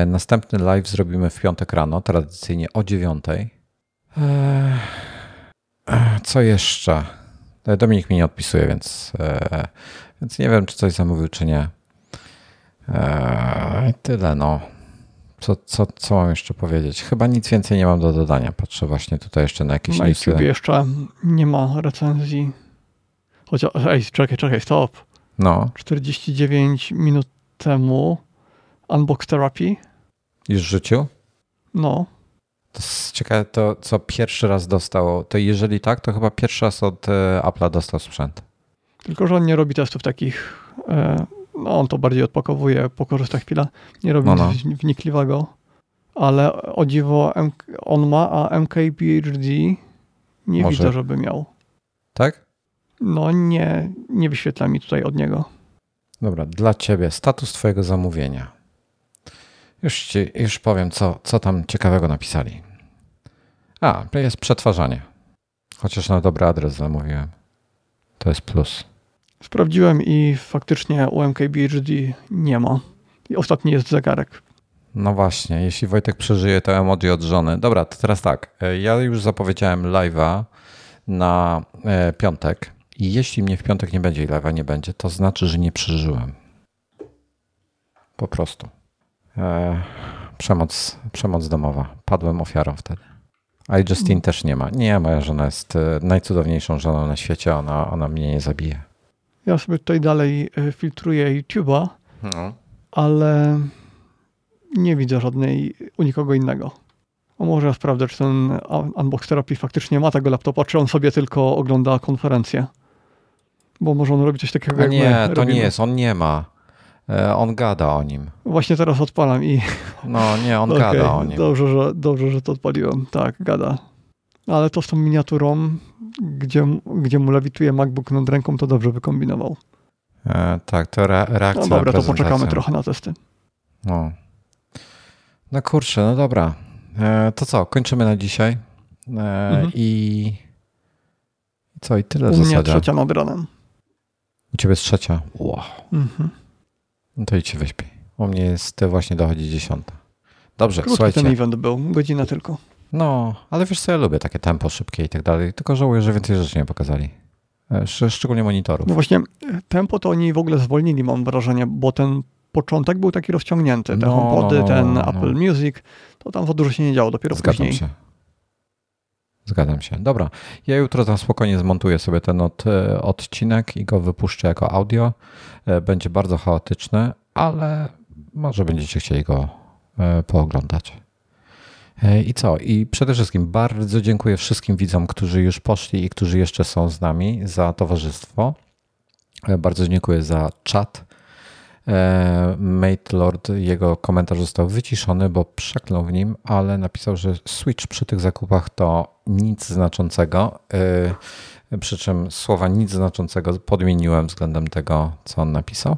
Następny live zrobimy w piątek rano, tradycyjnie o dziewiątej. E, co jeszcze? Dominik mi nie odpisuje, więc, więc nie wiem, czy coś zamówił, czy nie. No i tyle, no. Co, co, co mam jeszcze powiedzieć? Chyba nic więcej nie mam do dodania. Patrzę właśnie tutaj jeszcze na jakieś Na YouTube jeszcze nie ma recenzji. Chociaż, ej, czekaj, czekaj, stop. No. 49 minut temu Unbox Therapy. Już w życiu? No. To jest ciekawe, to co pierwszy raz dostał, to jeżeli tak, to chyba pierwszy raz od e, Apple'a dostał sprzęt. Tylko, że on nie robi testów takich, e, no on to bardziej odpakowuje, pokorzysta chwilę, nie robi No, no. nic wnikliwego, ale o dziwo on ma, a MKBHD nie Może. widzę, żeby miał. Tak? No nie, nie wyświetla mi tutaj od niego. Dobra, dla ciebie status twojego zamówienia. Już ci, już powiem, co, co tam ciekawego napisali. A, jest przetwarzanie. Chociaż na dobry adres zamówiłem. To jest plus. Sprawdziłem i faktycznie u MKBHD nie ma. I ostatni jest zegarek. No właśnie, jeśli Wojtek przeżyje to emoji od żony. Dobra, to teraz tak. E, Ja już zapowiedziałem live'a na e, piątek. I jeśli mnie w piątek nie będzie i live'a nie będzie, to znaczy, że nie przeżyłem. Po prostu. E, przemoc, przemoc domowa. Padłem ofiarą wtedy. A i Justine też nie ma. Nie, moja żona jest e, najcudowniejszą żoną na świecie. Ona, ona mnie nie zabije. Ja sobie tutaj dalej e, filtruję YouTube'a, No. ale nie widzę żadnej u nikogo innego. A może ja sprawdzę, czy ten un- Unbox Therapy faktycznie ma tego laptopa, czy on sobie tylko ogląda konferencję. Bo może on robi coś takiego A jak nie, to robimy. nie jest. On nie ma. E, On gada o nim. Właśnie teraz odpalam i No nie, on Okej, gada o nim. Dobrze że, dobrze, że to odpaliłem. Tak, gada. Ale to z tą miniaturą, gdzie, gdzie mu lewituje MacBook nad ręką, to dobrze wykombinował. E, tak, to re, reakcja No dobra, to poczekamy trochę na testy. No. no kurczę, no dobra. E, to co, kończymy na dzisiaj. E, Mhm. I co, i tyle U w mnie zasadzie. trzecia nad ranem. U ciebie jest trzecia. Wow. Mhm. No to idź się wyśpij. U mnie jest właśnie dochodzi dziesiąta. Dobrze, Krótki słuchajcie. ten event był, godzina tylko. No, ale wiesz co, ja lubię takie tempo szybkie i tak dalej. Tylko żałuję, że więcej rzeczy nie pokazali. E, sz- Szczególnie monitorów. No właśnie, tempo to oni w ogóle zwolnili, mam wrażenie, bo ten początek był taki rozciągnięty. Te No, HomePody, no, no, ten no, no. Apple Music, to tam za dużo się nie działo, dopiero Zgadzam później. się. Zgadzam się. Dobra. Ja jutro tam spokojnie zmontuję sobie ten od, e, odcinek i go wypuszczę jako audio. E, Będzie bardzo chaotyczny, ale może będziecie chcieli go e, pooglądać. I co? I przede wszystkim bardzo dziękuję wszystkim widzom, którzy już poszli i którzy jeszcze są z nami za towarzystwo. Bardzo dziękuję za czat. E, Mate Lord, jego komentarz został wyciszony, bo przeklął w nim, ale napisał, że Switch przy tych zakupach to nic znaczącego. E, Przy czym słowa nic znaczącego podmieniłem względem tego, co on napisał.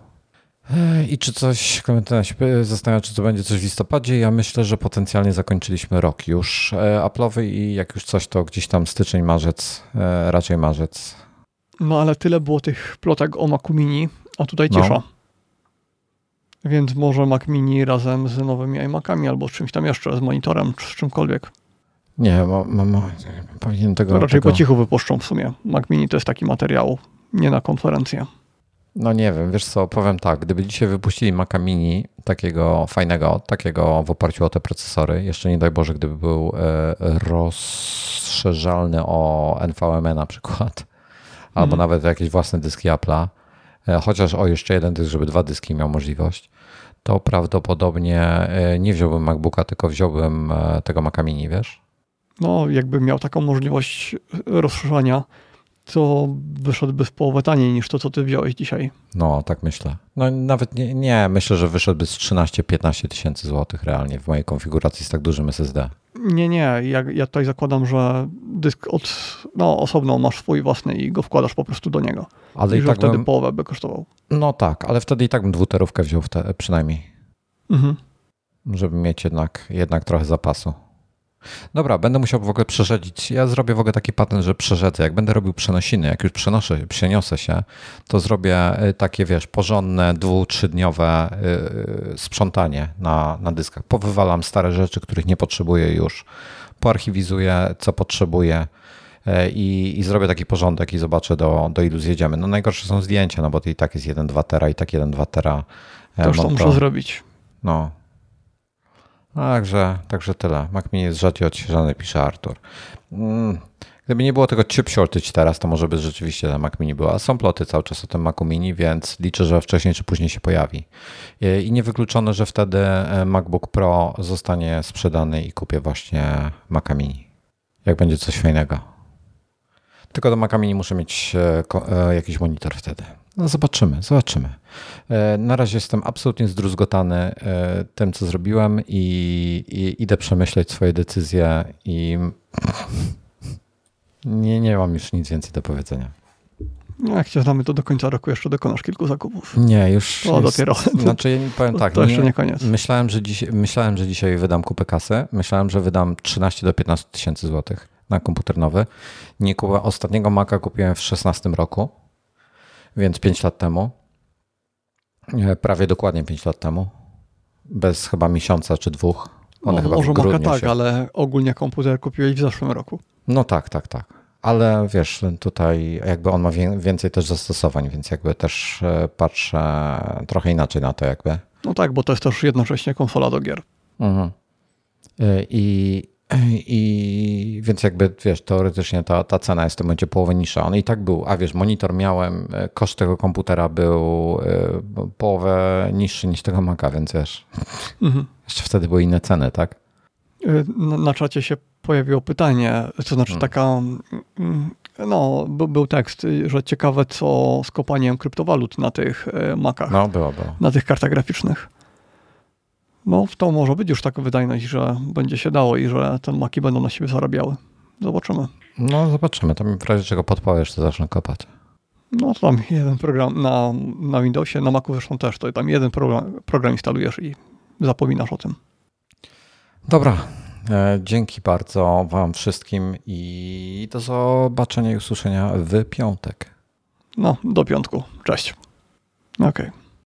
E, I czy coś, komentarz zastanawia, czy to będzie coś w listopadzie. Ja myślę, że potencjalnie zakończyliśmy rok już Apple'owy i jak już coś, to gdzieś tam styczeń, marzec, raczej marzec. No ale tyle było tych plotek o Macu Mini, a tutaj No. Więc może Mac Mini razem z nowymi iMacami albo z czymś tam jeszcze, z monitorem, czy z czymkolwiek. Nie, ma, ma, powinien tego... To raczej tego... po cichu wypuszczą w sumie. Mac Mini to jest taki materiał, nie na konferencję. No nie wiem, wiesz co, powiem tak, gdyby dzisiaj wypuścili Maca Mini, takiego fajnego, takiego w oparciu o te procesory, jeszcze nie daj Boże, gdyby był e, rozszerzalny o NVMe na przykład, albo Mhm. nawet jakieś własne dyski Apple'a, chociaż o jeszcze jeden dysk, żeby dwa dyski miał możliwość, to prawdopodobnie e, nie wziąłbym MacBooka, tylko wziąłbym e, tego Maca Mini, wiesz? No, jakby miał taką możliwość rozszerzania, to wyszedłby w połowę taniej niż to, co ty wziąłeś dzisiaj. No, tak myślę. No nawet nie, nie myślę, że wyszedłby z 13-15 tysięcy złotych realnie w mojej konfiguracji z tak dużym SSD. Nie, nie, ja, ja tutaj zakładam, że dysk od, no, osobno masz swój własny i go wkładasz po prostu do niego. Ale I i że tak wtedy bym, połowę by kosztował. No tak, ale wtedy i tak bym dwuterówkę wziął te, przynajmniej, Mhm. żeby mieć jednak, jednak trochę zapasu. Dobra, będę musiał w ogóle przerzedzić. Ja zrobię w ogóle taki patent, że przerzedzę. Jak będę robił przenosiny, jak już przenoszę, przeniosę się, to zrobię y, takie, wiesz, porządne, dwu, trzydniowe y, y, sprzątanie na, na dyskach. Powywalam stare rzeczy, których nie potrzebuję już. Poarchiwizuję, co potrzebuję i, i zrobię taki porządek i zobaczę, do, do ilu zjedziemy. No najgorsze są zdjęcia, no bo to i tak jest 1-2 tera i tak 1-2 tera. e, To już to muszę zrobić. No. Także, także tyle. Mac Mini jest rzadziej odświeżany, pisze Artur. Mm. Gdyby nie było tego chip shortage teraz, to może by rzeczywiście ten Mac Mini był. A są ploty cały czas o tym Macu Mini, więc liczę, że wcześniej czy później się pojawi. I niewykluczone, że wtedy e, MacBook Pro zostanie sprzedany i kupię właśnie Maca Mini. Jak będzie coś fajnego. Tylko do Maca Mini muszę mieć e, e, jakiś monitor wtedy. No zobaczymy, zobaczymy. Na razie jestem absolutnie zdruzgotany tym, co zrobiłem i, i idę przemyśleć swoje decyzje i nie, nie mam już nic więcej do powiedzenia. No, jak cię znamy, to do końca roku jeszcze dokonasz kilku zakupów. Nie, już. To jest, dopiero. Znaczy, ja powiem tak. To jeszcze nie, nie koniec. Myślałem że, dziś, myślałem, że dzisiaj wydam kupę kasy. Myślałem, że wydam 13 do 15 tysięcy złotych na komputer nowy. Nie ostatniego Maca kupiłem w 16 roku, więc 5 lat temu. E, prawie dokładnie 5 lat temu. Bez chyba miesiąca czy dwóch. One no, chyba może Maca tak, się... ale ogólnie komputer kupiłeś w zeszłym roku. No tak, tak, tak. Ale wiesz, tutaj jakby on ma więcej też zastosowań, więc jakby też e, patrzę trochę inaczej na to jakby. No tak, bo to jest też jednocześnie konsola do gier. Mhm. E, I, i więc jakby wiesz, teoretycznie ta, ta cena jest w tym momencie połowę niższa. On i tak był, a wiesz, monitor miałem, e, koszt tego komputera był połowę niższy niż tego Maca, więc wiesz, mhm. jeszcze wtedy były inne ceny, tak? Na, na czacie się pojawiło pytanie, to znaczy hmm. taka, mm, no, był tekst, że ciekawe co z kopaniem kryptowalut na tych e, makach. No, było, było. Na tych kartach graficznych. No, to może być już taka wydajność, że będzie się dało i że te maki będą na siebie zarabiały. Zobaczymy. No, zobaczymy. Tam w razie czego podpowiesz, to zacznę kopać. No, tam jeden program na, na Windowsie, na Macu zresztą też, to tam jeden program, program instalujesz i zapominasz o tym. Dobra, E, dzięki bardzo Wam wszystkim i do zobaczenia i usłyszenia w piątek. No, do piątku. Cześć. Okej. Okay.